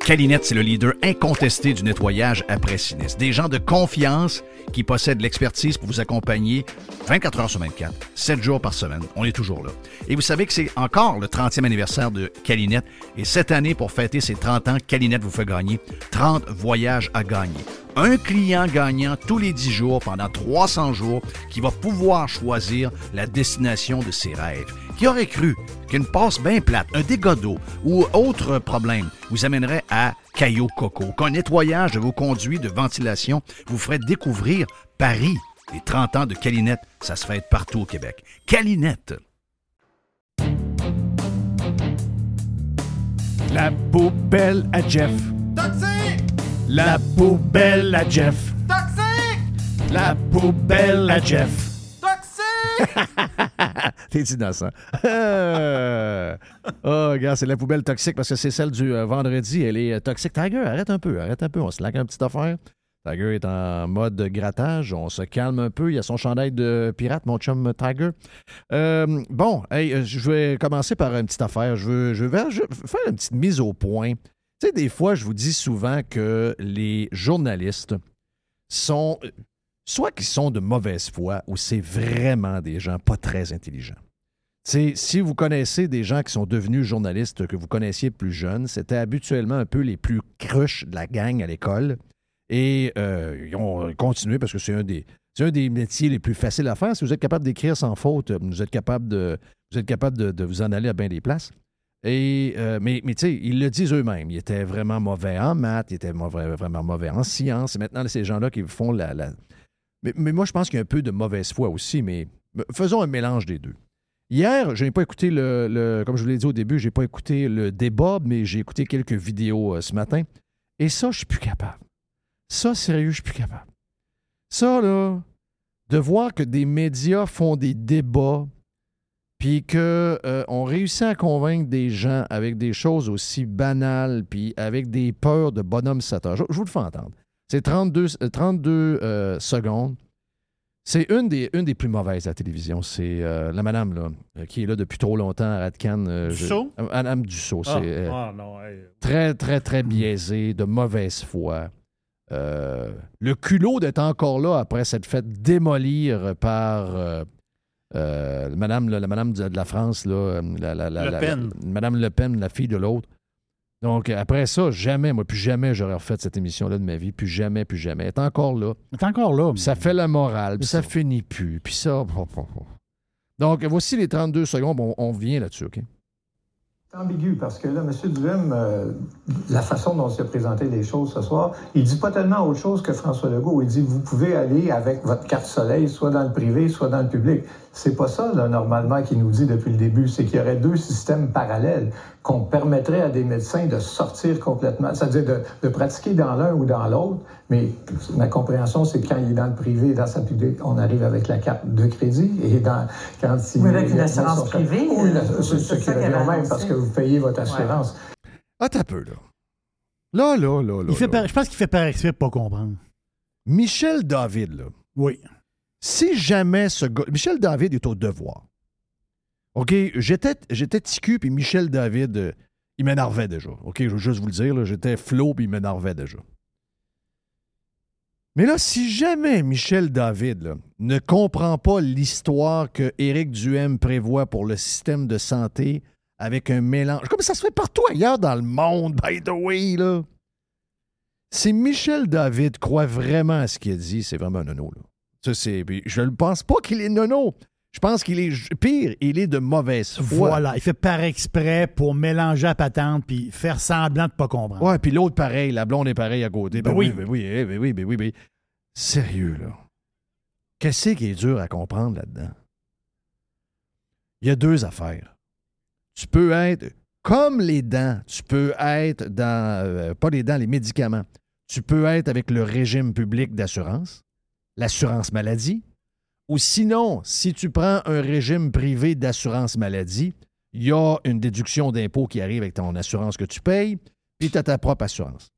Calinette, c'est le leader incontesté du nettoyage après sinistre. Des gens de confiance qui possèdent l'expertise pour vous accompagner 24 heures sur 24, 7 jours par semaine. On est toujours là. Et vous savez que c'est encore le 30e anniversaire de Calinette. Et cette année, pour fêter ses 30 ans, Calinette vous fait gagner 30 voyages à gagner. Un client gagnant tous les 10 jours pendant 300 jours qui va pouvoir choisir la destination de ses rêves. Qui aurait cru qu'une passe bien plate, un dégât d'eau ou autre problème vous amènerait à Caillou Coco, qu'un nettoyage de vos conduits de ventilation vous ferait découvrir Paris. Les 30 ans de Calinette, ça se fête partout au Québec. Calinette. La poubelle à Jeff. La poubelle à Jeff. La poubelle à Jeff. *laughs* T'es innocent. Euh, oh, gars, c'est la poubelle toxique parce que c'est celle du euh, vendredi. Elle est euh, toxique. Tiger, arrête un peu, arrête un peu. On se laque une petite affaire. Tiger est en mode grattage. On se calme un peu. Il y a son chandail de pirate, mon chum Tiger. Bon, hey, je vais commencer par une petite affaire. Je veux, je vais faire une petite mise au point. Tu sais, des fois, je vous dis souvent que les journalistes sont soit qu'ils sont de mauvaise foi ou c'est vraiment des gens pas très intelligents. Si vous connaissez des gens qui sont devenus journalistes que vous connaissiez plus jeunes, c'était habituellement un peu les plus cruches de la gang à l'école. Et euh, ils ont continué parce que c'est un des métiers les plus faciles à faire. Si vous êtes capable d'écrire sans faute, vous êtes capable de vous en aller à bien des places. Et, euh, mais tu sais, ils le disent eux-mêmes. Ils étaient vraiment mauvais en maths, ils étaient vraiment mauvais en sciences. Et maintenant, ces gens-là qui font la- Mais, moi, je pense qu'il y a un peu de mauvaise foi aussi, mais faisons un mélange des deux. Hier, je n'ai pas écouté le, Comme je vous l'ai dit au début, je n'ai pas écouté le débat, mais j'ai écouté quelques vidéos euh, ce matin. Et ça, je suis plus capable. Ça, sérieux, je suis plus capable. Ça, là, de voir que des médias font des débats, puis qu'on réussit à convaincre des gens avec des choses aussi banales, puis avec des peurs de bonhomme Satan. Je, je vous le fais entendre. C'est 32, euh, 32 euh, secondes. C'est une des, une des plus mauvaises à la télévision. C'est euh, la madame, là, qui est là depuis trop longtemps à Radcan. euh, Dussault? Madame Dussault. Ah, c'est, ah, non, hey. très, très, très biaisé, de mauvaise foi. Le culot d'être encore là après s'être fait démolir par madame, la, la madame de, de la France, là, la, la- madame Le Pen, la fille de l'autre. Donc, après ça, jamais, moi, plus jamais j'aurais refait cette émission-là de ma vie. Plus jamais, plus jamais. Elle est encore là. Elle est encore là. Ça fait la morale, puis ça finit plus, puis ça... Donc, voici les 32 secondes. On, on vient là-dessus, OK? C'est ambigu parce que là, M. Duhem, euh, la façon dont il a présenté les choses ce soir, il dit pas tellement autre chose que François Legault. Il dit vous pouvez aller avec votre carte soleil, soit dans le privé, soit dans le public. C'est pas ça, là, normalement, qu'il nous dit depuis le début. C'est qu'il y aurait deux systèmes parallèles qu'on permettrait à des médecins de sortir complètement, c'est-à-dire de, de pratiquer dans l'un ou dans l'autre. Mais ma compréhension, c'est que quand il est dans le privé et dans sa public, on arrive avec la carte de crédit. Et dans, quand il Oui, avec une il- assurance privée, Oui, euh, c'est c'est ce qui revient même annoncé. parce que vous payez votre assurance. Ah, t'as peu, là. Là, là, là, là. Il fait là. par- je pense qu'il fait par exprès pour pas comprendre. Michel David, là. Oui. Si jamais ce gars. Michel David est au devoir. OK, j'étais, j'étais ticu, puis Michel David, euh, il m'énervait déjà. OK, je veux juste vous le dire, j'étais flot, puis il m'énervait déjà. Mais là, si jamais Michel David là, ne comprend pas l'histoire que Éric Duhem prévoit pour le système de santé avec un mélange, comme ça se fait partout ailleurs dans le monde, by the way, là. Si Michel David croit vraiment à ce qu'il a dit, c'est vraiment un nono. Là. Ça, c'est, je ne pense pas qu'il est nono. Je pense qu'il est pire, il est de mauvaise foi. Voilà, il fait par exprès pour mélanger la patente puis faire semblant de pas comprendre. Ouais, puis l'autre pareil, la blonde est pareille à côté. Ben, Ben oui, oui. ben oui, eh, ben oui, ben oui, ben oui. Sérieux, là. Qu'est-ce qui est dur à comprendre là-dedans? Il y a deux affaires. Tu peux être comme les dents, tu peux être dans, euh, pas les dents, les médicaments. Tu peux être avec le régime public d'assurance, l'assurance maladie, ou sinon, si tu prends un régime privé d'assurance maladie, il y a une déduction d'impôt qui arrive avec ton assurance que tu payes, puis tu as ta propre assurance.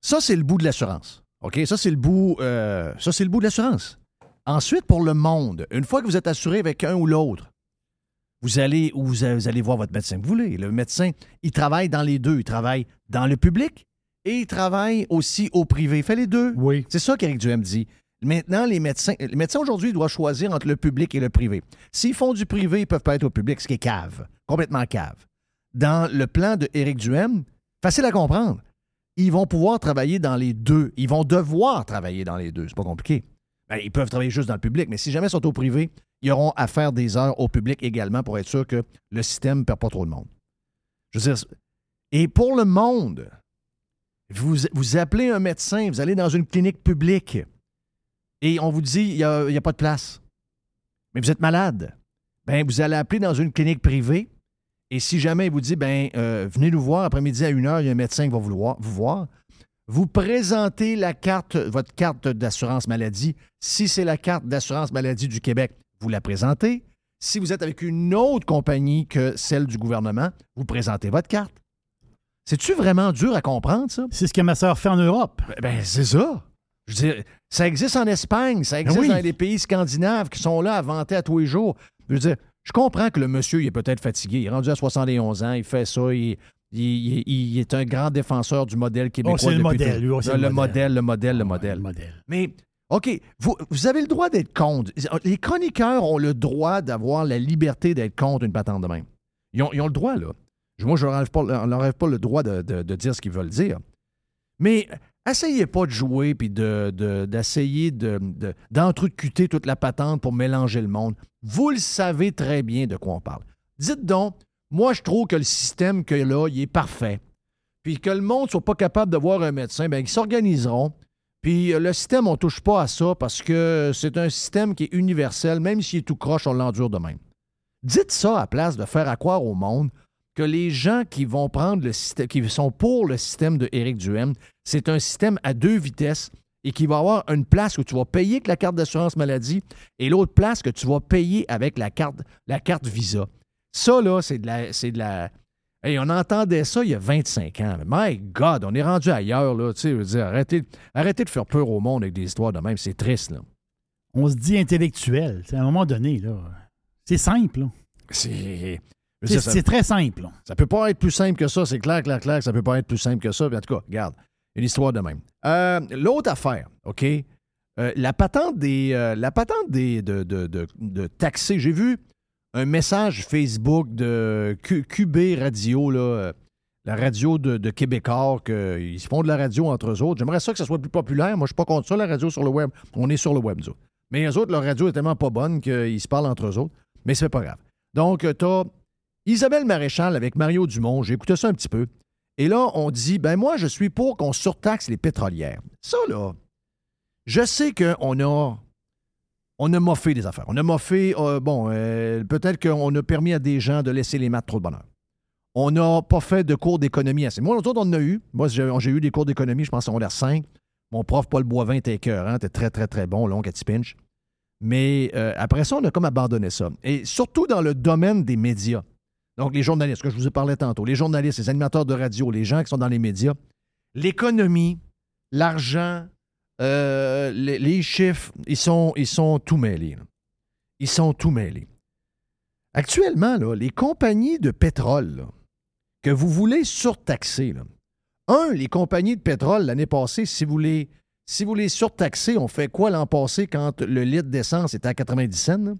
Ça, c'est le bout de l'assurance. OK? Ça, c'est le bout, euh, ça, c'est le bout de l'assurance. Ensuite, pour le monde, une fois que vous êtes assuré avec un ou l'autre, vous allez, ou vous, vous allez voir votre médecin que vous voulez. Le médecin, il travaille dans les deux. Il travaille dans le public et il travaille aussi au privé. Il fait les deux. Oui. C'est ça qu'Éric Duhem dit. Maintenant, les médecins, les médecins aujourd'hui doivent choisir entre le public et le privé. S'ils font du privé, ils peuvent pas être au public, ce qui est cave, complètement cave. Dans le plan de Éric Duhem, facile à comprendre, ils vont pouvoir travailler dans les deux. Ils vont devoir travailler dans les deux. C'est pas compliqué. Ben, ils peuvent travailler juste dans le public, mais si jamais ils sont au privé, ils auront à faire des heures au public également pour être sûr que le système ne perd pas trop de monde. Je veux dire, et pour le monde, vous, appelez un médecin, vous allez dans une clinique publique et on vous dit il n'y a, pas de place. Mais vous êtes malade. Ben, vous allez appeler dans une clinique privée et si jamais il vous dit ben, euh, venez nous voir après-midi à une heure, il y a un médecin qui va vous voir. Vous présentez la carte, votre carte d'assurance maladie. Si c'est la carte d'assurance maladie du Québec, vous la présentez. Si vous êtes avec une autre compagnie que celle du gouvernement, vous présentez votre carte. C'est-tu vraiment dur à comprendre, ça? C'est ce que ma sœur fait en Europe. Ben, ben, c'est ça. Je veux dire, ça existe en Espagne, ça existe oui. dans les pays scandinaves qui sont là à vanter à tous les jours. Je veux dire, je comprends que le monsieur, il est peut-être fatigué. Il est rendu à 71 ans, il fait ça, il, il- il- il est un grand défenseur du modèle québécois. Oh, c'est le modèle, lui, oh, le, le modèle, le modèle, le modèle. Mais, OK, vous, vous avez le droit d'être contre. Les chroniqueurs ont le droit d'avoir la liberté d'être contre une patente de même. Ils ont, ils ont le droit, là. Moi, je ne leur enlève pas le droit de, dire ce qu'ils veulent dire. Mais essayez pas de jouer puis de- de- d'essayer de, de, d'entrecuter toute la patente pour mélanger le monde. Vous le savez très bien de quoi on parle. Dites donc, moi, je trouve que le système que là, il est parfait. Puis que le monde soit pas capable de voir un médecin, bien, ils s'organiseront. Puis euh, le système, on ne touche pas à ça parce que c'est un système qui est universel, même s'il est tout croche, on l'endure de même. Dites ça à place de faire à croire au monde que les gens qui vont prendre le système, qui sont pour le système de Éric Duhem, c'est un système à deux vitesses et qui va avoir une place où tu vas payer avec la carte d'assurance maladie et l'autre place que tu vas payer avec la carte, la carte Visa. Ça, là, c'est de la. C'est de la Hey, on entendait ça il y a 25 ans. My God, on est rendu ailleurs, là. Tu sais, je veux dire, arrêtez, arrêtez de faire peur au monde avec des histoires de même. C'est triste, là. On se dit intellectuel. À un moment donné, là. C'est simple, là. C'est. C'est très simple. là. Ça peut pas être plus simple que ça, c'est clair, clair, clair, que ça peut pas être plus simple que ça. Puis en tout cas, regarde, une histoire de même. Euh, L'autre affaire, OK? Euh, la patente des. euh, la patente des, de, de, de, de taxer. J'ai vu un message Facebook de Q- QB Radio, là, la radio de, de Québécois, qu'ils se font de la radio entre eux autres. J'aimerais ça que ça soit plus populaire. Moi, je suis pas contre ça, la radio sur le web. On est sur le web, nous autres. Mais eux autres, leur radio est tellement pas bonne qu'ils se parlent entre eux autres. Mais c'est pas grave. Donc, tu as Isabelle Maréchal avec Mario Dumont, j'ai écouté ça un petit peu. Et là, on dit, ben moi, je suis pour qu'on surtaxe les pétrolières. Ça, là, je sais qu'on a, on a moffé des affaires. On a moffé, euh, bon, euh, peut-être qu'on a permis à des gens de laisser les maths trop de bonheur. On n'a pas fait de cours d'économie assez. Moi, l'autre, on en a eu. Moi, j'ai eu des cours d'économie, je pense, en secondaire 5. Mon prof, Paul Boivin, était écœurant, était très, très, très bon, long à pinch. Mais euh, après ça, on a comme abandonné ça. Et surtout dans le domaine des médias. Donc, les journalistes, que je vous ai parlé tantôt, les journalistes, les animateurs de radio, les gens qui sont dans les médias, l'économie, l'argent, euh, les, chiffres, ils sont, ils tout mêlés. Ils sont tout mêlés. Actuellement, les compagnies de pétrole que vous voulez surtaxer, un, les compagnies de pétrole, l'année passée, si vous les, si vous les surtaxez, on fait quoi l'an passé quand le litre d'essence était à 90 cents?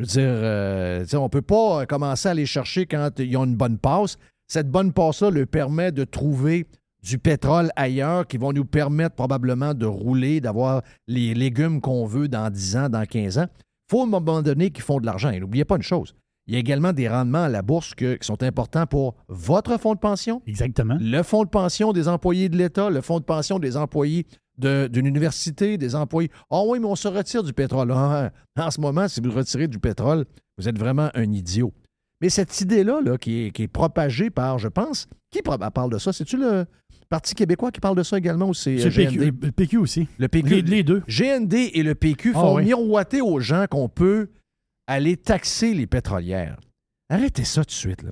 Je veux dire, euh, on ne peut pas commencer à les chercher quand ils ont une bonne passe. Cette bonne passe-là leur permet de trouver du pétrole ailleurs qui vont nous permettre probablement de rouler, d'avoir les légumes qu'on veut dans 10 ans, dans 15 ans. Il faut à un moment donné qu'ils font de l'argent. Et n'oubliez pas une chose. Il y a également des rendements à la bourse que- qui sont importants pour votre fonds de pension. Exactement. Le fonds de pension des employés de l'État, le fonds de pension des employés de- d'une université, des employés. Ah oui, mais on se retire du pétrole. Ah, en ce moment, si vous retirez du pétrole, vous êtes vraiment un idiot. Mais cette idée-là, là, qui, est, qui est propagée par, je pense, qui parle de ça? C'est-tu le Parti québécois qui parle de ça également ou c'est euh, le PQ, le PQ aussi. Le PQ. Les- les deux. GND et le PQ Ah font oui. miroiter aux gens qu'on peut aller taxer les pétrolières. Arrêtez ça tout de suite. là.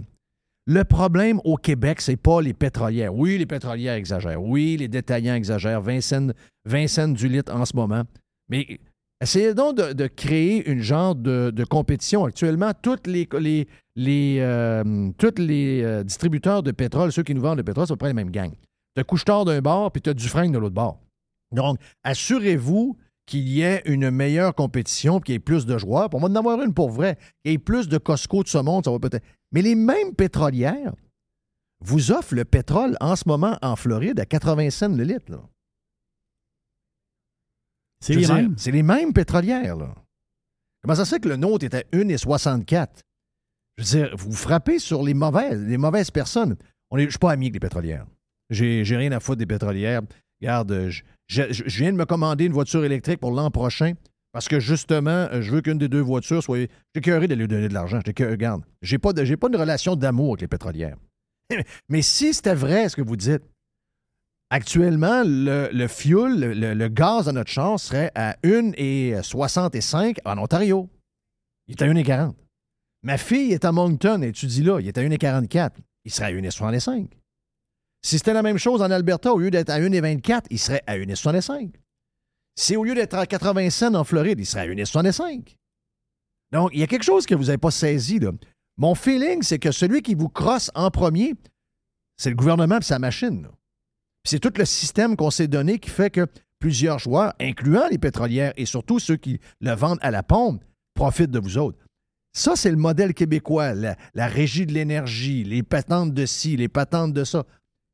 Le problème au Québec, c'est pas les pétrolières. Oui, les pétrolières exagèrent. Oui, les détaillants exagèrent. 20 cents, 20 cents du litre en ce moment. Mais essayez donc de, créer une genre de, compétition. Actuellement, toutes les, les, les, euh, euh, distributeurs de pétrole, ceux qui nous vendent le pétrole, c'est à peu près les mêmes gangs. Tu as Couche-Tard d'un bord, puis tu as Dufresne de l'autre bord. Donc, assurez-vous qu'il y ait une meilleure compétition, qu'il y ait plus de joueurs. Pour moi, d'en avoir une pour vrai, qu'il y ait plus de Costco de ce monde, ça va peut-être. Mais les mêmes pétrolières vous offrent le pétrole en ce moment en Floride à 80 cents le litre. là. C'est les mêmes? C'est les mêmes pétrolières. Là. Comment ça se fait que le nôtre est à 1,64? Je veux dire, vous frappez sur les mauvaises, les mauvaises personnes. On est, je ne suis pas ami avec les pétrolières. J'ai j'ai rien à foutre des pétrolières. Regarde, je, je- je viens de me commander une voiture électrique pour l'an prochain parce que justement, euh, je veux qu'une des deux voitures soit. J'ai cœuré de lui donner de l'argent. J'ai Regarde, j'ai pas, de- pas une relation d'amour avec les pétrolières. *laughs* Mais si c'était vrai ce que vous dites, actuellement, le, le fuel, le, gaz dans notre char serait à 1,65 en Ontario. Il est à 1,40. Ma fille est à Moncton, et étudie là, il est à 1,44. Il serait à 1,65. Si c'était la même chose en Alberta, au lieu d'être à 1,24, il serait à 1,65. Si au lieu d'être à 80 cents en Floride, il serait à 1,65. Donc, il y a quelque chose que vous n'avez pas saisi. Mon feeling, c'est que celui qui vous crosse en premier, c'est le gouvernement et sa machine. c'est tout le système qu'on s'est donné qui fait que plusieurs joueurs, incluant les pétrolières et surtout ceux qui le vendent à la pompe, profitent de vous autres. Ça, c'est le modèle québécois, la, la régie de l'énergie, les patentes de ci, les patentes de ça.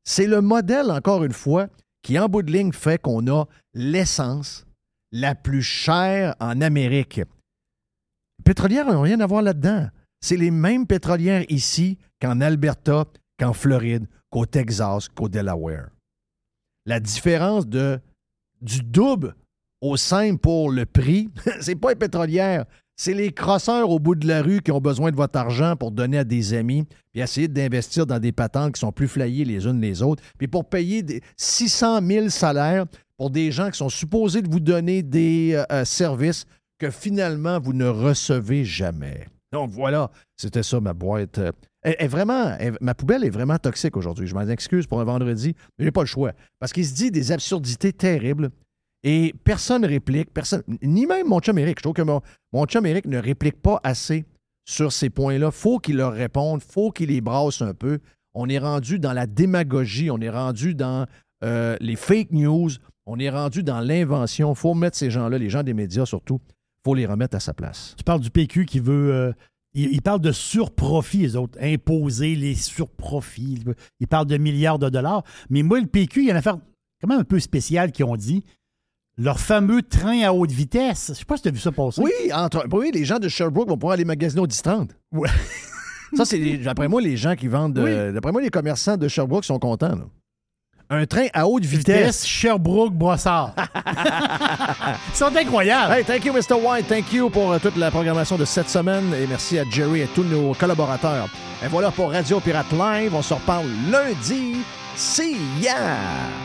C'est le modèle, encore une fois, qui, en bout de ligne, fait qu'on a l'essence la plus chère en Amérique. Les pétrolières n'ont rien à voir là-dedans. C'est les mêmes pétrolières ici qu'en Alberta, qu'en Floride, qu'au Texas, qu'au Delaware. La différence de, du double au simple pour le prix, *laughs* c'est pas les pétrolières, c'est les crosseurs au bout de la rue qui ont besoin de votre argent pour donner à des amis, puis essayer d'investir dans des patentes qui sont plus flyées les unes les autres, puis pour payer des 600 000 salaires pour des gens qui sont supposés de vous donner des euh, euh, services que finalement vous ne recevez jamais. Donc voilà, c'était ça ma boîte. Euh, vraiment, ma poubelle est vraiment toxique aujourd'hui. Je m'en excuse pour un vendredi, mais j'ai pas le choix. Parce qu'il se dit des absurdités terribles et personne ne réplique, personne, ni même mon chum. Je trouve que mon, mon Eric ne réplique pas assez sur ces points-là. faut qu'il leur réponde, faut qu'il les brasse un peu. On est rendu dans la démagogie, on est rendu dans euh, les fake news, on est rendu dans l'invention. faut mettre ces gens-là, les gens des médias surtout, faut les remettre à sa place. Tu parles du PQ qui veut. euh, il, parle de surprofit, les autres. Imposer les surprofits. Il- parle de milliards de dollars. Mais moi, le PQ, il y a une affaire quand même un peu spéciale qu'ils ont dit. Leur fameux train à haute vitesse. Je sais pas si tu as vu ça passer. Oui, entre, oui, les gens de Sherbrooke vont pouvoir aller magasiner au 10-30. Ouais. Ça, c'est d'après moi, les gens qui vendent. euh, D'après moi, les commerçants de Sherbrooke sont contents. là. Un train à haute vitesse. Vitesse, Sherbrooke-Brossard. *laughs* Ils sont incroyables. Hey, thank you, Mr. White. Thank you pour euh, toute la programmation de cette semaine. Et merci à Jerry et tous nos collaborateurs. Et voilà pour Radio Pirate Live. On se reparle lundi. See ya!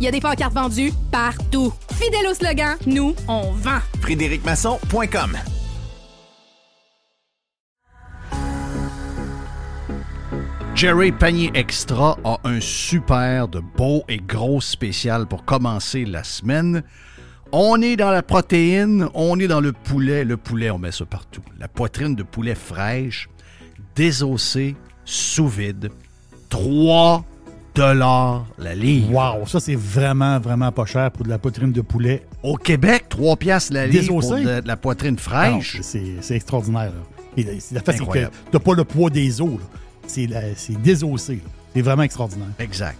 Il y a des pancartes vendues partout. Fidèle au slogan, nous, on vend. FrédéricMasson.com Jerry Panier Extra a un super de beau et gros spécial pour commencer la semaine. On est dans la protéine, on est dans le poulet. Le poulet, on met ça partout. La poitrine de poulet fraîche, désossée, sous vide. 3 dollars la livre. Wow, ça c'est vraiment, vraiment pas cher pour de la poitrine de poulet. Au Québec, 3 piastres la livre pour de, de la poitrine fraîche. Ah non, c'est c'est extraordinaire. là. Et la, c'est- la fait, c'est que t'as pas le poids des os. C'est désossé. C'est vraiment extraordinaire. Exact.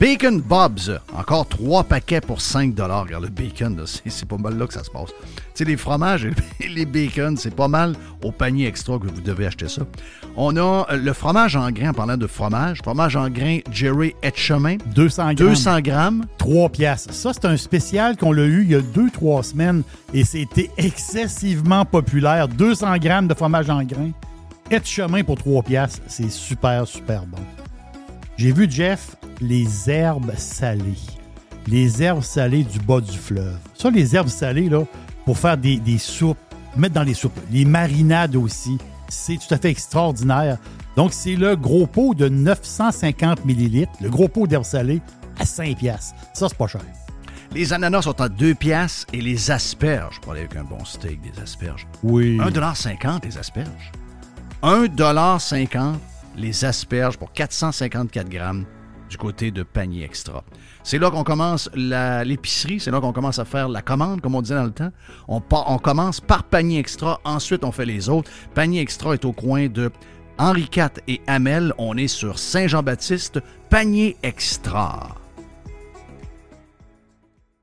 Bacon Bob's, encore trois paquets pour 5 Regarde, le bacon, c'est pas mal là que ça se passe. Tu sais, les fromages et *laughs* les bacon, c'est pas mal au panier extra que vous devez acheter ça. On a euh, le fromage en grains, en parlant de fromage, fromage en grains Jerry Etchemin. 200 grammes. 200 grammes. 3 piastres. Ça, c'est un spécial qu'on l'a eu il y a 2-3 semaines et c'était excessivement populaire. 200 grammes de fromage en grains. Et chemin pour 3 piastres. C'est super, super bon. J'ai vu, Jeff, les herbes salées. Les herbes salées du bas du fleuve. Ça, les herbes salées, là, pour faire des, des soupes, mettre dans les soupes. Les marinades aussi. C'est tout à fait extraordinaire. Donc, c'est le gros pot de 950 millilitres, le gros pot d'herbes salées, à 5 piastres. Ça, c'est pas cher. Les ananas sont à 2 piastres et les asperges, pour aller avec un bon steak, des asperges. Oui. 1,50 les asperges. 1,50 les asperges pour 454 grammes du côté de panier extra. C'est là qu'on commence l'épicerie, c'est là qu'on commence à faire la commande, comme on disait dans le temps. On commence par panier extra, ensuite on fait les autres. Panier extra est au coin de Henri IV et Hamel. On est sur Saint-Jean-Baptiste, panier extra.